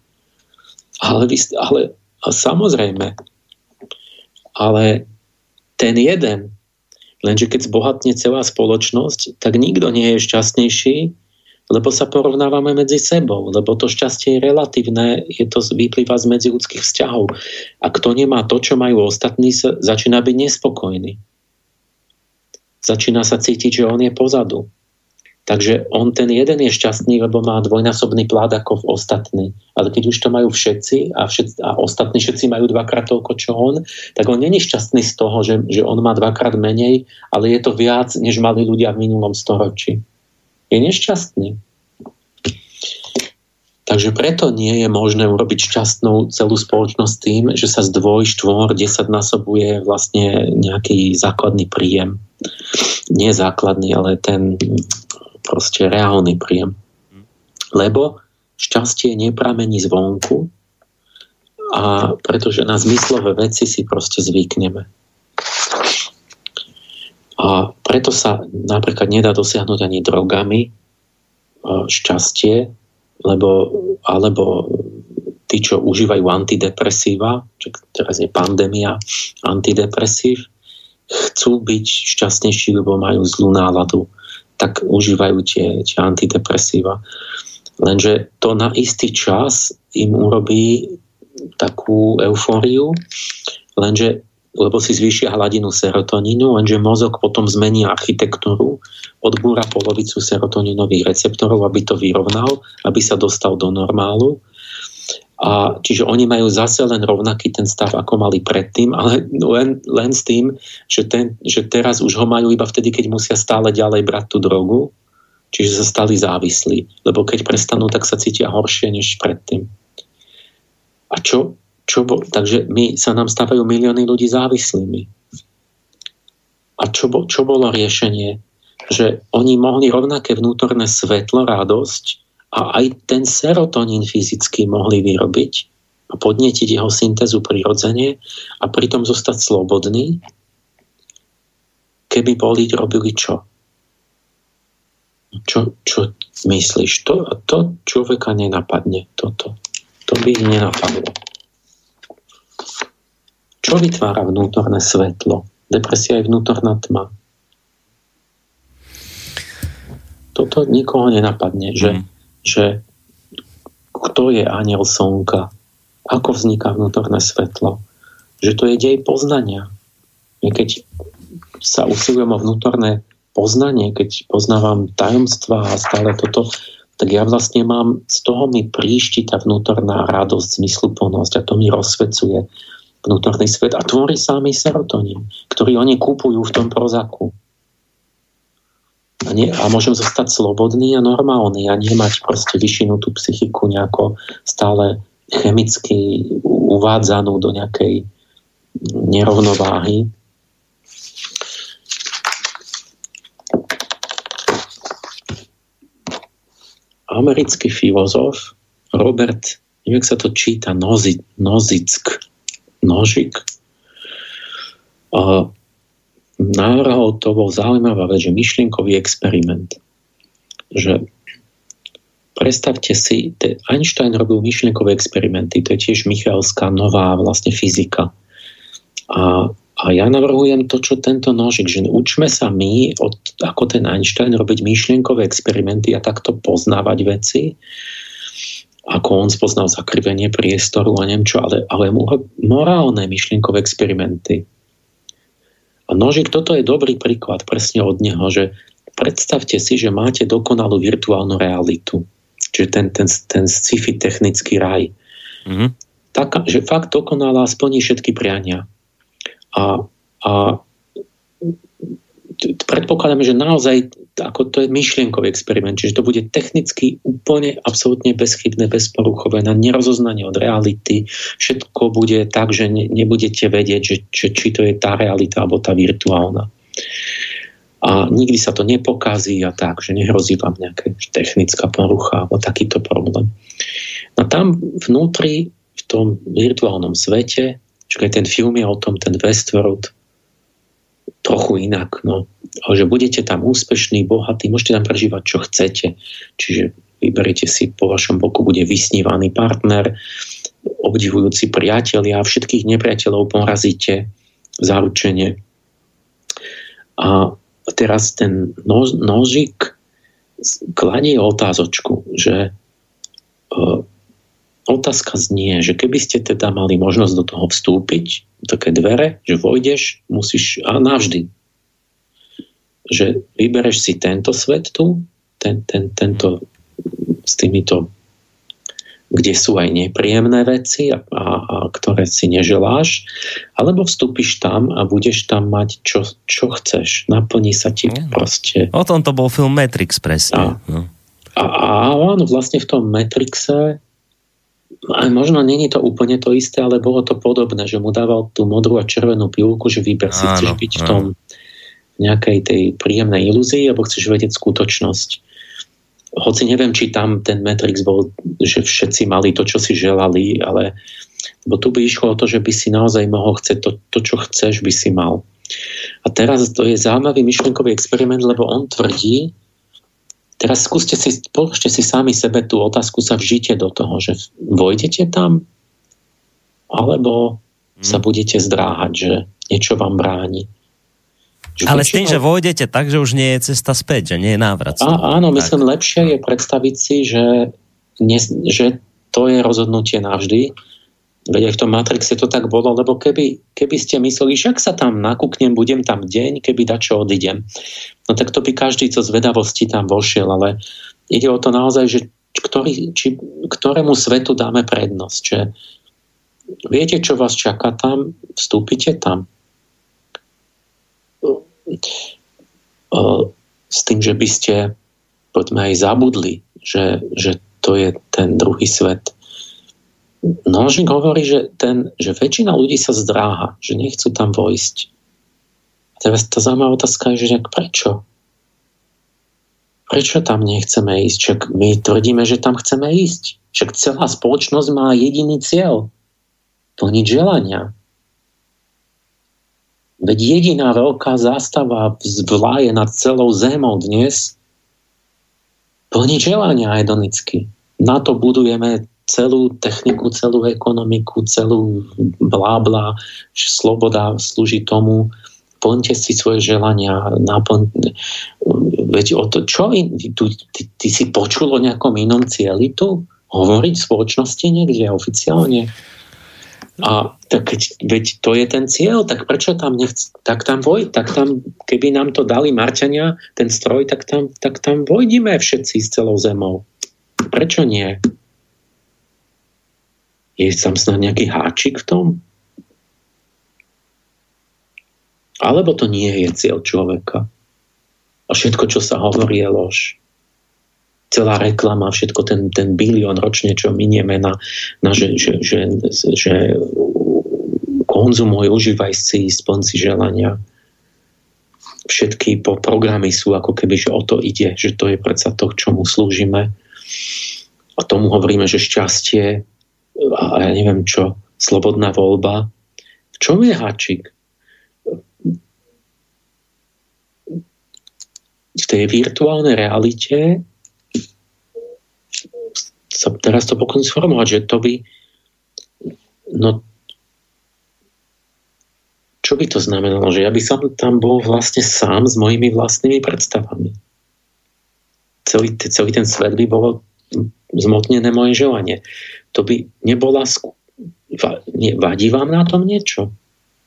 Ale, ale a samozrejme, ale ten jeden, lenže keď zbohatne celá spoločnosť, tak nikto nie je šťastnejší, lebo sa porovnávame medzi sebou, lebo to šťastie je relatívne, je to vyplýva z medziludských vzťahov. A kto nemá to, čo majú ostatní, začína byť nespokojný. Začína sa cítiť, že on je pozadu. Takže on ten jeden je šťastný, lebo má dvojnásobný plát ako v ostatní. Ale keď už to majú všetci a, všetci, a ostatní všetci majú dvakrát toľko, čo on, tak on není šťastný z toho, že, že on má dvakrát menej, ale je to viac, než mali ľudia v minulom storočí je nešťastný. Takže preto nie je možné urobiť šťastnou celú spoločnosť tým, že sa z dvoj, štvor, desať násobuje vlastne nejaký základný príjem. Nie základný, ale ten proste reálny príjem. Lebo šťastie nepramení zvonku a pretože na zmyslové veci si proste zvykneme. A preto sa napríklad nedá dosiahnuť ani drogami e, šťastie, lebo, alebo tí, čo užívajú antidepresíva, čo teraz je pandémia antidepresív, chcú byť šťastnejší, lebo majú zlú náladu, tak užívajú tie, tie antidepresíva. Lenže to na istý čas im urobí takú eufóriu, lenže lebo si zvýšia hladinu serotonínu, lenže mozog potom zmení architektúru, odbúra polovicu serotoninových receptorov, aby to vyrovnal, aby sa dostal do normálu. A čiže oni majú zase len rovnaký ten stav, ako mali predtým, ale len, len s tým, že, ten, že teraz už ho majú iba vtedy, keď musia stále ďalej brať tú drogu, čiže sa stali závislí. Lebo keď prestanú, tak sa cítia horšie než predtým. A čo, čo bo, takže my, sa nám stávajú milióny ľudí závislými. A čo, bo, čo bolo riešenie? Že oni mohli rovnaké vnútorné svetlo, radosť a aj ten serotonín fyzicky mohli vyrobiť a podnetiť jeho syntézu prirodzene a pritom zostať slobodný, keby boli robili čo? Čo, čo myslíš? To, to človeka nenapadne, toto. To by ich nenapadlo. Čo vytvára vnútorné svetlo? Depresia je vnútorná tma. Toto nikoho nenapadne, že, mm. že kto je aniel slnka, ako vzniká vnútorné svetlo, že to je dej poznania. Keď sa usilujem o vnútorné poznanie, keď poznávam tajomstva a stále toto, tak ja vlastne mám, z toho mi príšti tá vnútorná radosť, zmysluplnosť a to mi rozsvecuje vnútorný svet a tvorí samý serotonín, ktorý oni kúpujú v tom prozaku. A, nie, a môžem zostať slobodný a normálny a nemať proste vyšinutú psychiku nejako stále chemicky uvádzanú do nejakej nerovnováhy. Americký filozof Robert, neviem, sa to číta, Nozick, nožik. A navrhol to bol zaujímavá vec, že myšlienkový experiment. Že predstavte si, te, Einstein robil myšlienkové experimenty, to je tiež Michalská nová vlastne fyzika. A, a ja navrhujem to, čo tento nožik, že učme sa my, od, ako ten Einstein, robiť myšlienkové experimenty a takto poznávať veci ako on spoznal zakrivenie priestoru a neviem čo, ale, ale morálne myšlienkové experimenty. A nožik, toto je dobrý príklad presne od neho, že predstavte si, že máte dokonalú virtuálnu realitu. Čiže ten, ten, ten sci-fi technický raj. Mm-hmm. Tak, že fakt dokonalá splní všetky priania. A, a predpokladáme, že naozaj ako to je myšlienkový experiment, čiže to bude technicky úplne absolútne bezchybné, bezporuchové, na nerozoznanie od reality. Všetko bude tak, že ne, nebudete vedieť, že, že, či to je tá realita alebo tá virtuálna. A nikdy sa to nepokazí a tak, že nehrozí vám nejaká technická porucha alebo takýto problém. No tam vnútri, v tom virtuálnom svete, čo ten film je o tom, ten Westworld, trochu inak. No. Že budete tam úspešní, bohatí, môžete tam prežívať, čo chcete. Čiže vyberiete si, po vašom boku bude vysnívaný partner, obdivujúci priatelia, všetkých nepriateľov porazíte zaručenie. A teraz ten nož, nožik kladie otázočku, že uh, otázka znie, že keby ste teda mali možnosť do toho vstúpiť, také dvere, že vojdeš, musíš, a navždy, že vybereš si tento svet tu, ten, ten, tento s týmito kde sú aj nepríjemné veci, a, a, a ktoré si neželáš, alebo vstúpiš tam a budeš tam mať čo, čo chceš. Naplní sa ti no. proste.
O tom to bol film Matrix presne.
A, no. a, a áno, vlastne v tom Matrixe aj možno není to úplne to isté, ale bolo to podobné, že mu dával tú modrú a červenú pilku, že vyber si, chceš byť v tom nejakej tej príjemnej ilúzii, alebo chceš vedieť skutočnosť. Hoci neviem, či tam ten Matrix bol, že všetci mali to, čo si želali, ale bo tu by išlo o to, že by si naozaj mohol chcieť to, to, čo chceš, by si mal. A teraz to je zaujímavý myšlienkový experiment, lebo on tvrdí, Teraz skúste si, položte si sami sebe tú otázku, sa vžite do toho, že vojdete tam, alebo sa budete zdráhať, že niečo vám bráni.
Ale s tým, že vojdete tak, že už nie je cesta späť, že nie je návrat.
A, áno, myslím, tak. lepšie je predstaviť si, že, ne, že to je rozhodnutie navždy, Veď aj v tom Matrixe to tak bolo, lebo keby, keby ste mysleli, že ak sa tam nakúknem, budem tam deň, keby dačo odídem. No tak to by každý co zvedavosti tam vošiel, ale ide o to naozaj, že ktorý, či, ktorému svetu dáme prednosť. Že viete, čo vás čaká tam, vstúpite tam. S tým, že by ste poďme aj zabudli, že, že to je ten druhý svet Nožník hovorí, že, ten, že väčšina ľudí sa zdráha, že nechcú tam vojsť. A teraz tá zaujímavá otázka je, že prečo? Prečo tam nechceme ísť? Čak my tvrdíme, že tam chceme ísť. Však celá spoločnosť má jediný cieľ. Plniť želania. Veď jediná veľká zástava vláje nad celou zemou dnes plniť želania hedonicky. Na to budujeme celú techniku, celú ekonomiku, celú blábla, že sloboda slúži tomu, plňte si svoje želania, naplň, veď o to, čo in, tu, ty, ty si počul o nejakom inom cieli tu? Hovoriť v spoločnosti niekde oficiálne? A tak keď, veď to je ten cieľ, tak prečo tam nechc, tak tam voj, tak tam, keby nám to dali Marťania, ten stroj, tak tam, tak tam vojdime všetci s celou zemou. Prečo nie? Je tam snad nejaký háčik v tom? Alebo to nie je cieľ človeka? A všetko, čo sa hovorí, je lož. Celá reklama, všetko ten, ten bilión ročne, čo minieme na, na že, že, že, že konzumuj, užívaj si, splň si želania. Všetky po programy sú ako keby, že o to ide, že to je predsa to, k čomu slúžime. A tomu hovoríme, že šťastie a ja neviem čo, slobodná voľba. V čom je háčik? V tej virtuálnej realite sa teraz to pokúsim sformovať, že to by no čo by to znamenalo? Že ja by som tam bol vlastne sám s mojimi vlastnými predstavami. Celý, celý ten svet by bol zmotnené moje želanie to by nebola... Skú... Vadí vám na tom niečo?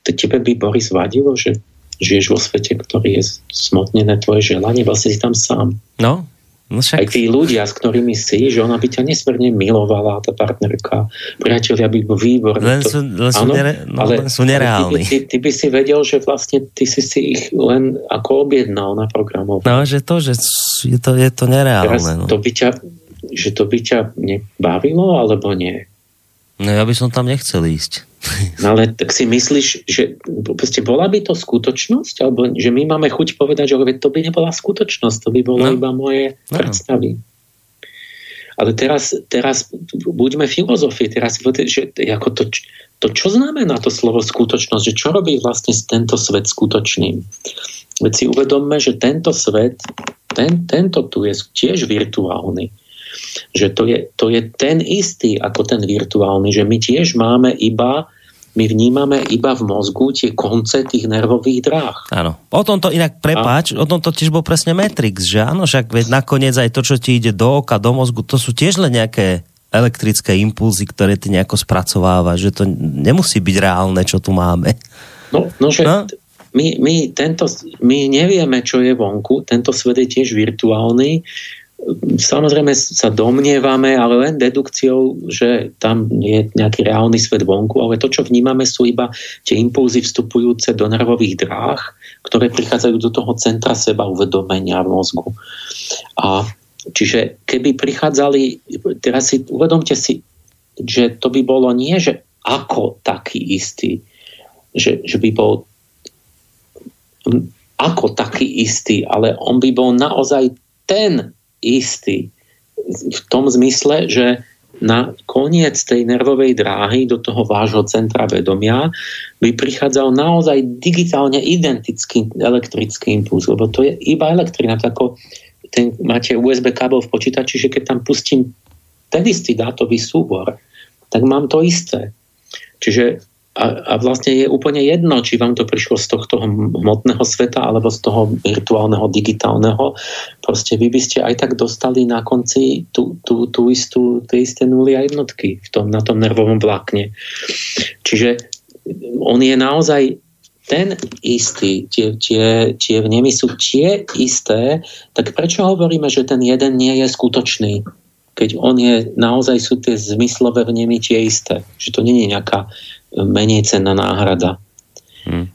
To tebe by Boris vadilo, že žiješ vo svete, ktorý je smotnené tvoje želanie, vlastne si tam sám.
No, No však...
Aj tí ľudia, s ktorými si, že ona by ťa nesmierne milovala, tá partnerka, priatelia by bol výborní.
Len sú, len sú, nere, no, ale, len sú nereálni.
ty, ty, ty by si vedel, že vlastne ty si si ich len ako objednal na programov.
No, že to, že je to, je to nereálne. Teraz
no. to by ťa že to by ťa nebavilo, alebo nie?
No ja by som tam nechcel ísť.
No ale tak si myslíš, že proste bola by to skutočnosť? Alebo že my máme chuť povedať, že to by nebola skutočnosť, to by bolo no. iba moje no. predstavy. Ale teraz, teraz buďme filozofi, teraz že ako to, to, čo znamená to slovo skutočnosť, že čo robí vlastne tento svet skutočným. Veď si uvedomme, že tento svet, ten, tento tu je tiež virtuálny že to je, to je ten istý ako ten virtuálny, že my tiež máme iba my vnímame iba v mozgu tie konce tých nervových dráh.
Áno. O tomto inak, prepáč, a... o tomto tiež bol presne Matrix, že áno, však veď nakoniec aj to, čo ti ide do oka, do mozgu, to sú tiež len nejaké elektrické impulzy, ktoré ty nejako spracováva, že to nemusí byť reálne, čo tu máme.
No, no že no? My, my, tento, my nevieme, čo je vonku, tento svet je tiež virtuálny, Samozrejme sa domnievame, ale len dedukciou, že tam je nejaký reálny svet vonku, ale to, čo vnímame, sú iba tie impulzy vstupujúce do nervových dráh, ktoré prichádzajú do toho centra seba uvedomenia v mozgu. A čiže keby prichádzali, teraz si uvedomte si, že to by bolo nie, že ako taký istý, že, že by bol ako taký istý, ale on by bol naozaj ten istý. V tom zmysle, že na koniec tej nervovej dráhy do toho vášho centra vedomia by prichádzal naozaj digitálne identický elektrický impuls, lebo to je iba elektrina. Ako ten, máte USB kábel v počítači, že keď tam pustím ten istý dátový súbor, tak mám to isté. Čiže a, a vlastne je úplne jedno, či vám to prišlo z tohto hmotného sveta alebo z toho virtuálneho, digitálneho. Proste vy by ste aj tak dostali na konci tú, tú, tú istú, tie isté nuly a jednotky v tom, na tom nervovom vlákne. Čiže on je naozaj ten istý, tie, tie, tie vnemy sú tie isté, tak prečo hovoríme, že ten jeden nie je skutočný? Keď on je, naozaj sú tie zmyslové vnemy tie isté. Že to nie je nejaká menej cenná náhrada. Hmm.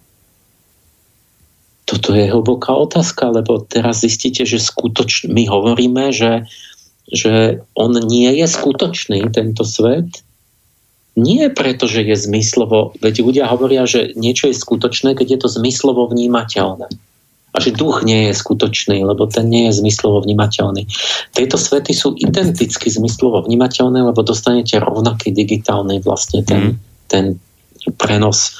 Toto je hlboká otázka, lebo teraz zistíte, že skutočne, my hovoríme, že, že on nie je skutočný, tento svet, nie preto, že je zmyslovo, veď ľudia hovoria, že niečo je skutočné, keď je to zmyslovo vnímateľné. A že duch nie je skutočný, lebo ten nie je zmyslovo vnímateľný. Tieto svety sú identicky zmyslovo vnímateľné, lebo dostanete rovnaký digitálny vlastne ten, mm. Ten prenos.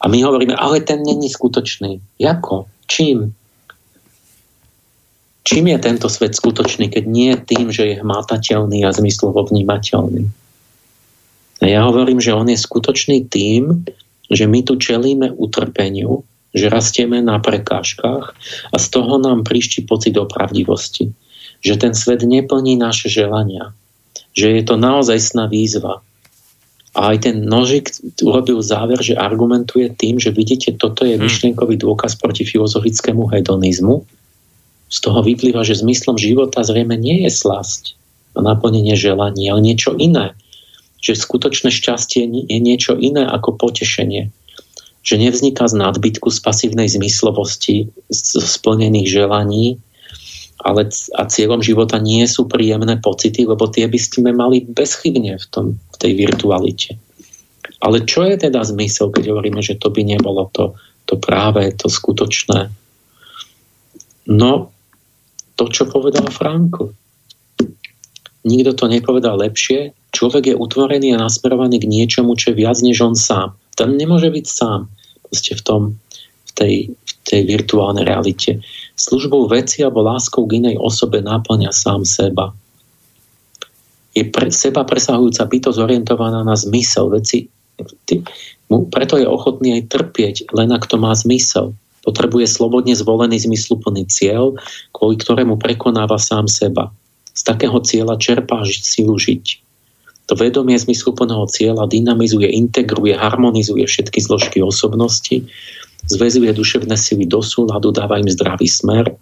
A my hovoríme, ale ten není skutočný. Jako? Čím? Čím je tento svet skutočný, keď nie tým, že je hmatateľný a zmyslovo vnímateľný? A ja hovorím, že on je skutočný tým, že my tu čelíme utrpeniu, že rastieme na prekážkach a z toho nám príšti pocit opravdivosti. Že ten svet neplní naše želania. Že je to naozaj sná výzva. A aj ten nožik urobil záver, že argumentuje tým, že vidíte, toto je hm. myšlienkový dôkaz proti filozofickému hedonizmu. Z toho vyplýva, že zmyslom života zrejme nie je slasť a naplnenie želaní, ale niečo iné že skutočné šťastie je niečo iné ako potešenie. Že nevzniká z nadbytku, z pasívnej zmyslovosti, z splnených želaní, ale a cieľom života nie sú príjemné pocity, lebo tie by ste mali bezchybne v, tom, v tej virtualite. Ale čo je teda zmysel, keď hovoríme, že to by nebolo to, to práve, to skutočné? No, to, čo povedal Franko. Nikto to nepovedal lepšie, človek je utvorený a nasmerovaný k niečomu, čo je viac než on sám. Ten nemôže byť sám proste v, tom, v, tej, v tej virtuálnej realite. Službou veci alebo láskou k inej osobe náplňa sám seba. Je pre, seba presahujúca bytosť orientovaná na zmysel veci. Ty, mu, preto je ochotný aj trpieť, len ak to má zmysel. Potrebuje slobodne zvolený zmysluplný cieľ, kvôli ktorému prekonáva sám seba. Z takého cieľa čerpá silu žiť. To vedomie zmysluplného cieľa dynamizuje, integruje, harmonizuje všetky zložky osobnosti, zväzuje duševné sily do súladu, dáva im zdravý smer.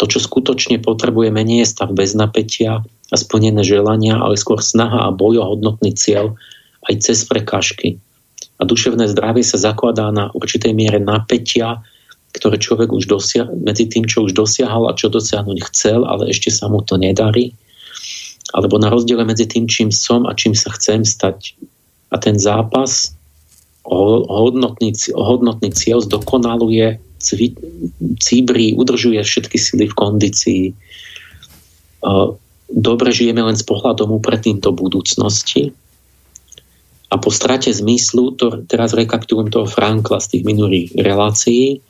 To, čo skutočne potrebujeme, nie je stav bez napätia a splnené želania, ale skôr snaha a boj o hodnotný cieľ aj cez prekážky. A duševné zdravie sa zakladá na určitej miere napätia, ktoré človek už dosiahol, medzi tým, čo už dosiahol a čo dosiahnuť chcel, ale ešte sa mu to nedarí alebo na rozdiele medzi tým, čím som a čím sa chcem stať. A ten zápas hodnotný, hodnotný cieľ zdokonaluje, cíbri, udržuje všetky sily v kondícii. Dobre žijeme len s pohľadom upretným do budúcnosti. A po strate zmyslu, to teraz rekapitulujem toho Frankla z tých minulých relácií,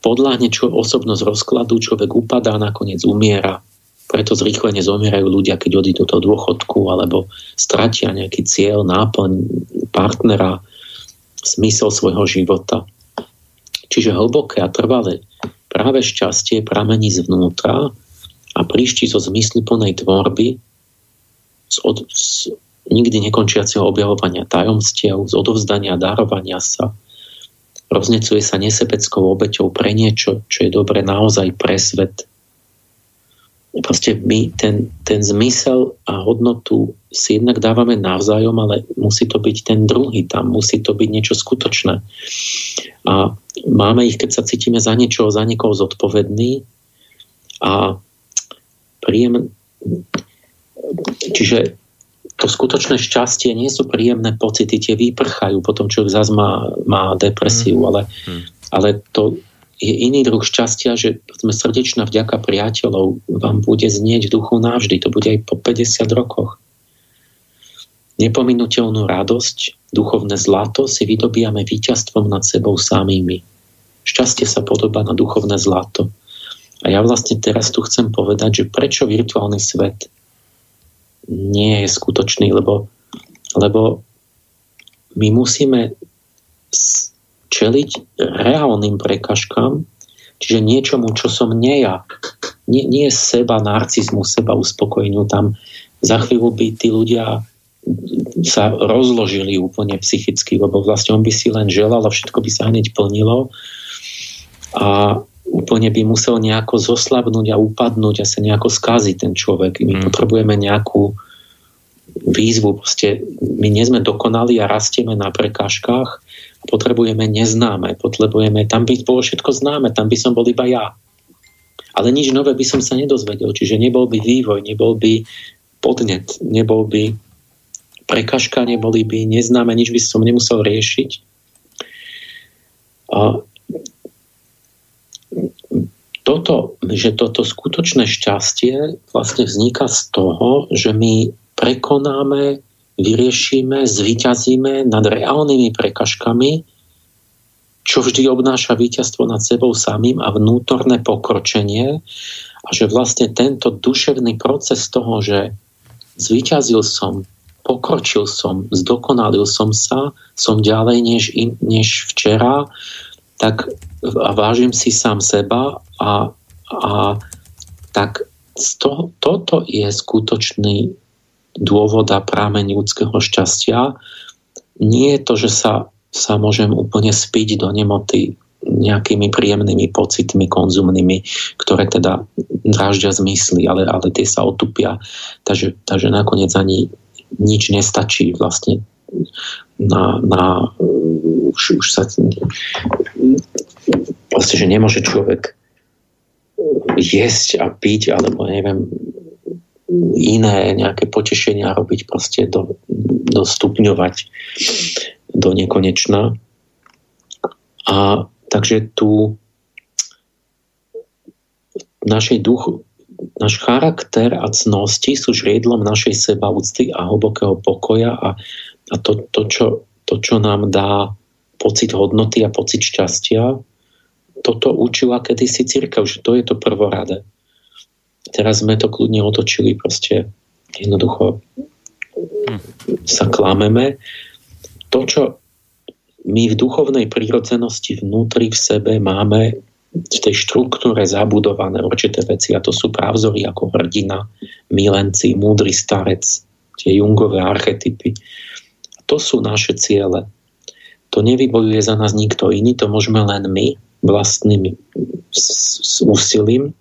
podľahne čo osobnosť rozkladu, človek upadá, nakoniec umiera preto zrýchlene zomierajú ľudia, keď odídu do dôchodku alebo stratia nejaký cieľ, náplň partnera, smysel svojho života. Čiže hlboké a trvalé práve šťastie pramení zvnútra a príšti zo zmysluplnej tvorby z, od, z nikdy nekončiaceho objavovania tajomstiev, z odovzdania darovania sa. Roznecuje sa nesebeckou obeťou pre niečo, čo je dobre naozaj pre svet, proste my ten, ten zmysel a hodnotu si jednak dávame navzájom, ale musí to byť ten druhý tam, musí to byť niečo skutočné. A máme ich, keď sa cítime za niečo, za niekoho zodpovedný a príjem... Čiže to skutočné šťastie nie sú príjemné pocity, tie vyprchajú potom, čo zase má, má depresiu, mm. ale, mm. ale to, je iný druh šťastia, že sme srdečná vďaka priateľov vám bude znieť v duchu navždy. To bude aj po 50 rokoch. Nepominutelnú radosť, duchovné zlato si vydobíjame víťazstvom nad sebou samými. Šťastie sa podobá na duchovné zlato. A ja vlastne teraz tu chcem povedať, že prečo virtuálny svet nie je skutočný, lebo, lebo my musíme čeliť reálnym prekažkám, čiže niečomu, čo som nie ja. Nie, nie seba, narcizmu, seba uspokojeniu. Tam za chvíľu by tí ľudia sa rozložili úplne psychicky, lebo vlastne on by si len želal a všetko by sa hneď plnilo a úplne by musel nejako zoslabnúť a upadnúť a sa nejako skaziť ten človek. My mm. potrebujeme nejakú výzvu, proste my nie sme dokonali a rastieme na prekážkach potrebujeme neznáme, potrebujeme, tam by bolo všetko známe, tam by som bol iba ja. Ale nič nové by som sa nedozvedel, čiže nebol by vývoj, nebol by podnet, nebol by prekažka, neboli by neznáme, nič by som nemusel riešiť. A toto, že toto skutočné šťastie vlastne vzniká z toho, že my prekonáme vyriešime, zvyťazíme nad reálnymi prekažkami, čo vždy obnáša víťazstvo nad sebou samým a vnútorné pokročenie a že vlastne tento duševný proces toho, že zvyťazil som, pokročil som, zdokonalil som sa, som ďalej než, než včera, tak a vážim si sám seba a, a tak to, toto je skutočný dôvod a prámeň ľudského šťastia. Nie je to, že sa, sa môžem úplne spiť do nemoty nejakými príjemnými pocitmi konzumnými, ktoré teda dráždia zmysly, ale, ale tie sa otupia. Takže, takže nakoniec ani nič nestačí vlastne na, na už, už sa proste, že nemôže človek jesť a piť, alebo neviem, iné nejaké potešenia robiť, proste do, do stupňovať do nekonečna. A takže tu našej duchu, náš charakter a cnosti sú žriedlom našej sebaúcty a hlbokého pokoja a, a to, to, čo, to, čo nám dá pocit hodnoty a pocit šťastia, toto učila kedysi církev, že to je to prvoradé teraz sme to kľudne otočili, proste jednoducho sa klameme. To, čo my v duchovnej prírodzenosti vnútri v sebe máme v tej štruktúre zabudované určité veci a to sú právzory ako hrdina, milenci, múdry starec, tie jungové archetypy. To sú naše ciele. To nevybojuje za nás nikto iný, to môžeme len my vlastným úsilím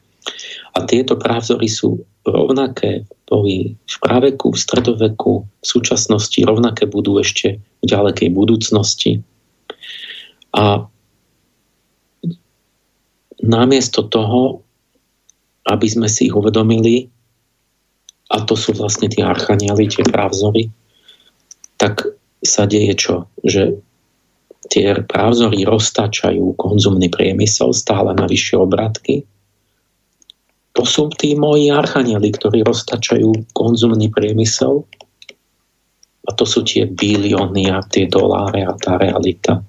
a tieto právzory sú rovnaké, boli v práveku, v stredoveku, v súčasnosti, rovnaké budú ešte v ďalekej budúcnosti. A namiesto toho, aby sme si ich uvedomili, a to sú vlastne tie archanieli, tie právzory, tak sa deje čo? Že tie právzory roztáčajú konzumný priemysel stále na vyššie obratky to sú tí moji archanieli, ktorí roztačajú konzumný priemysel a to sú tie bilióny a tie doláre a tá realita.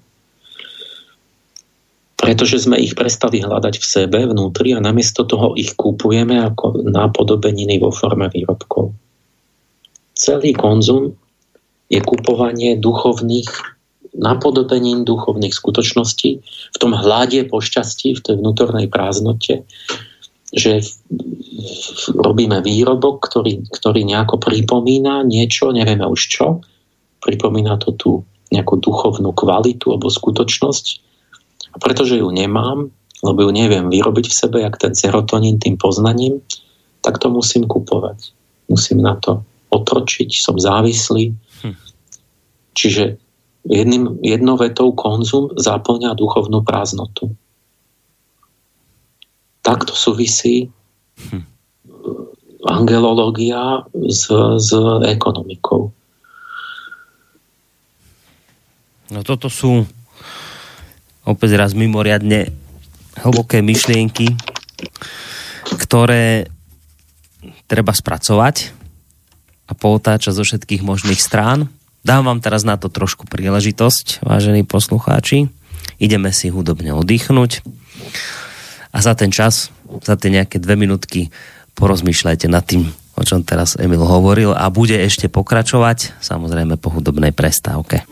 Pretože sme ich prestali hľadať v sebe, vnútri a namiesto toho ich kúpujeme ako nápodobeniny vo forme výrobkov. Celý konzum je kupovanie duchovných napodobenín duchovných skutočností v tom hľade po šťastí, v tej vnútornej prázdnote, že robíme výrobok, ktorý, ktorý nejako pripomína niečo, nevieme už čo, pripomína to tú nejakú duchovnú kvalitu alebo skutočnosť. A pretože ju nemám, lebo ju neviem vyrobiť v sebe, jak ten serotonín tým poznaním, tak to musím kupovať. Musím na to otročiť, som závislý. Hm. Čiže jedným, jednou vetou konzum zaplňa duchovnú prázdnotu takto súvisí hm. angelológia s, s ekonomikou.
No toto sú opäť raz mimoriadne hlboké myšlienky, ktoré treba spracovať a poutáčať zo všetkých možných strán. Dám vám teraz na to trošku príležitosť, vážení poslucháči. Ideme si hudobne oddychnúť a za ten čas, za tie nejaké dve minútky porozmýšľajte nad tým, o čom teraz Emil hovoril a bude ešte pokračovať, samozrejme po hudobnej prestávke.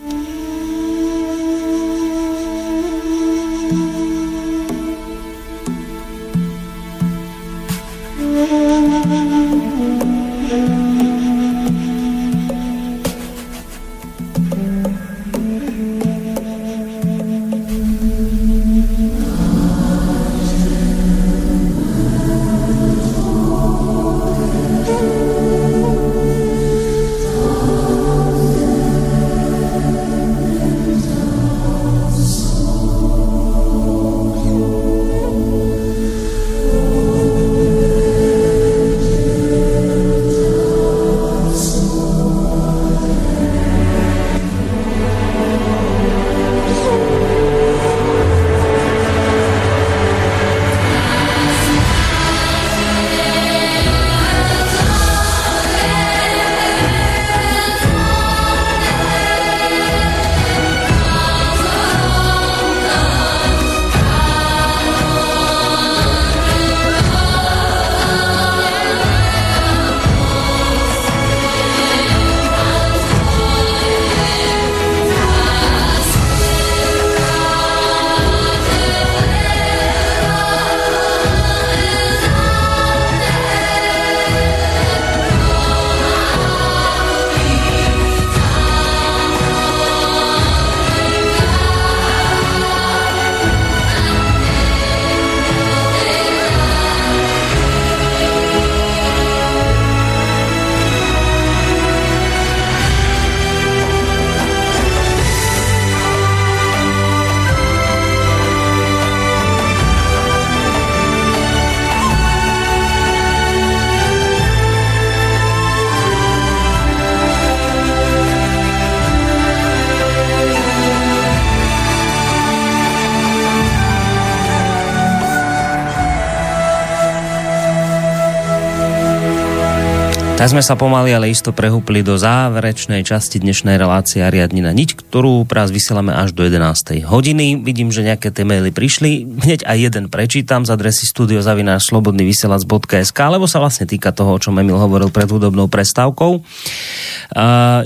Tak sme sa pomaly, ale isto prehúpli do záverečnej časti dnešnej relácie Ariadnina niť, ktorú práve vysielame až do 11. hodiny. Vidím, že nejaké tie maily prišli. Hneď aj jeden prečítam z adresy studiozavináčslobodnyvysielac.sk lebo sa vlastne týka toho, o čom Emil hovoril pred hudobnou prestávkou.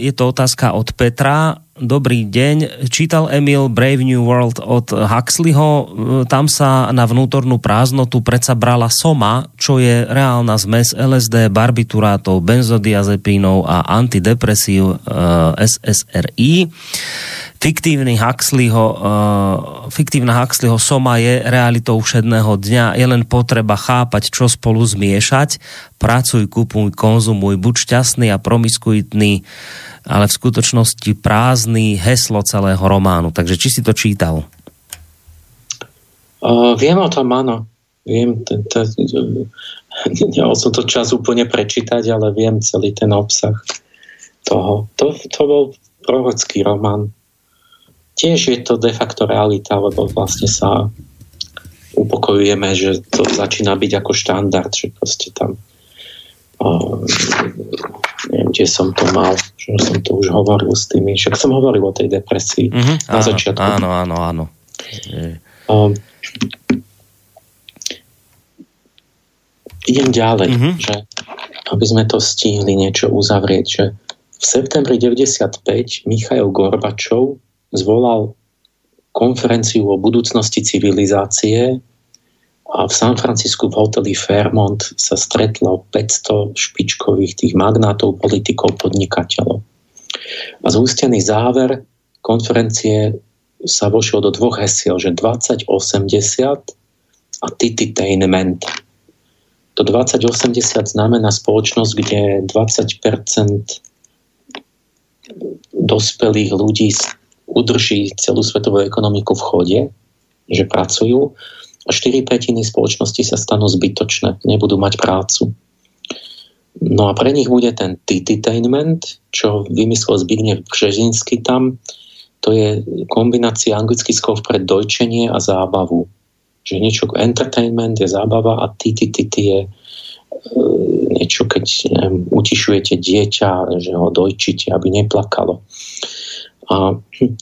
Je to otázka od Petra Dobrý deň. Čítal Emil Brave New World od Huxleyho. Tam sa na vnútornú prázdnotu predsa brala soma, čo je reálna zmes LSD, barbiturátov, benzodiazepínov a antidepresív eh, SSRI. Fiktívny Huxleyho, uh, fiktívna Huxleyho soma je realitou všedného dňa. Je len potreba chápať, čo spolu zmiešať. Pracuj, kupuj, konzumuj, buď šťastný a promiskuitný ale v skutočnosti prázdny heslo celého románu. Takže či si to čítal?
Uh, viem o tom, áno. Viem, nemal som to čas úplne prečítať, ale viem celý ten obsah toho. To, to bol prorocký román. Tiež je to de facto realita, lebo vlastne sa upokojujeme, že to začína byť ako štandard, že proste tam neviem, kde som to mal, že som to už hovoril s tými, však som hovoril o tej depresii mm-hmm, na
áno,
začiatku.
Áno, áno, áno.
Um, idem ďalej, mm-hmm. že aby sme to stihli niečo uzavrieť, že v septembri 95 Michail Gorbačov zvolal konferenciu o budúcnosti civilizácie a v San Francisku v hoteli Fairmont sa stretlo 500 špičkových tých magnátov, politikov, podnikateľov. A zústený záver konferencie sa vošiel do dvoch hesiel, že 2080 a tititainment. To 2080 znamená spoločnosť, kde 20% dospelých ľudí udrží celú svetovú ekonomiku v chode, že pracujú 4 petiny spoločnosti sa stanú zbytočné, nebudú mať prácu. No a pre nich bude ten tititainment, čo vymyslel Zbigniew Břežinsky tam, to je kombinácia anglických slov pre dojčenie a zábavu. Že niečo entertainment je zábava a titititi je e, niečo, keď neviem, utišujete dieťa, že ho dojčíte, aby neplakalo. A hm,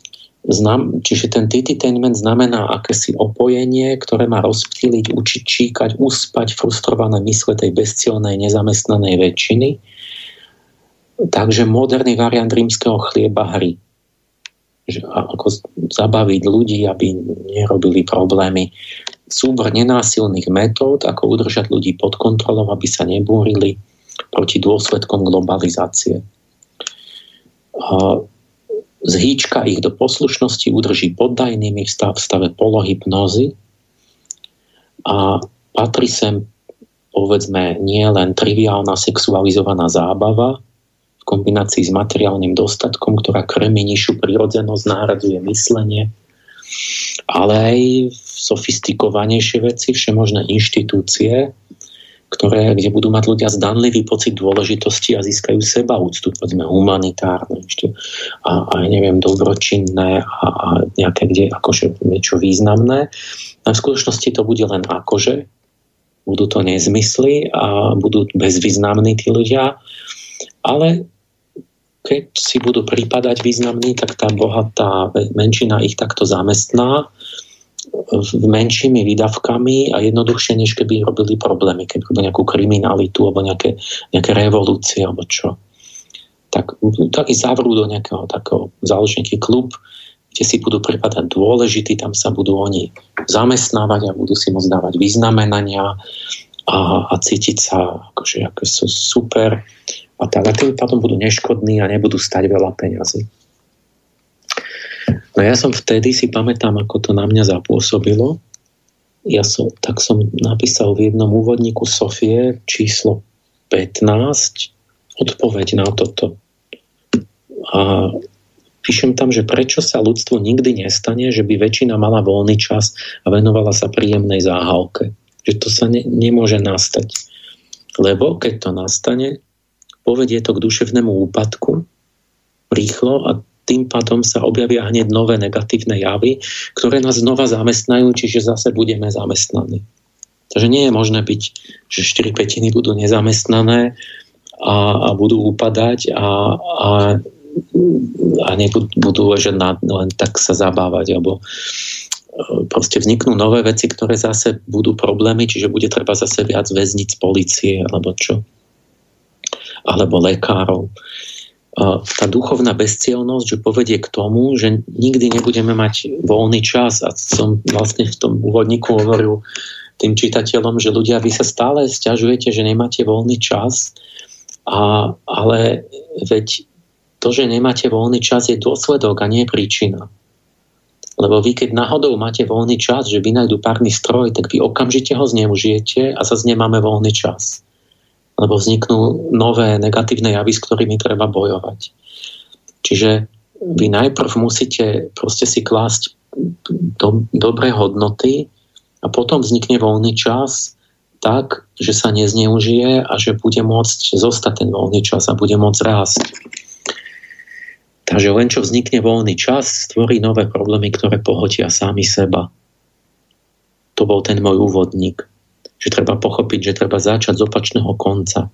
Znam, čiže ten tititainment znamená akési opojenie, ktoré má rozptýliť, učiť, číkať, uspať frustrované mysle tej bezcielnej, nezamestnanej väčšiny. Takže moderný variant rímskeho chlieba hry. Že ako zabaviť ľudí, aby nerobili problémy. Súbor nenásilných metód, ako udržať ľudí pod kontrolou, aby sa nebúrili proti dôsledkom globalizácie zhýčka ich do poslušnosti, udrží poddajnými v stave polohypnózy a patrí sem povedzme nie len triviálna sexualizovaná zábava v kombinácii s materiálnym dostatkom, ktorá krmi nižšiu prirodzenosť, náhradzuje myslenie, ale aj sofistikovanejšie veci, všemožné inštitúcie, ktoré, kde budú mať ľudia zdanlivý pocit dôležitosti a získajú seba úctu, povedzme humanitárne ešte, a, a neviem, dobročinné a, a nejaké kde akože niečo významné. A v skutočnosti to bude len akože, budú to nezmysly a budú bezvýznamní tí ľudia, ale keď si budú prípadať významní, tak tá bohatá menšina ich takto zamestná menšími výdavkami a jednoduchšie, než keby robili problémy, keby robili nejakú kriminalitu alebo nejaké, nejaké revolúcie alebo čo. Tak, tak ich zavrú do nejakého takého záležníky klub, kde si budú pripadať dôležití, tam sa budú oni zamestnávať a budú si môcť dávať vyznamenania a, a cítiť sa akože, ako sú super a tak. A tým pádom budú neškodní a nebudú stať veľa peňazí. No ja som vtedy si pamätám, ako to na mňa zapôsobilo. Ja som, tak som napísal v jednom úvodníku Sofie číslo 15 odpoveď na toto. A píšem tam, že prečo sa ľudstvo nikdy nestane, že by väčšina mala voľný čas a venovala sa príjemnej záhalke. Že to sa ne, nemôže nastať. Lebo keď to nastane, povedie to k duševnému úpadku rýchlo a tým pádom sa objavia hneď nové negatívne javy, ktoré nás znova zamestnajú, čiže zase budeme zamestnaní. Takže nie je možné byť, že 4 petiny budú nezamestnané a, a, budú upadať a, a, a nebudú ležať na, len tak sa zabávať, alebo e, proste vzniknú nové veci, ktoré zase budú problémy, čiže bude treba zase viac väznic policie, alebo čo alebo lekárov. Tá duchovná bezcielnosť, že povedie k tomu, že nikdy nebudeme mať voľný čas. A som vlastne v tom úvodníku hovoril tým čitateľom, že ľudia, vy sa stále stiažujete, že nemáte voľný čas, a, ale veď to, že nemáte voľný čas je dôsledok a nie príčina. Lebo vy, keď náhodou máte voľný čas, že vynajdu párny stroj, tak vy okamžite ho zneužijete a zase nemáme voľný čas lebo vzniknú nové negatívne javy, s ktorými treba bojovať. Čiže vy najprv musíte proste si klásť do, dobré hodnoty a potom vznikne voľný čas tak, že sa nezneužije a že bude môcť zostať ten voľný čas a bude môcť rásť. Takže len čo vznikne voľný čas, stvorí nové problémy, ktoré pohotia sami seba. To bol ten môj úvodník že treba pochopiť, že treba začať z opačného konca.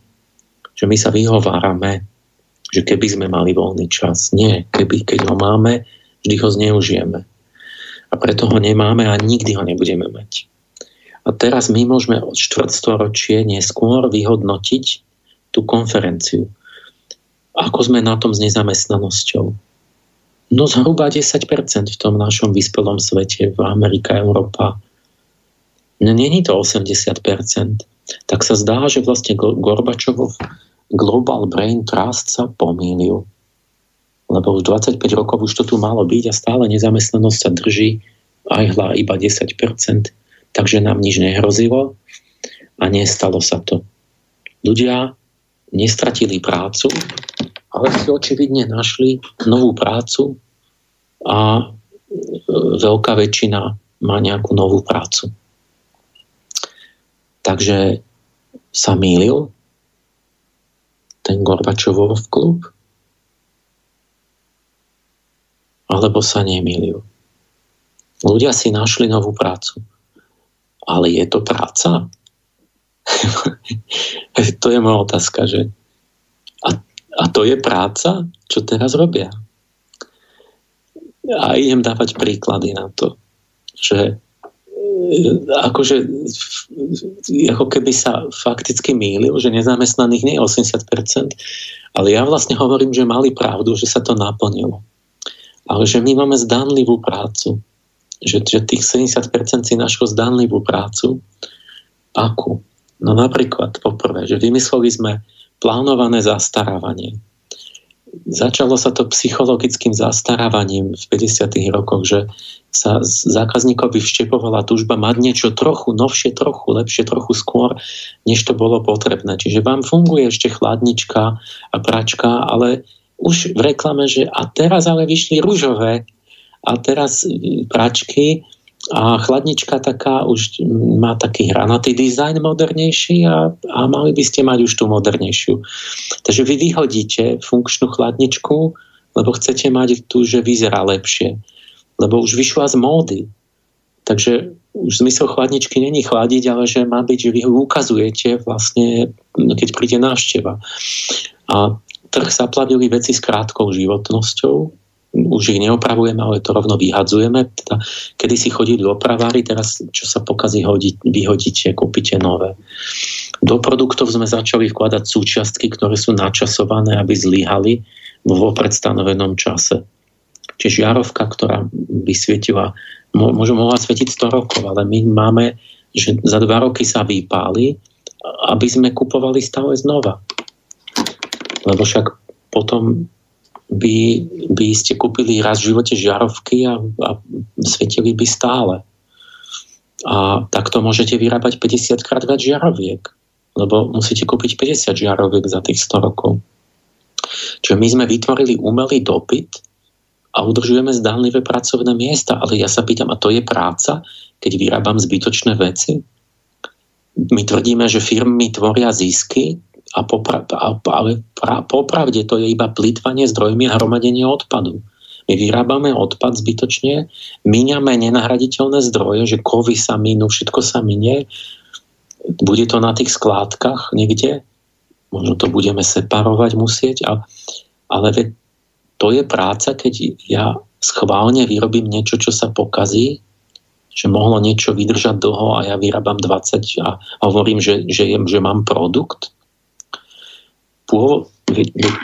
Že my sa vyhovárame, že keby sme mali voľný čas. Nie, keby, keď ho máme, vždy ho zneužijeme. A preto ho nemáme a nikdy ho nebudeme mať. A teraz my môžeme od štvrtstoročie neskôr vyhodnotiť tú konferenciu. Ako sme na tom s nezamestnanosťou? No zhruba 10% v tom našom vyspelom svete, v Amerika, Európa, není to 80%, tak sa zdá, že vlastne Gorbačovov Global Brain Trust sa pomýlil. Lebo už 25 rokov už to tu malo byť a stále nezamestnanosť sa drží aj hla iba 10%, takže nám nič nehrozilo a nestalo sa to. Ľudia nestratili prácu, ale si očividne našli novú prácu a e, veľká väčšina má nejakú novú prácu. Takže sa mýlil ten Gorbačovov klub? Alebo sa nemýlil? Ľudia si našli novú prácu. Ale je to práca? to je moja otázka, že a, a to je práca, čo teraz robia. A idem dávať príklady na to, že akože ako keby sa fakticky mýlil, že nezamestnaných nie je 80%, ale ja vlastne hovorím, že mali pravdu, že sa to naplnilo. Ale že my máme zdanlivú prácu. Že, že tých 70% si našlo zdanlivú prácu. Akú? No napríklad, poprvé, že vymysleli sme plánované zastarávanie začalo sa to psychologickým zastarávaním v 50. rokoch, že sa zákazníkovi vštepovala túžba mať niečo trochu novšie, trochu lepšie, trochu skôr, než to bolo potrebné. Čiže vám funguje ešte chladnička a pračka, ale už v reklame, že a teraz ale vyšli rúžové a teraz pračky a chladnička taká už má taký hranatý dizajn modernejší a, a mali by ste mať už tú modernejšiu. Takže vy vyhodíte funkčnú chladničku, lebo chcete mať tú, že vyzerá lepšie. Lebo už vyšla z módy. Takže už zmysel chladničky není chladiť, ale že má byť, že vy ho ukazujete vlastne, keď príde návšteva. A trh zaplavili veci s krátkou životnosťou, už ich neopravujeme, ale to rovno vyhadzujeme. Teda, kedy si chodili opravári, teraz čo sa pokazí, hodí, vyhodíte, kúpite nové. Do produktov sme začali vkladať súčiastky, ktoré sú načasované, aby zlyhali vo vopred stanovenom čase. Čiže žiarovka, ktorá by svietila, môže mohla svietiť 100 rokov, ale my máme, že za dva roky sa vypáli, aby sme kupovali stále znova. Lebo však potom by, by ste kúpili raz v živote žiarovky a, a svietili by stále. A takto môžete vyrábať 50 krát viac žiaroviek, lebo musíte kúpiť 50 žiaroviek za tých 100 rokov. Čiže my sme vytvorili umelý dopyt a udržujeme zdánlivé pracovné miesta. Ale ja sa pýtam, a to je práca, keď vyrábam zbytočné veci? My tvrdíme, že firmy tvoria zisky, a, popra- a, ale pra- popravde to je iba plýtvanie zdrojmi a hromadenie odpadu. My vyrábame odpad zbytočne, míňame nenahraditeľné zdroje, že kovy sa minú, všetko sa minie, bude to na tých skládkach niekde možno to budeme separovať musieť, a, ale to je práca, keď ja schválne vyrobím niečo, čo sa pokazí, že mohlo niečo vydržať dlho a ja vyrábam 20 a hovorím, že, že, je, že mám produkt.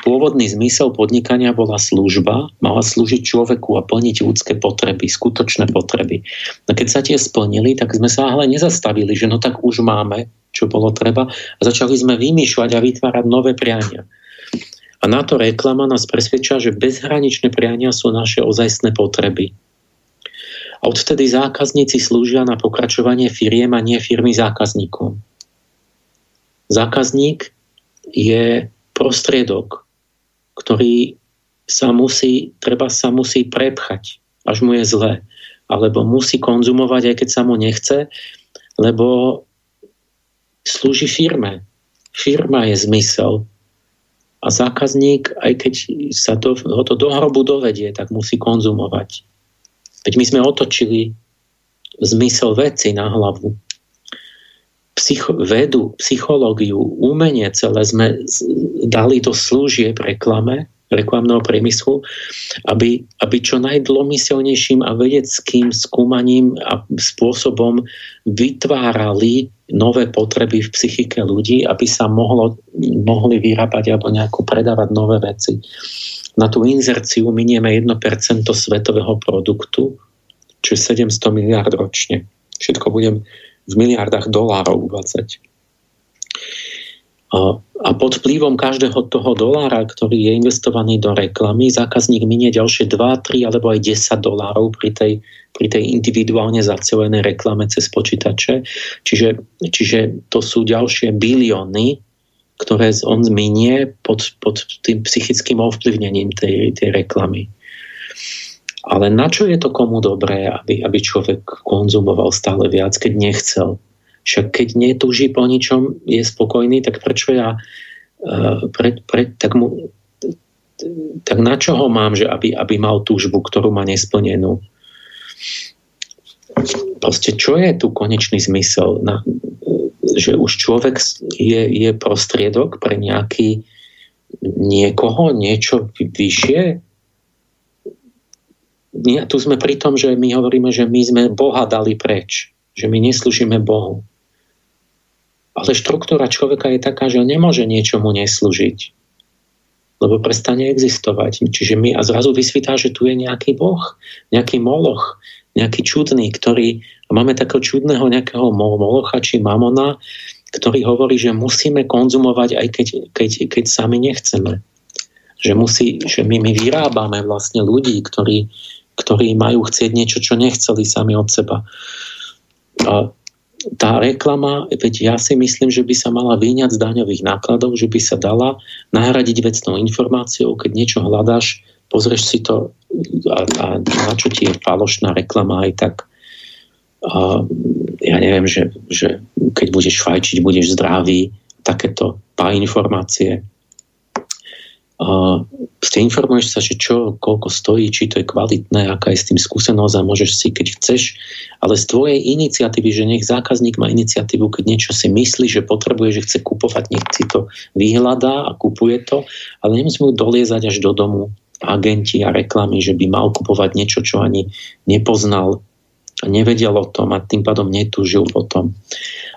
Pôvodný zmysel podnikania bola služba, mala slúžiť človeku a plniť ľudské potreby, skutočné potreby. No keď sa tie splnili, tak sme sa ale nezastavili, že no tak už máme, čo bolo treba a začali sme vymýšľať a vytvárať nové priania. A na to reklama nás presvedča, že bezhraničné priania sú naše ozajstné potreby. A odtedy zákazníci slúžia na pokračovanie firiem a nie firmy zákazníkom. Zákazník je prostriedok, ktorý sa musí, treba sa musí prepchať, až mu je zle. Alebo musí konzumovať, aj keď sa mu nechce, lebo slúži firme. Firma je zmysel. A zákazník, aj keď sa to, ho to do hrobu dovedie, tak musí konzumovať. Veď my sme otočili zmysel veci na hlavu. Psycho, vedu, psychológiu, umenie celé sme dali do služieb reklame, reklamného priemyslu, aby, aby čo najdlomyselnejším a vedeckým skúmaním a spôsobom vytvárali nové potreby v psychike ľudí, aby sa mohlo, mohli vyrábať alebo nejako predávať nové veci. Na tú inzerciu minieme 1% svetového produktu, čo je 700 miliard ročne. Všetko budem v miliardách dolárov uvádzať. A pod vplyvom každého toho dolára, ktorý je investovaný do reklamy, zákazník minie ďalšie 2, 3 alebo aj 10 dolárov pri tej, pri tej individuálne zacelenej reklame cez počítače. Čiže, čiže to sú ďalšie bilióny, ktoré on minie pod, pod tým psychickým ovplyvnením tej, tej reklamy. Ale na čo je to komu dobré, aby, aby človek konzumoval stále viac, keď nechcel? Však keď netúži po ničom, je spokojný, tak prečo ja uh, pre, pre, tak, mu, tak na čo ho mám, že aby, aby mal túžbu, ktorú má nesplnenú? Proste čo je tu konečný zmysel? Na, že už človek je, je prostriedok pre nejaký niekoho, niečo vyššie? Nie, tu sme pri tom, že my hovoríme, že my sme Boha dali preč, že my neslúžime Bohu. Ale štruktúra človeka je taká, že on nemôže niečomu neslúžiť. Lebo prestane existovať. Čiže my a zrazu vysvítá, že tu je nejaký boh, nejaký moloch, nejaký čudný, ktorý, a máme takého čudného nejakého molocha či mamona, ktorý hovorí, že musíme konzumovať aj keď, keď, keď sami nechceme. Že, musí, že my, my vyrábame vlastne ľudí, ktorí, ktorí majú chcieť niečo, čo nechceli sami od seba. A tá reklama, veď ja si myslím, že by sa mala vyňať z daňových nákladov, že by sa dala nahradiť vecnou informáciou, keď niečo hľadáš, pozrieš si to a, a na čo ti je falošná reklama aj tak a, ja neviem, že, že keď budeš fajčiť, budeš zdravý, takéto pá informácie ste informuješ sa, že čo, koľko stojí, či to je kvalitné, aká je s tým skúsenosť a môžeš si, keď chceš, ale z tvojej iniciatívy, že nech zákazník má iniciatívu, keď niečo si myslí, že potrebuje, že chce kupovať, nech si to vyhľadá a kupuje to, ale nemusí mu doliezať až do domu agenti a reklamy, že by mal kupovať niečo, čo ani nepoznal a nevedel o tom a tým pádom netúžil potom.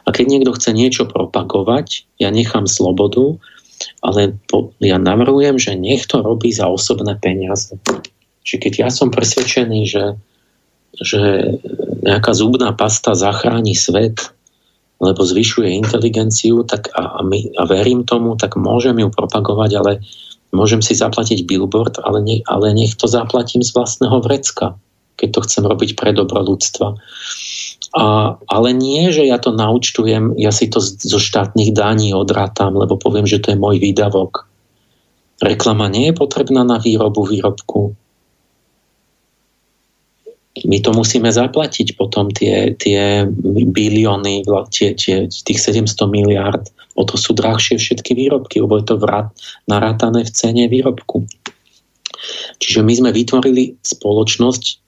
A keď niekto chce niečo propagovať, ja nechám slobodu, ale po, ja navrhujem, že nech to robí za osobné peniaze. Čiže keď ja som presvedčený, že, že nejaká zubná pasta zachráni svet, lebo zvyšuje inteligenciu tak a, a, my, a verím tomu, tak môžem ju propagovať, ale môžem si zaplatiť billboard, ale, ne, ale nech to zaplatím z vlastného vrecka, keď to chcem robiť pre dobro ľudstva. A, ale nie, že ja to naučtujem, ja si to zo štátnych daní odrátam, lebo poviem, že to je môj výdavok. Reklama nie je potrebná na výrobu výrobku. My to musíme zaplatiť potom tie, tie bilióny, tie, tie, tých 700 miliard. O to sú drahšie všetky výrobky, lebo je to vrát, narátané v cene výrobku. Čiže my sme vytvorili spoločnosť,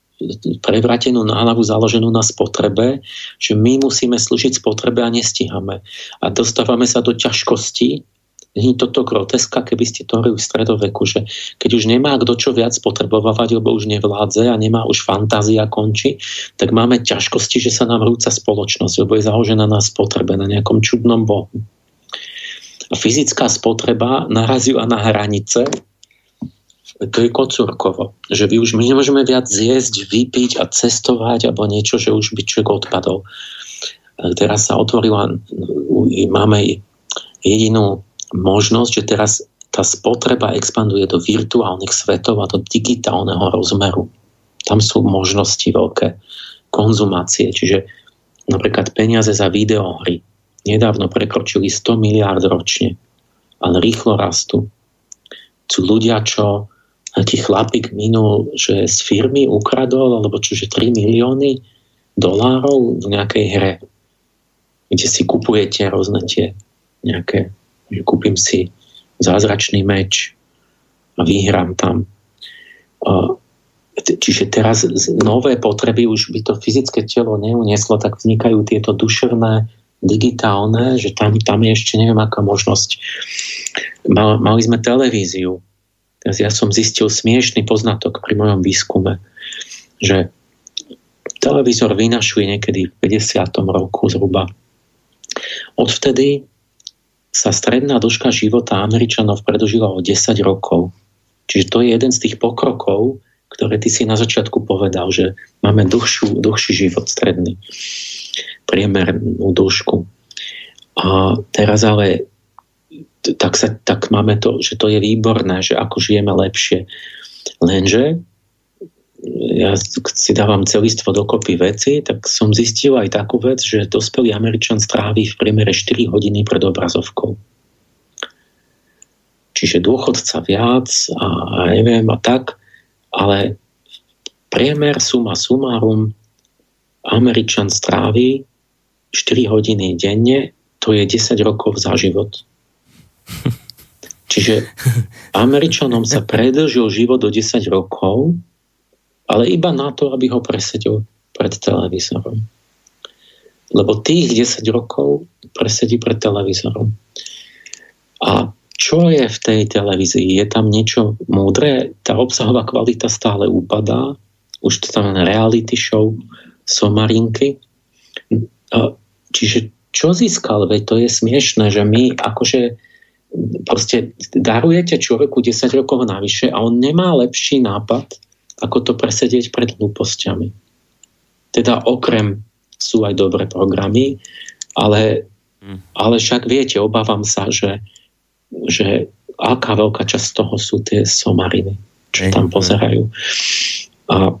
prevratenú nálavu založenú na spotrebe, že my musíme slúžiť spotrebe a nestíhame. A dostávame sa do ťažkosti, Není toto groteska, keby ste to hovorili v stredoveku, že keď už nemá kto čo viac potrebovať, lebo už nevládze a nemá už fantázia končí, tak máme ťažkosti, že sa nám rúca spoločnosť, lebo je založená na spotrebe, na nejakom čudnom bohu. A fyzická spotreba narazila na hranice, to je kocúrkovo, že vy už my nemôžeme viac zjesť, vypiť a cestovať alebo niečo, že už by človek odpadol. Teraz sa otvorila, máme jedinú možnosť, že teraz tá spotreba expanduje do virtuálnych svetov a do digitálneho rozmeru. Tam sú možnosti veľké konzumácie, čiže napríklad peniaze za videohry nedávno prekročili 100 miliárd ročne, ale rýchlo rastú. Sú ľudia, čo taký chlapík minul, že z firmy ukradol, alebo čože 3 milióny dolárov v nejakej hre, kde si kupujete rôzne tie nejaké že kúpim si zázračný meč a vyhrám tam. Čiže teraz nové potreby, už by to fyzické telo neunieslo, tak vznikajú tieto duševné, digitálne, že tam, tam je ešte neviem aká možnosť. Mal, mali sme televíziu. Ja som zistil smiešný poznatok pri mojom výskume, že televízor vynašuje niekedy v 50. roku zhruba. Odvtedy sa stredná dĺžka života Američanov predlžila o 10 rokov. Čiže to je jeden z tých pokrokov, ktoré ty si na začiatku povedal, že máme dlhšiu, dlhší život stredný, priemernú dĺžku. A teraz ale tak, sa, tak máme to, že to je výborné, že ako žijeme lepšie. Lenže ja si dávam celistvo dokopy veci, tak som zistil aj takú vec, že dospelý Američan stráví v priemere 4 hodiny pred obrazovkou. Čiže dôchodca viac a, a neviem a tak, ale priemer suma sumarum Američan stráví 4 hodiny denne, to je 10 rokov za život. Čiže Američanom sa predlžil život do 10 rokov, ale iba na to, aby ho presedil pred televízorom. Lebo tých 10 rokov presedí pred televízorom. A čo je v tej televízii? Je tam niečo múdre? Tá obsahová kvalita stále upadá. Už to tam reality show, somarinky. Čiže čo získal? Veď to je smiešné, že my akože proste darujete človeku 10 rokov navyše a on nemá lepší nápad, ako to presedieť pred hlúpostiami. Teda okrem sú aj dobré programy, ale, hm. ale však viete, obávam sa, že, že aká veľká časť toho sú tie somariny, čo tam pozerajú. A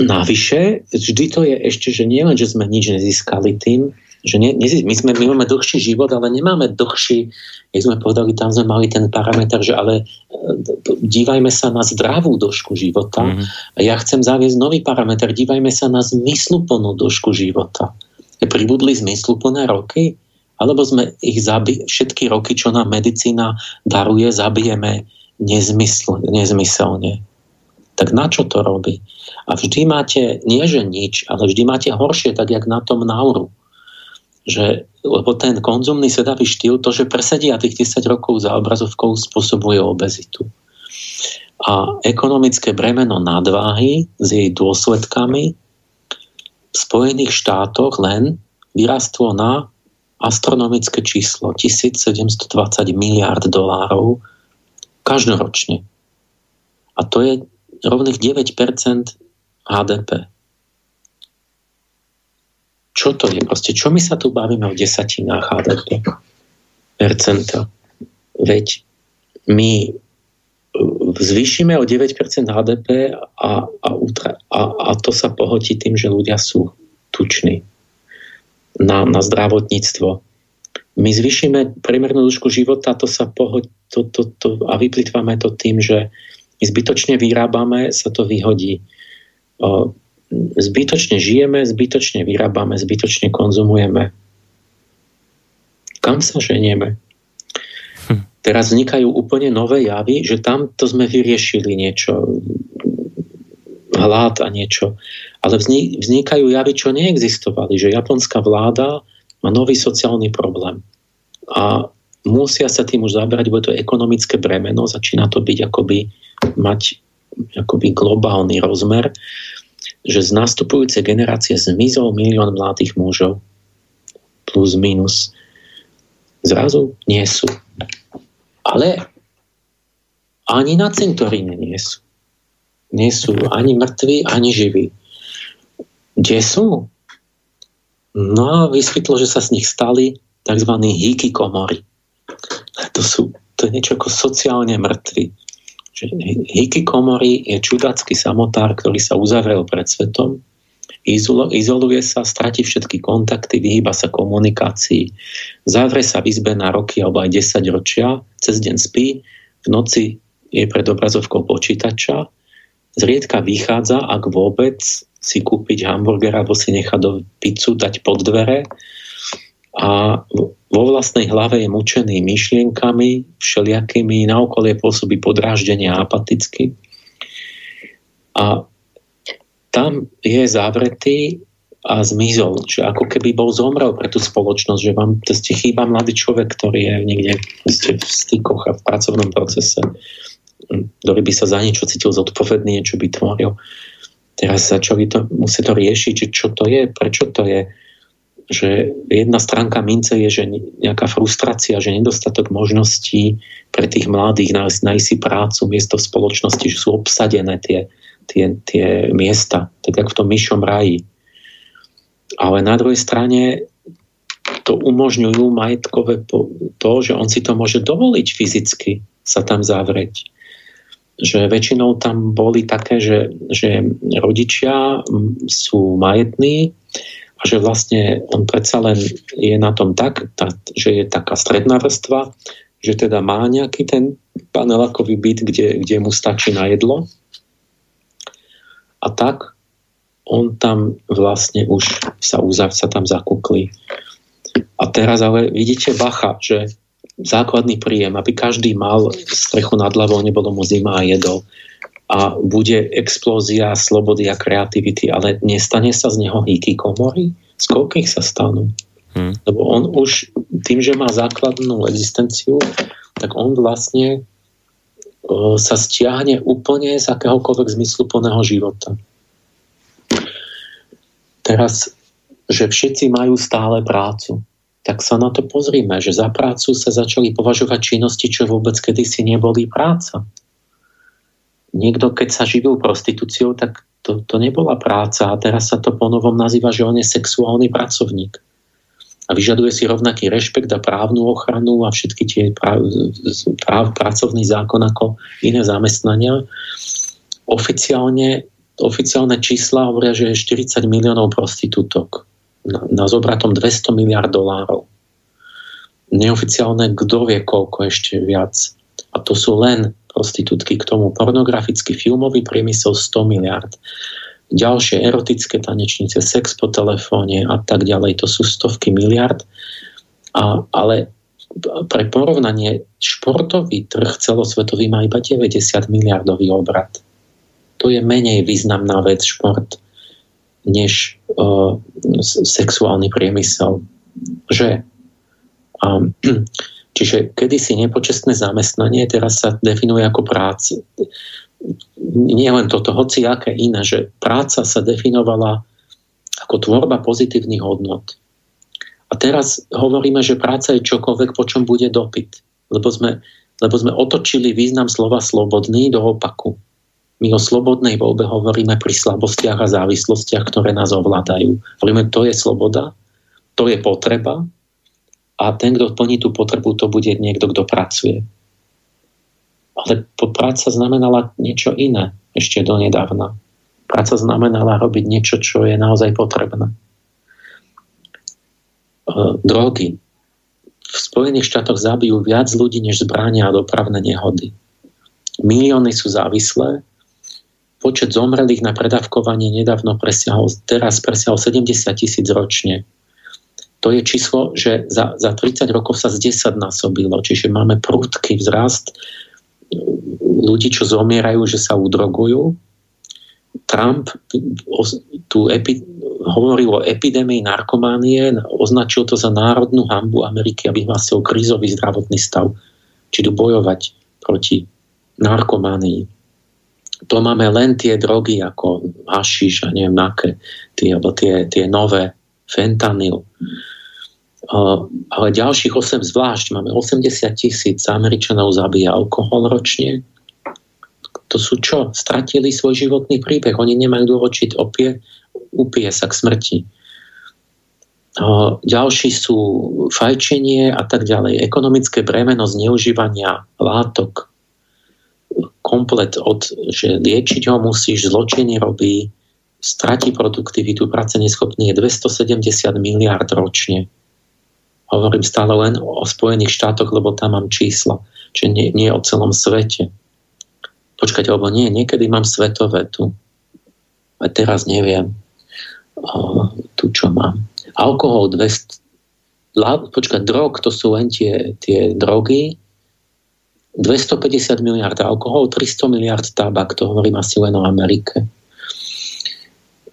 navyše, vždy to je ešte, že nie len, že sme nič nezískali tým, že nie, nie, my, sme, my máme dlhší život, ale nemáme dlhší, jak sme povedali, tam sme mali ten parameter, že ale e, dívajme sa na zdravú dĺžku života. Mm-hmm. Ja chcem zaviesť nový parameter, dívajme sa na zmysluplnú dĺžku života. Pribudli zmysluplné roky? Alebo sme ich zabi- všetky roky, čo nám medicína daruje, zabijeme nezmysl- nezmyselne? Tak na čo to robí? A vždy máte, nie že nič, ale vždy máte horšie, tak jak na tom nauru že, lebo ten konzumný sedavý štýl, to, že presedia tých 10 rokov za obrazovkou, spôsobuje obezitu. A ekonomické bremeno nadváhy s jej dôsledkami v Spojených štátoch len vyrastlo na astronomické číslo 1720 miliard dolárov každoročne. A to je rovných 9% HDP čo to je? Proste, čo my sa tu bavíme o desatinách HDP? Percenta. Veď my uh, zvýšime o 9% HDP a, a, a, a to sa pohotí tým, že ľudia sú tuční na, na zdravotníctvo. My zvýšime priemernú dĺžku života to sa pohodí, to, to, to, a vyplýtvame to tým, že my zbytočne vyrábame, sa to vyhodí zbytočne žijeme, zbytočne vyrábame, zbytočne konzumujeme. Kam sa ženieme? Hm. Teraz vznikajú úplne nové javy, že tam to sme vyriešili niečo, hlad a niečo. Ale vznikajú javy, čo neexistovali, že japonská vláda má nový sociálny problém. A musia sa tým už zaberať, bude to ekonomické bremeno, začína to byť akoby mať akoby globálny rozmer, že z nastupujúcej generácie zmizol milión mladých mužov plus minus. Zrazu nie sú. Ale ani na cintoríne nie sú. Nie sú ani mŕtvi, ani živí. Kde sú? No a vysvetlo, že sa z nich stali tzv. hikikomory. To, sú, to je niečo ako sociálne mŕtvi. Hikikomory je čudácky samotár, ktorý sa uzavrel pred svetom, izoluje sa, stratí všetky kontakty, vyhýba sa komunikácii, zavre sa v izbe na roky alebo aj 10 ročia, cez deň spí, v noci je pred obrazovkou počítača, zriedka vychádza, ak vôbec, si kúpiť hamburger alebo si nechať do pizzu, dať pod dvere a vo vlastnej hlave je mučený myšlienkami všelijakými, na okolie pôsobí podráždenie a apaticky. A tam je zavretý a zmizol, že ako keby bol zomrel pre tú spoločnosť, že vám ste chýba mladý človek, ktorý je niekde v stykoch a v pracovnom procese ktorý by sa za niečo cítil zodpovedný, niečo by tvoril. Teraz začali to, musí to riešiť, čo to je, prečo to je. Že jedna stránka mince je, že nejaká frustrácia, že nedostatok možností pre tých mladých nájsť, nájsť si prácu, miesto v spoločnosti, že sú obsadené tie, tie, tie miesta, tak ako v tom myšom raji. Ale na druhej strane to umožňujú majetkové to, že on si to môže dovoliť fyzicky sa tam zavrieť že väčšinou tam boli také, že, že rodičia sú majetní a že vlastne on predsa len je na tom tak, že je taká stredná vrstva, že teda má nejaký ten panelákový byt, kde, kde mu stačí na jedlo. A tak on tam vlastne už sa, uzav, sa tam zakúkli. A teraz ale vidíte bacha, že základný príjem, aby každý mal strechu nad hlavou, nebolo mu zima a jedol. A bude explózia slobody a kreativity, ale nestane sa z neho hýky komory? Z koľkých sa stanú? Hmm. Lebo on už tým, že má základnú existenciu, tak on vlastne uh, sa stiahne úplne z akéhokoľvek zmysluplného života. Teraz, že všetci majú stále prácu tak sa na to pozrime, že za prácu sa začali považovať činnosti, čo vôbec kedysi neboli práca. Niekto, keď sa živil prostitúciou, tak to, to nebola práca a teraz sa to ponovom nazýva, že on je sexuálny pracovník. A vyžaduje si rovnaký rešpekt a právnu ochranu a všetky tie práv, práv, pracovný zákon ako iné zamestnania. Oficiálne, oficiálne čísla hovoria, že je 40 miliónov prostitútok na, na zobratom 200 miliard dolárov. Neoficiálne, kto vie koľko ešte viac. A to sú len prostitútky k tomu. Pornografický filmový priemysel 100 miliard. Ďalšie erotické tanečnice, sex po telefóne a tak ďalej. To sú stovky miliard. A, ale pre porovnanie športový trh celosvetový má iba 90 miliardový obrad. To je menej významná vec šport než uh, sexuálny priemysel. Že, um, čiže kedysi nepočestné zamestnanie teraz sa definuje ako práca. Nie len toto, hoci aké iné, že práca sa definovala ako tvorba pozitívnych hodnot. A teraz hovoríme, že práca je čokoľvek, po čom bude dopyt. Lebo sme, lebo sme otočili význam slova slobodný do opaku. My o slobodnej voľbe hovoríme pri slabostiach a závislostiach, ktoré nás ovládajú. Hovoríme, to je sloboda, to je potreba a ten, kto plní tú potrebu, to bude niekto, kto pracuje. Ale práca znamenala niečo iné ešte donedávna. Práca znamenala robiť niečo, čo je naozaj potrebné. E, drogy. V Spojených štátoch zabijú viac ľudí než zbrania a dopravné nehody. Milióny sú závislé Počet zomrelých na predávkovanie nedávno presiahol, teraz presiahol 70 tisíc ročne. To je číslo, že za, za 30 rokov sa z 10 násobilo, čiže máme prudký vzrast ľudí, čo zomierajú, že sa udrogujú. Trump tú epi, hovoril o epidémii narkománie, označil to za národnú hambu Ameriky a vyhlásil krízový zdravotný stav. Či tu bojovať proti narkománii. To máme len tie drogy ako hašiš a neviem aké, tie, alebo tie, tie nové, fentanyl. Uh, ale ďalších 8 zvlášť, máme 80 tisíc Američanov zabíja alkohol ročne, to sú čo? Stratili svoj životný príbeh. Oni nemajú dôvod, či opie, upije sa k smrti. Ďalší sú fajčenie a tak ďalej. Ekonomické bremeno zneužívania látok. Komplet od, že liečiť ho musíš, zločiny robí, stratí produktivitu, práce neschopný je 270 miliard ročne. Hovorím stále len o Spojených štátoch, lebo tam mám čísla, čiže nie, nie o celom svete. Počkať, alebo nie, niekedy mám svetové tu. A teraz neviem. O, tu čo mám. Alkohol 200, počkať, drog, to sú len tie, tie drogy, 250 miliard alkohol, 300 miliard tabak, to hovorím asi len o Amerike.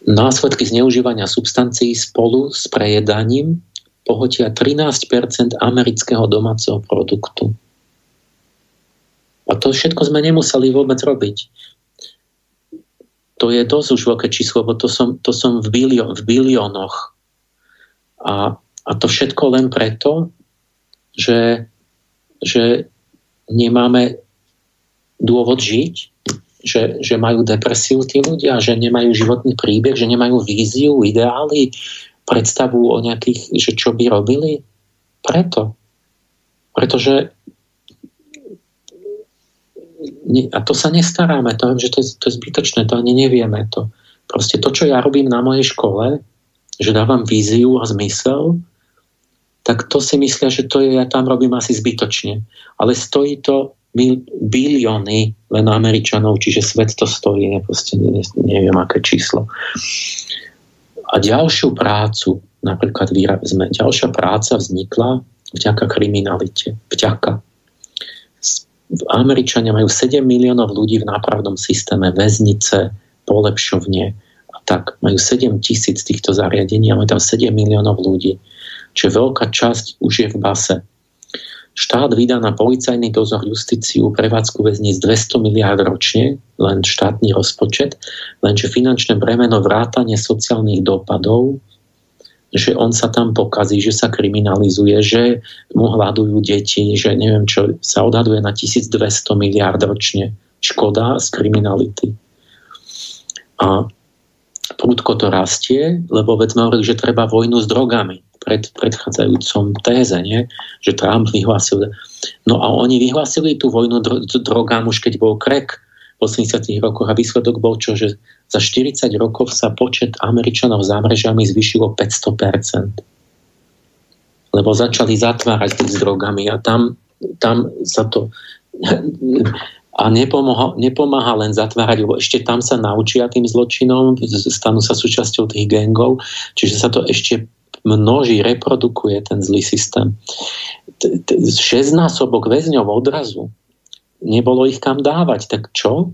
Následky zneužívania substancií spolu s prejedaním pohotia 13% amerického domáceho produktu. A to všetko sme nemuseli vôbec robiť. To je dosť už veľké číslo, lebo to som, to som v, bilió, v biliónoch. A, a to všetko len preto, že, že nemáme dôvod žiť, že, že majú depresiu tí ľudia, že nemajú životný príbeh, že nemajú víziu, ideály, predstavu o nejakých, že čo by robili. Preto. Pretože a to sa nestaráme, to, že to je, to je zbytočné, to ani nevieme. To. Proste to, čo ja robím na mojej škole, že dávam víziu a zmysel, tak to si myslia, že to je, ja tam robím asi zbytočne. Ale stojí to mil, bilióny len Američanov, čiže svet to stojí, proste ne, neviem aké číslo. A ďalšiu prácu, napríklad sme, ďalšia práca vznikla vďaka kriminalite. Vďaka Američania majú 7 miliónov ľudí v nápravnom systéme, väznice, polepšovne a tak. Majú 7 tisíc týchto zariadení a majú tam 7 miliónov ľudí. Čiže veľká časť už je v base. Štát vydá na policajný dozor justíciu prevádzku väzníc 200 miliárd ročne, len štátny rozpočet, lenže finančné bremeno vrátanie sociálnych dopadov že on sa tam pokazí, že sa kriminalizuje, že mu hľadujú deti, že neviem čo, sa odhaduje na 1200 miliard ročne škoda z kriminality. A prudko to rastie, lebo veď sme hovorili, že treba vojnu s drogami pred predchádzajúcom téze, nie? že Trump vyhlásil. No a oni vyhlásili tú vojnu dro- drogám už keď bol krek v 80. rokoch a výsledok bol čo, že za 40 rokov sa počet Američanov za mrežami zvyšilo 500%. Lebo začali zatvárať tých s drogami a tam, tam sa to... A nepomoha, nepomáha len zatvárať, lebo ešte tam sa naučia tým zločinom, stanú sa súčasťou tých gangov, čiže sa to ešte množí, reprodukuje ten zlý systém. 6 násobok väzňov odrazu. Nebolo ich kam dávať, tak čo?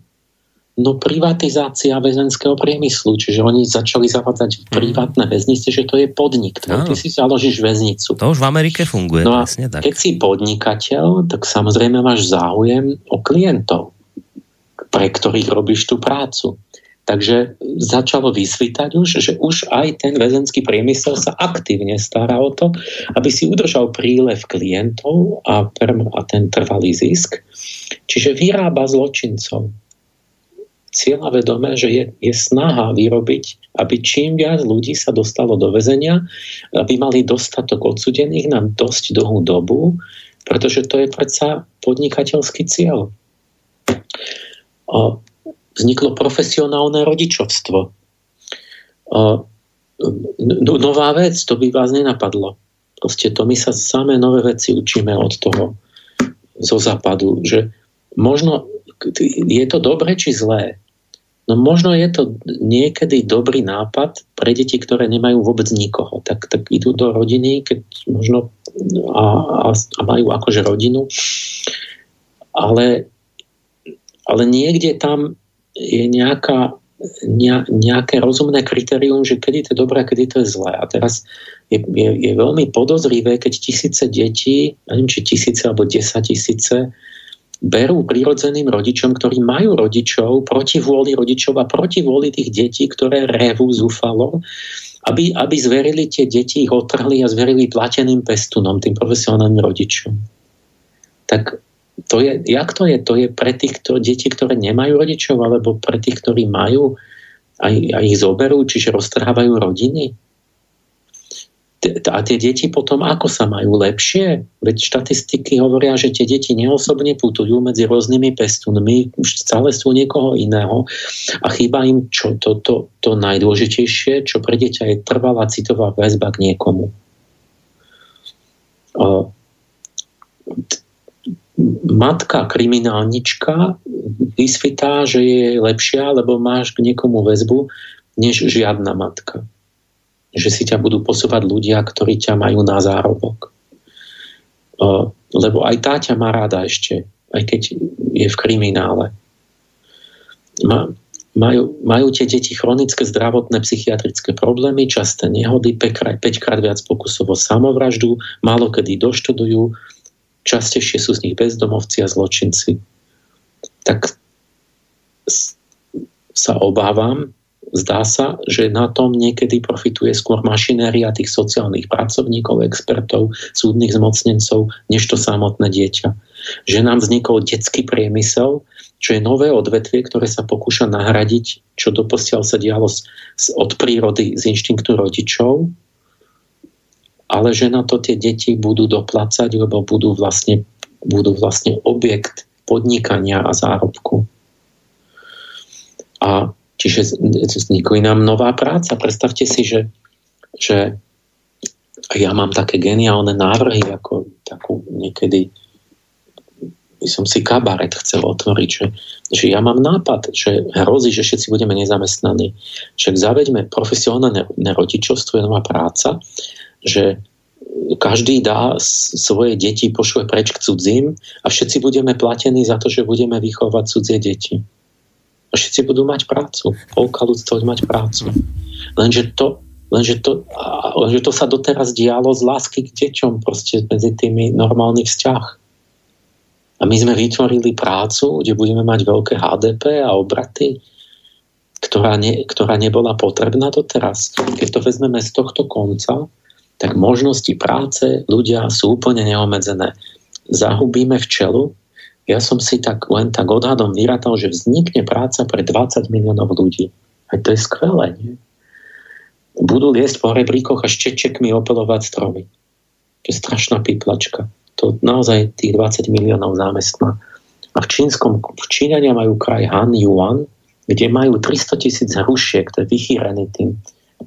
No privatizácia väzenského priemyslu, čiže oni začali zavádzať mhm. privátne väznice, že to je podnik. No. Ty si založíš väznicu.
To už v Amerike funguje.
No a presne tak. keď si podnikateľ, tak samozrejme máš záujem o klientov, pre ktorých robíš tú prácu. Takže začalo vysvítať už, že už aj ten väzenský priemysel sa aktívne stará o to, aby si udržal prílev klientov a, a ten trvalý zisk. Čiže vyrába zločincov cieľa vedomé, že je, je snaha vyrobiť, aby čím viac ľudí sa dostalo do väzenia, aby mali dostatok odsudených na dosť dlhú dobu, pretože to je predsa podnikateľský cieľ. O, vzniklo profesionálne rodičovstvo. No, nová vec, to by vás nenapadlo. Proste to my sa samé nové veci učíme od toho zo západu, že možno je to dobré či zlé? No možno je to niekedy dobrý nápad pre deti, ktoré nemajú vôbec nikoho. Tak, tak idú do rodiny, keď možno a, a, a majú akože rodinu. Ale, ale niekde tam je nejaká nejaké rozumné kritérium, že kedy to je dobré a kedy to je zlé. A teraz je, je, je veľmi podozrivé, keď tisíce detí, neviem, či tisíce alebo desať tisíce, berú prirodzeným rodičom, ktorí majú rodičov proti vôli rodičov a proti vôli tých detí, ktoré revú zúfalo, aby, aby zverili tie deti, ich otrhli a zverili plateným pestunom, tým profesionálnym rodičom. Tak to je, jak to je? To je pre tých kto, deti, ktoré nemajú rodičov, alebo pre tých, ktorí majú a, a ich zoberú, čiže roztrhávajú rodiny? a tie deti potom ako sa majú lepšie? Veď štatistiky hovoria, že tie deti neosobne putujú medzi rôznymi pestunmi, stále sú niekoho iného a chýba im čo, to, to, to najdôležitejšie, čo pre dieťa je trvalá citová väzba k niekomu. Matka kriminálnička vysvitá, že je lepšia, lebo máš k niekomu väzbu, než žiadna matka že si ťa budú posúvať ľudia, ktorí ťa majú na zárobok. Lebo aj tá ťa má rada ešte, aj keď je v kriminále. Majú, majú tie deti chronické zdravotné psychiatrické problémy, časté nehody, 5 krát viac pokusov o samovraždu, málo kedy doštudujú, častejšie sú z nich bezdomovci a zločinci. Tak sa obávam, zdá sa, že na tom niekedy profituje skôr mašinéria tých sociálnych pracovníkov, expertov, súdnych zmocnencov, než to samotné dieťa. Že nám vznikol detský priemysel, čo je nové odvetvie, ktoré sa pokúša nahradiť, čo doposiaľ sa dialo z, od prírody, z inštinktu rodičov, ale že na to tie deti budú doplácať, lebo budú vlastne, budú vlastne objekt podnikania a zárobku. A Čiže vznikla nám nová práca. Predstavte si, že, že ja mám také geniálne návrhy, ako takú niekedy by som si kabaret chcel otvoriť, že, že ja mám nápad, že hrozí, že všetci budeme nezamestnaní. Však zaveďme profesionálne rodičovstvo, je nová práca, že každý dá svoje deti, pošle preč k cudzím a všetci budeme platení za to, že budeme vychovať cudzie deti a všetci budú mať prácu. Polka ľudstva mať prácu. Lenže to, lenže, to, lenže to sa doteraz dialo z lásky k deťom proste medzi tými normálnych vzťah. A my sme vytvorili prácu, kde budeme mať veľké HDP a obraty, ktorá, ne, ktorá nebola potrebná doteraz. Keď to vezmeme z tohto konca, tak možnosti práce ľudia sú úplne neomedzené. Zahubíme včelu, ja som si tak len tak odhadom vyrátal, že vznikne práca pre 20 miliónov ľudí. A to je skvelé, nie? Budú liesť po rebríkoch a štečekmi opelovať stromy. To je strašná píplačka. To naozaj tých 20 miliónov zámestná. A v čínskom, v Číňania majú kraj Han Yuan, kde majú 300 tisíc hrušiek, to je vychýrený tým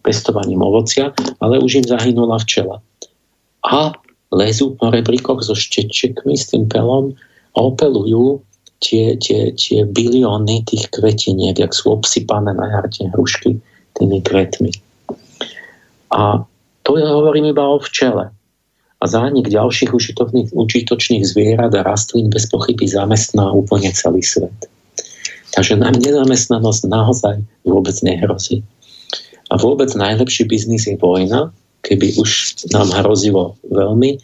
pestovaním ovocia, ale už im zahynula včela. A lezú po rebríkoch so štečekmi s tým pelom opelujú tie, tie, tie bilióny tých kvetiniek, jak sú obsypané na jarte hrušky tými kvetmi. A to ja hovorím iba o včele. A zánik ďalších užitočných zvierat a rastlín bez pochyby zamestná úplne celý svet. Takže nám nezamestnanosť naozaj vôbec nehrozí. A vôbec najlepší biznis je vojna, keby už nám hrozilo veľmi,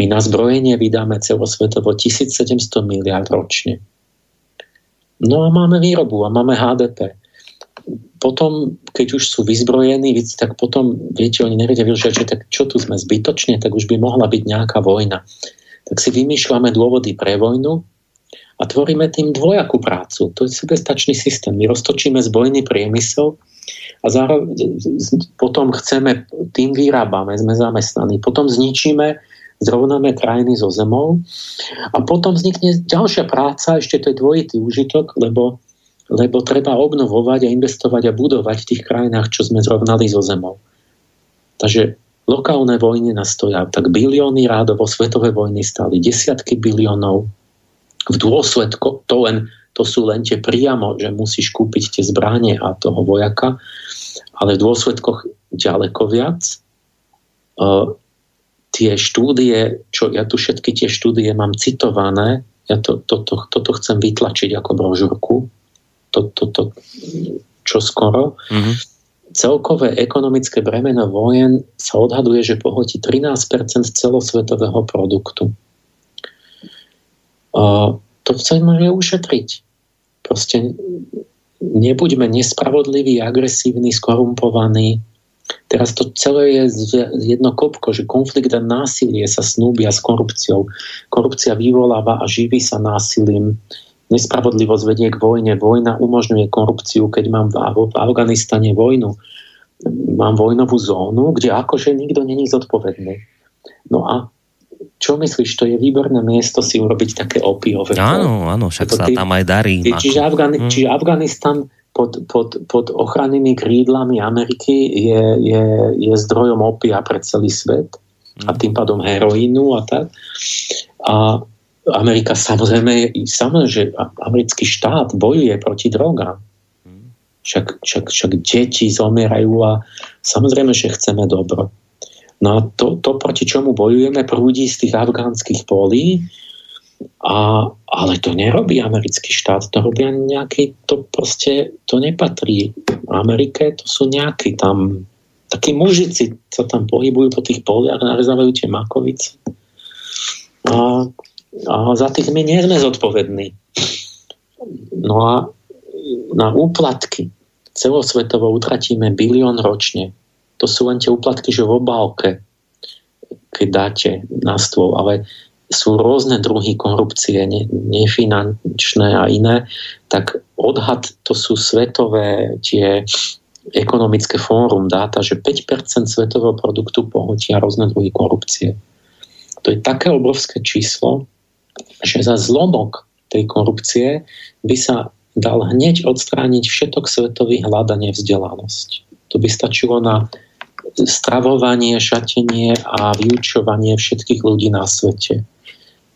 my na zbrojenie vydáme celosvetovo 1700 miliard ročne. No a máme výrobu a máme HDP. Potom, keď už sú vyzbrojení, tak potom, viete, oni nevedia využiť, že tak čo tu sme zbytočne, tak už by mohla byť nejaká vojna. Tak si vymýšľame dôvody pre vojnu a tvoríme tým dvojakú prácu. To je sebestačný systém. My roztočíme zbrojný priemysel a zároveň potom chceme, tým vyrábame, sme zamestnaní. Potom zničíme zrovnáme krajiny so zemou a potom vznikne ďalšia práca, ešte to je dvojitý užitok, lebo, lebo treba obnovovať a investovať a budovať v tých krajinách, čo sme zrovnali so zemou. Takže lokálne vojny nastoja tak bilióny rádovo, svetové vojny stáli desiatky biliónov. V dôsledku, to, len, to sú len tie priamo, že musíš kúpiť tie zbranie a toho vojaka, ale v dôsledkoch ďaleko viac tie štúdie, čo ja tu všetky tie štúdie mám citované, ja to, to, to, toto chcem vytlačiť ako brožurku. To, to, to, čo skoro. Mm-hmm. Celkové ekonomické bremeno vojen sa odhaduje, že pohotí 13% celosvetového produktu. A to sa môže ušetriť. Proste nebuďme nespravodliví, agresívni, skorumpovaní, Teraz to celé je jedno kopko, že konflikt a násilie sa snúbia s korupciou. Korupcia vyvoláva a živí sa násilím. Nespravodlivosť vedie k vojne. Vojna umožňuje korupciu. Keď mám v Afganistane vojnu, mám vojnovú zónu, kde akože nikto není zodpovedný. No a čo myslíš, to je výborné miesto si urobiť také opiové.
Áno, áno, však sa ty, tam aj darí.
Ty, čiže, Afgani- hmm. čiže Afganistan pod, pod, pod ochrannými krídlami Ameriky je, je, je zdrojom opia pre celý svet a mm. tým pádom heroínu a tak. A Amerika samozrejme, samozrejme, že americký štát bojuje proti drogám. Mm. Však, však, však deti zomierajú a samozrejme, že chceme dobro. No a to, to, proti čomu bojujeme, prúdi z tých afgánskych polí, a, ale to nerobí americký štát, to robia nejaký, to proste, to nepatrí Amerike, to sú nejakí tam, takí mužici sa tam pohybujú po tých poliach, narezávajú tie makovice. A, a za tých my nie sme zodpovední. No a na úplatky celosvetovo utratíme bilión ročne. To sú len tie úplatky, že v obálke, keď dáte na stôl, ale sú rôzne druhy korupcie, ne, nefinančné a iné, tak odhad to sú svetové tie ekonomické fórum dáta, že 5% svetového produktu pohotia rôzne druhy korupcie. To je také obrovské číslo, že za zlomok tej korupcie by sa dal hneď odstrániť všetok svetový hľadanie vzdelanosť. To by stačilo na stravovanie, šatenie a vyučovanie všetkých ľudí na svete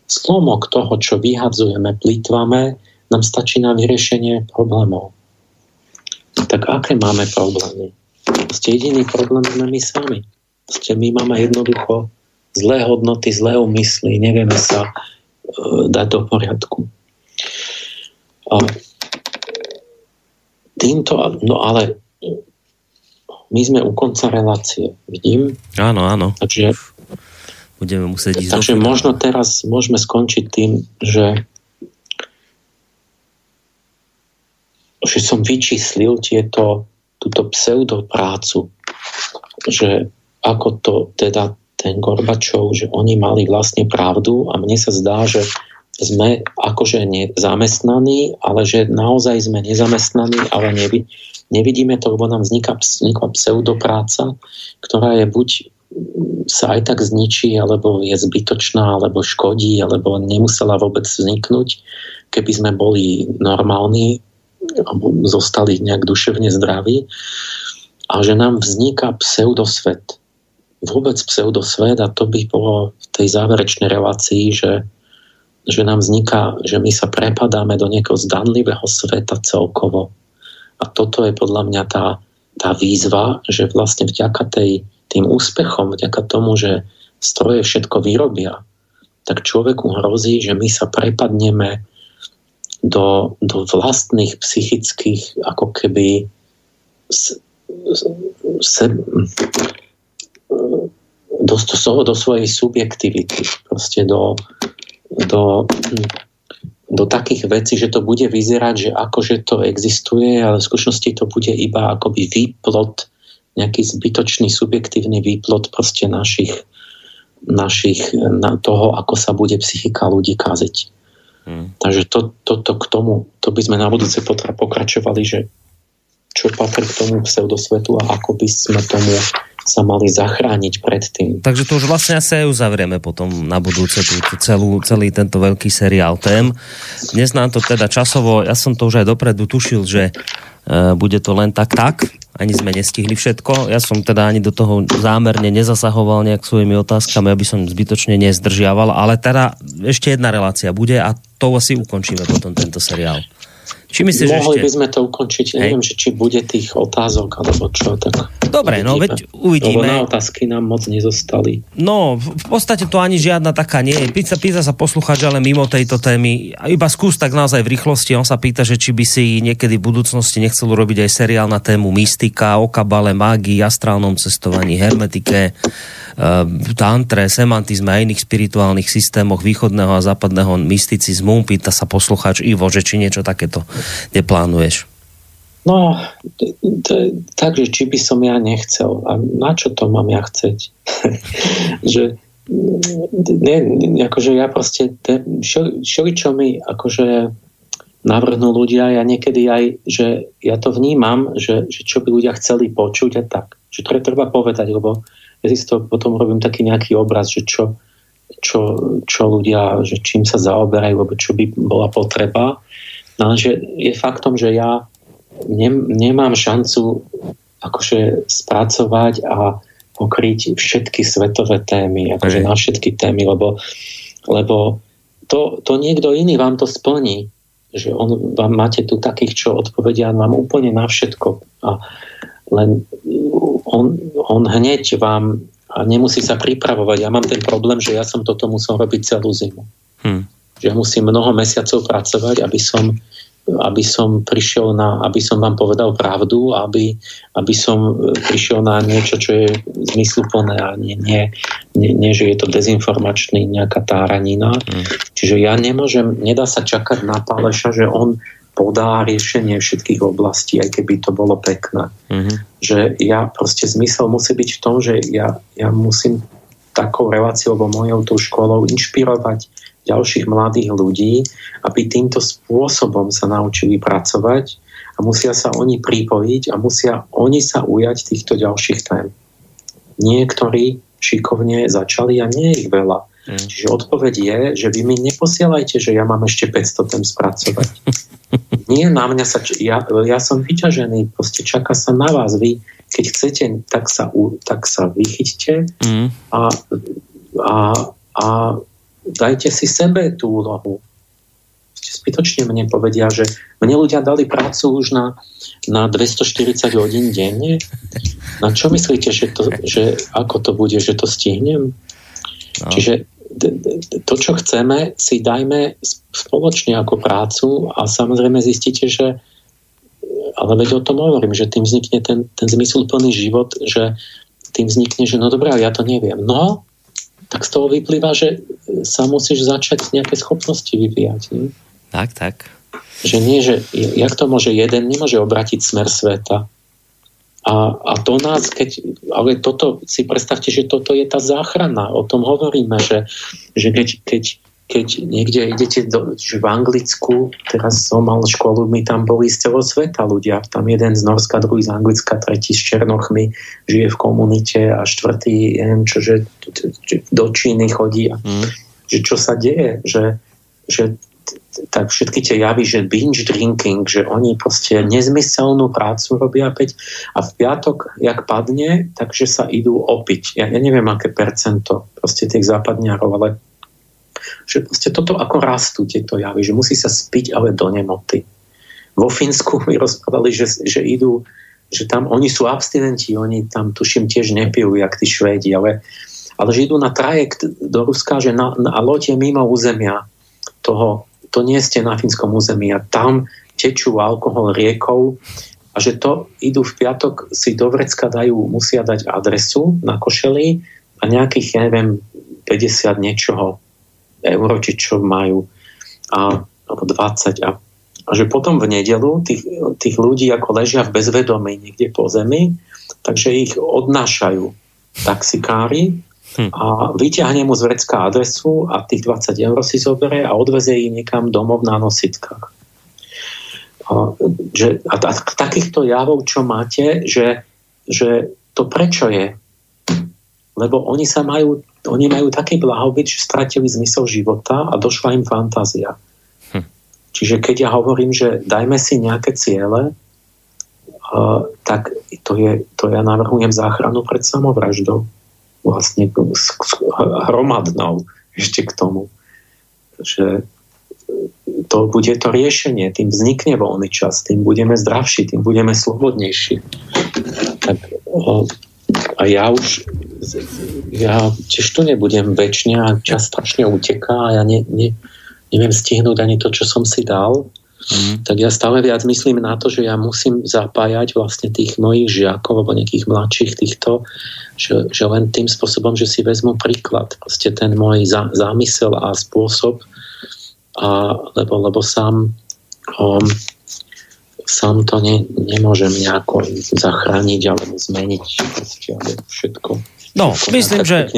slomok toho, čo vyhadzujeme, plýtvame, nám stačí na vyriešenie problémov. Tak aké máme problémy? Ste jediný problém sme my sami. Ste my máme jednoducho zlé hodnoty, zlé úmysly, nevieme sa uh, dať do poriadku. A týmto, no ale my sme u konca relácie, vidím?
Áno, áno.
Takže
budeme musieť ísť
Takže možno teraz môžeme skončiť tým, že že som vyčíslil tieto, túto pseudoprácu, že ako to teda ten Gorbačov, že oni mali vlastne pravdu a mne sa zdá, že sme akože nezamestnaní, ale že naozaj sme nezamestnaní, ale nevi, nevidíme to, lebo nám vzniká, vzniká pseudopráca, ktorá je buď sa aj tak zničí, alebo je zbytočná, alebo škodí, alebo nemusela vôbec vzniknúť, keby sme boli normálni, alebo zostali nejak duševne zdraví. A že nám vzniká pseudosvet. Vôbec pseudosvet a to by bolo v tej záverečnej relácii, že, že nám vzniká, že my sa prepadáme do nejakého zdanlivého sveta celkovo. A toto je podľa mňa tá, tá výzva, že vlastne vďaka tej tým úspechom, vďaka tomu, že stroje všetko vyrobia, tak človeku hrozí, že my sa prepadneme do, do vlastných psychických ako keby se, se, do, do, do svojej subjektivity, proste do, do, do takých vecí, že to bude vyzerať, že akože to existuje, ale v skutočnosti to bude iba akoby výplot nejaký zbytočný subjektívny výplot proste našich, našich na toho, ako sa bude psychika ľudí kaziť. Hmm. Takže to, to, to k tomu, to by sme na budúce pokračovali, že čo patrí k tomu pseudosvetu a ako by sme tomu sa mali zachrániť pred tým.
Takže to už vlastne asi aj uzavrieme potom na budúce tú, tú celú, celý tento veľký seriál tém. Dnes nám to teda časovo, ja som to už aj dopredu tušil, že uh, bude to len tak tak, ani sme nestihli všetko. Ja som teda ani do toho zámerne nezasahoval nejak svojimi otázkami, aby som zbytočne nezdržiaval, ale teda ešte jedna relácia bude a to asi ukončíme potom tento seriál. Či myslíš,
Mohli
ešte...
by sme to ukončiť. Hej. Neviem, že či bude tých otázok, alebo čo. Tak
Dobre, no veď uvidíme.
Lebo na otázky nám moc nezostali.
No, v podstate to ani žiadna taká nie je. Pýta, pýta sa posluchač, ale mimo tejto témy. Iba skús tak naozaj v rýchlosti. On sa pýta, že či by si niekedy v budúcnosti nechcel urobiť aj seriál na tému mystika, o kabale, mágii, astrálnom cestovaní, hermetike, eh, tantre, semantizme a iných spirituálnych systémoch východného a západného mysticizmu. Pýta sa posluchač Ivo, že či niečo takéto neplánuješ?
No, takže či by som ja nechcel. A na čo to mám ja chceť? že ne, akože ja proste všeli, čo mi akože navrhnú ľudia, ja niekedy aj, že ja to vnímam, že, že čo by ľudia chceli počuť a tak. Že to treba povedať, lebo ja si to potom robím taký nejaký obraz, že čo, čo, čo ľudia, že čím sa zaoberajú, alebo čo by bola potreba. No, že je faktom, že ja ne, nemám šancu akože spracovať a pokryť všetky svetové témy, akože na všetky témy, lebo, lebo to, to niekto iný vám to splní. Že on, vám máte tu takých, čo odpovedia vám úplne na všetko. A len on, on hneď vám a nemusí sa pripravovať. Ja mám ten problém, že ja som toto musel robiť celú zimu. Hmm že musím mnoho mesiacov pracovať, aby som, aby som prišiel na, aby som vám povedal pravdu, aby, aby som e, prišiel na niečo, čo je zmysluplné a nie, nie, nie, nie že je to dezinformačný nejaká táranina. Mm. Čiže ja nemôžem, nedá sa čakať na Páleša, že on podá riešenie všetkých oblastí, aj keby to bolo pekné. Mm-hmm. Že ja proste zmysel musí byť v tom, že ja, ja musím takou reláciou alebo mojou tou školou inšpirovať ďalších mladých ľudí, aby týmto spôsobom sa naučili pracovať a musia sa oni pripojiť a musia oni sa ujať týchto ďalších tém. Niektorí šikovne začali a nie je ich veľa. Mm. Čiže odpoveď je, že vy mi neposielajte, že ja mám ešte 500 tém spracovať. Nie na mňa sa... Ja, ja som vyťažený, proste čaká sa na vás. Vy, keď chcete, tak sa, tak sa vychyťte mm. a, a, a dajte si sebe tú úlohu. Zbytočne mne povedia, že mne ľudia dali prácu už na, na 240 hodín denne. Na čo myslíte, že, to, že ako to bude, že to stihnem? No. Čiže to, čo chceme, si dajme spoločne ako prácu a samozrejme zistíte, že ale veď o tom hovorím, že tým vznikne ten, ten zmysluplný život, že tým vznikne, že no dobré, ja to neviem. No, tak z toho vyplýva, že sa musíš začať nejaké schopnosti vyvíjať. Nie?
Tak, tak.
Že nie, že jak to môže jeden, nemôže obratiť smer sveta. A, a to nás, keď, ale toto, si predstavte, že toto je tá záchrana, o tom hovoríme, že, že keď, keď, keď niekde idete do, že v Anglicku, teraz som mal školu, my tam boli z celého sveta ľudia, tam jeden z Norska, druhý z Anglicka, tretí s Černochmi, žije v komunite a štvrtý, neviem čo, že do Číny chodí mm. že čo sa deje, že, že tak všetky tie javy, že binge drinking, že oni proste nezmyselnú prácu robia päť a v piatok, jak padne, takže sa idú opiť. Ja, ja neviem, aké percento proste tých západňarov, ale že proste toto ako rastú tieto javy, že musí sa spiť ale do nemoty. Vo Fínsku mi rozprávali, že, že idú, že tam oni sú abstinenti, oni tam tuším tiež nepijú, jak tí Švédi, ale, ale že idú na trajekt do Ruska, že na, na lote mimo územia toho, to nie ste na fínskom území a tam tečú alkohol riekou a že to idú v piatok si do vrecka dajú, musia dať adresu na košeli a nejakých, ja neviem, 50 niečoho eur, či čo majú, a, alebo 20. A, a že potom v nedelu tých, tých ľudí ako ležia v bezvedomí niekde po zemi, takže ich odnášajú taxikári hm. a vyťahne mu z vrecka adresu a tých 20 eur si zoberie a odvezie ich niekam domov na nositkách. A, že, a, a takýchto javov, čo máte, že, že to prečo je? Lebo oni sa majú oni majú taký blahobyt, že stratili zmysel života a došla im fantázia. Hm. Čiže keď ja hovorím, že dajme si nejaké ciele, uh, tak to, je, to ja navrhujem záchranu pred samovraždou. Vlastne hromadnou ešte k tomu. Že to bude to riešenie, tým vznikne voľný čas, tým budeme zdravší, tým budeme slobodnejší. Tak, a ja už ja tiež tu nebudem väčšine a čas strašne uteká a ja ne, ne, neviem stihnúť ani to, čo som si dal. Mm. Tak ja stále viac myslím na to, že ja musím zapájať vlastne tých mojich žiakov alebo nejakých mladších týchto, že, že len tým spôsobom, že si vezmu príklad. Proste ten môj zá, zámysel a spôsob a, lebo, lebo sám um, sám to ne, nemôžem nejako zachrániť alebo zmeniť proste, alebo všetko
No, myslím, že,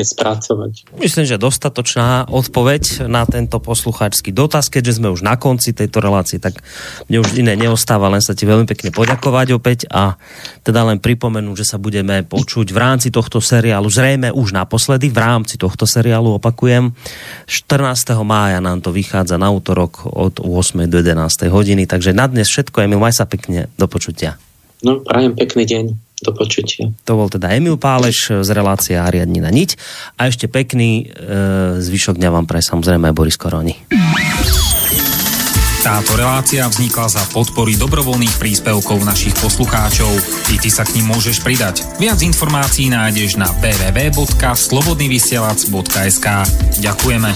myslím, že dostatočná odpoveď na tento poslucháčský dotaz, keďže sme už na konci tejto relácie, tak mne už iné neostáva, len sa ti veľmi pekne poďakovať opäť a teda len pripomenúť, že sa budeme počuť v rámci tohto seriálu, zrejme už naposledy, v rámci tohto seriálu opakujem, 14. mája nám to vychádza na útorok od 8. do 11. hodiny, takže na dnes všetko, Emil, maj sa pekne, do počutia.
No, prajem pekný deň. Do počutia.
To bol teda Emil Páleš z relácie Ariadnina niť. A ešte pekný e, zvyšok dňa vám pre samozrejme Boris Koroni.
Táto relácia vznikla za podpory dobrovoľných príspevkov našich poslucháčov. I ty sa k ním môžeš pridať. Viac informácií nájdeš na www.slobodnyvysielac.sk Ďakujeme.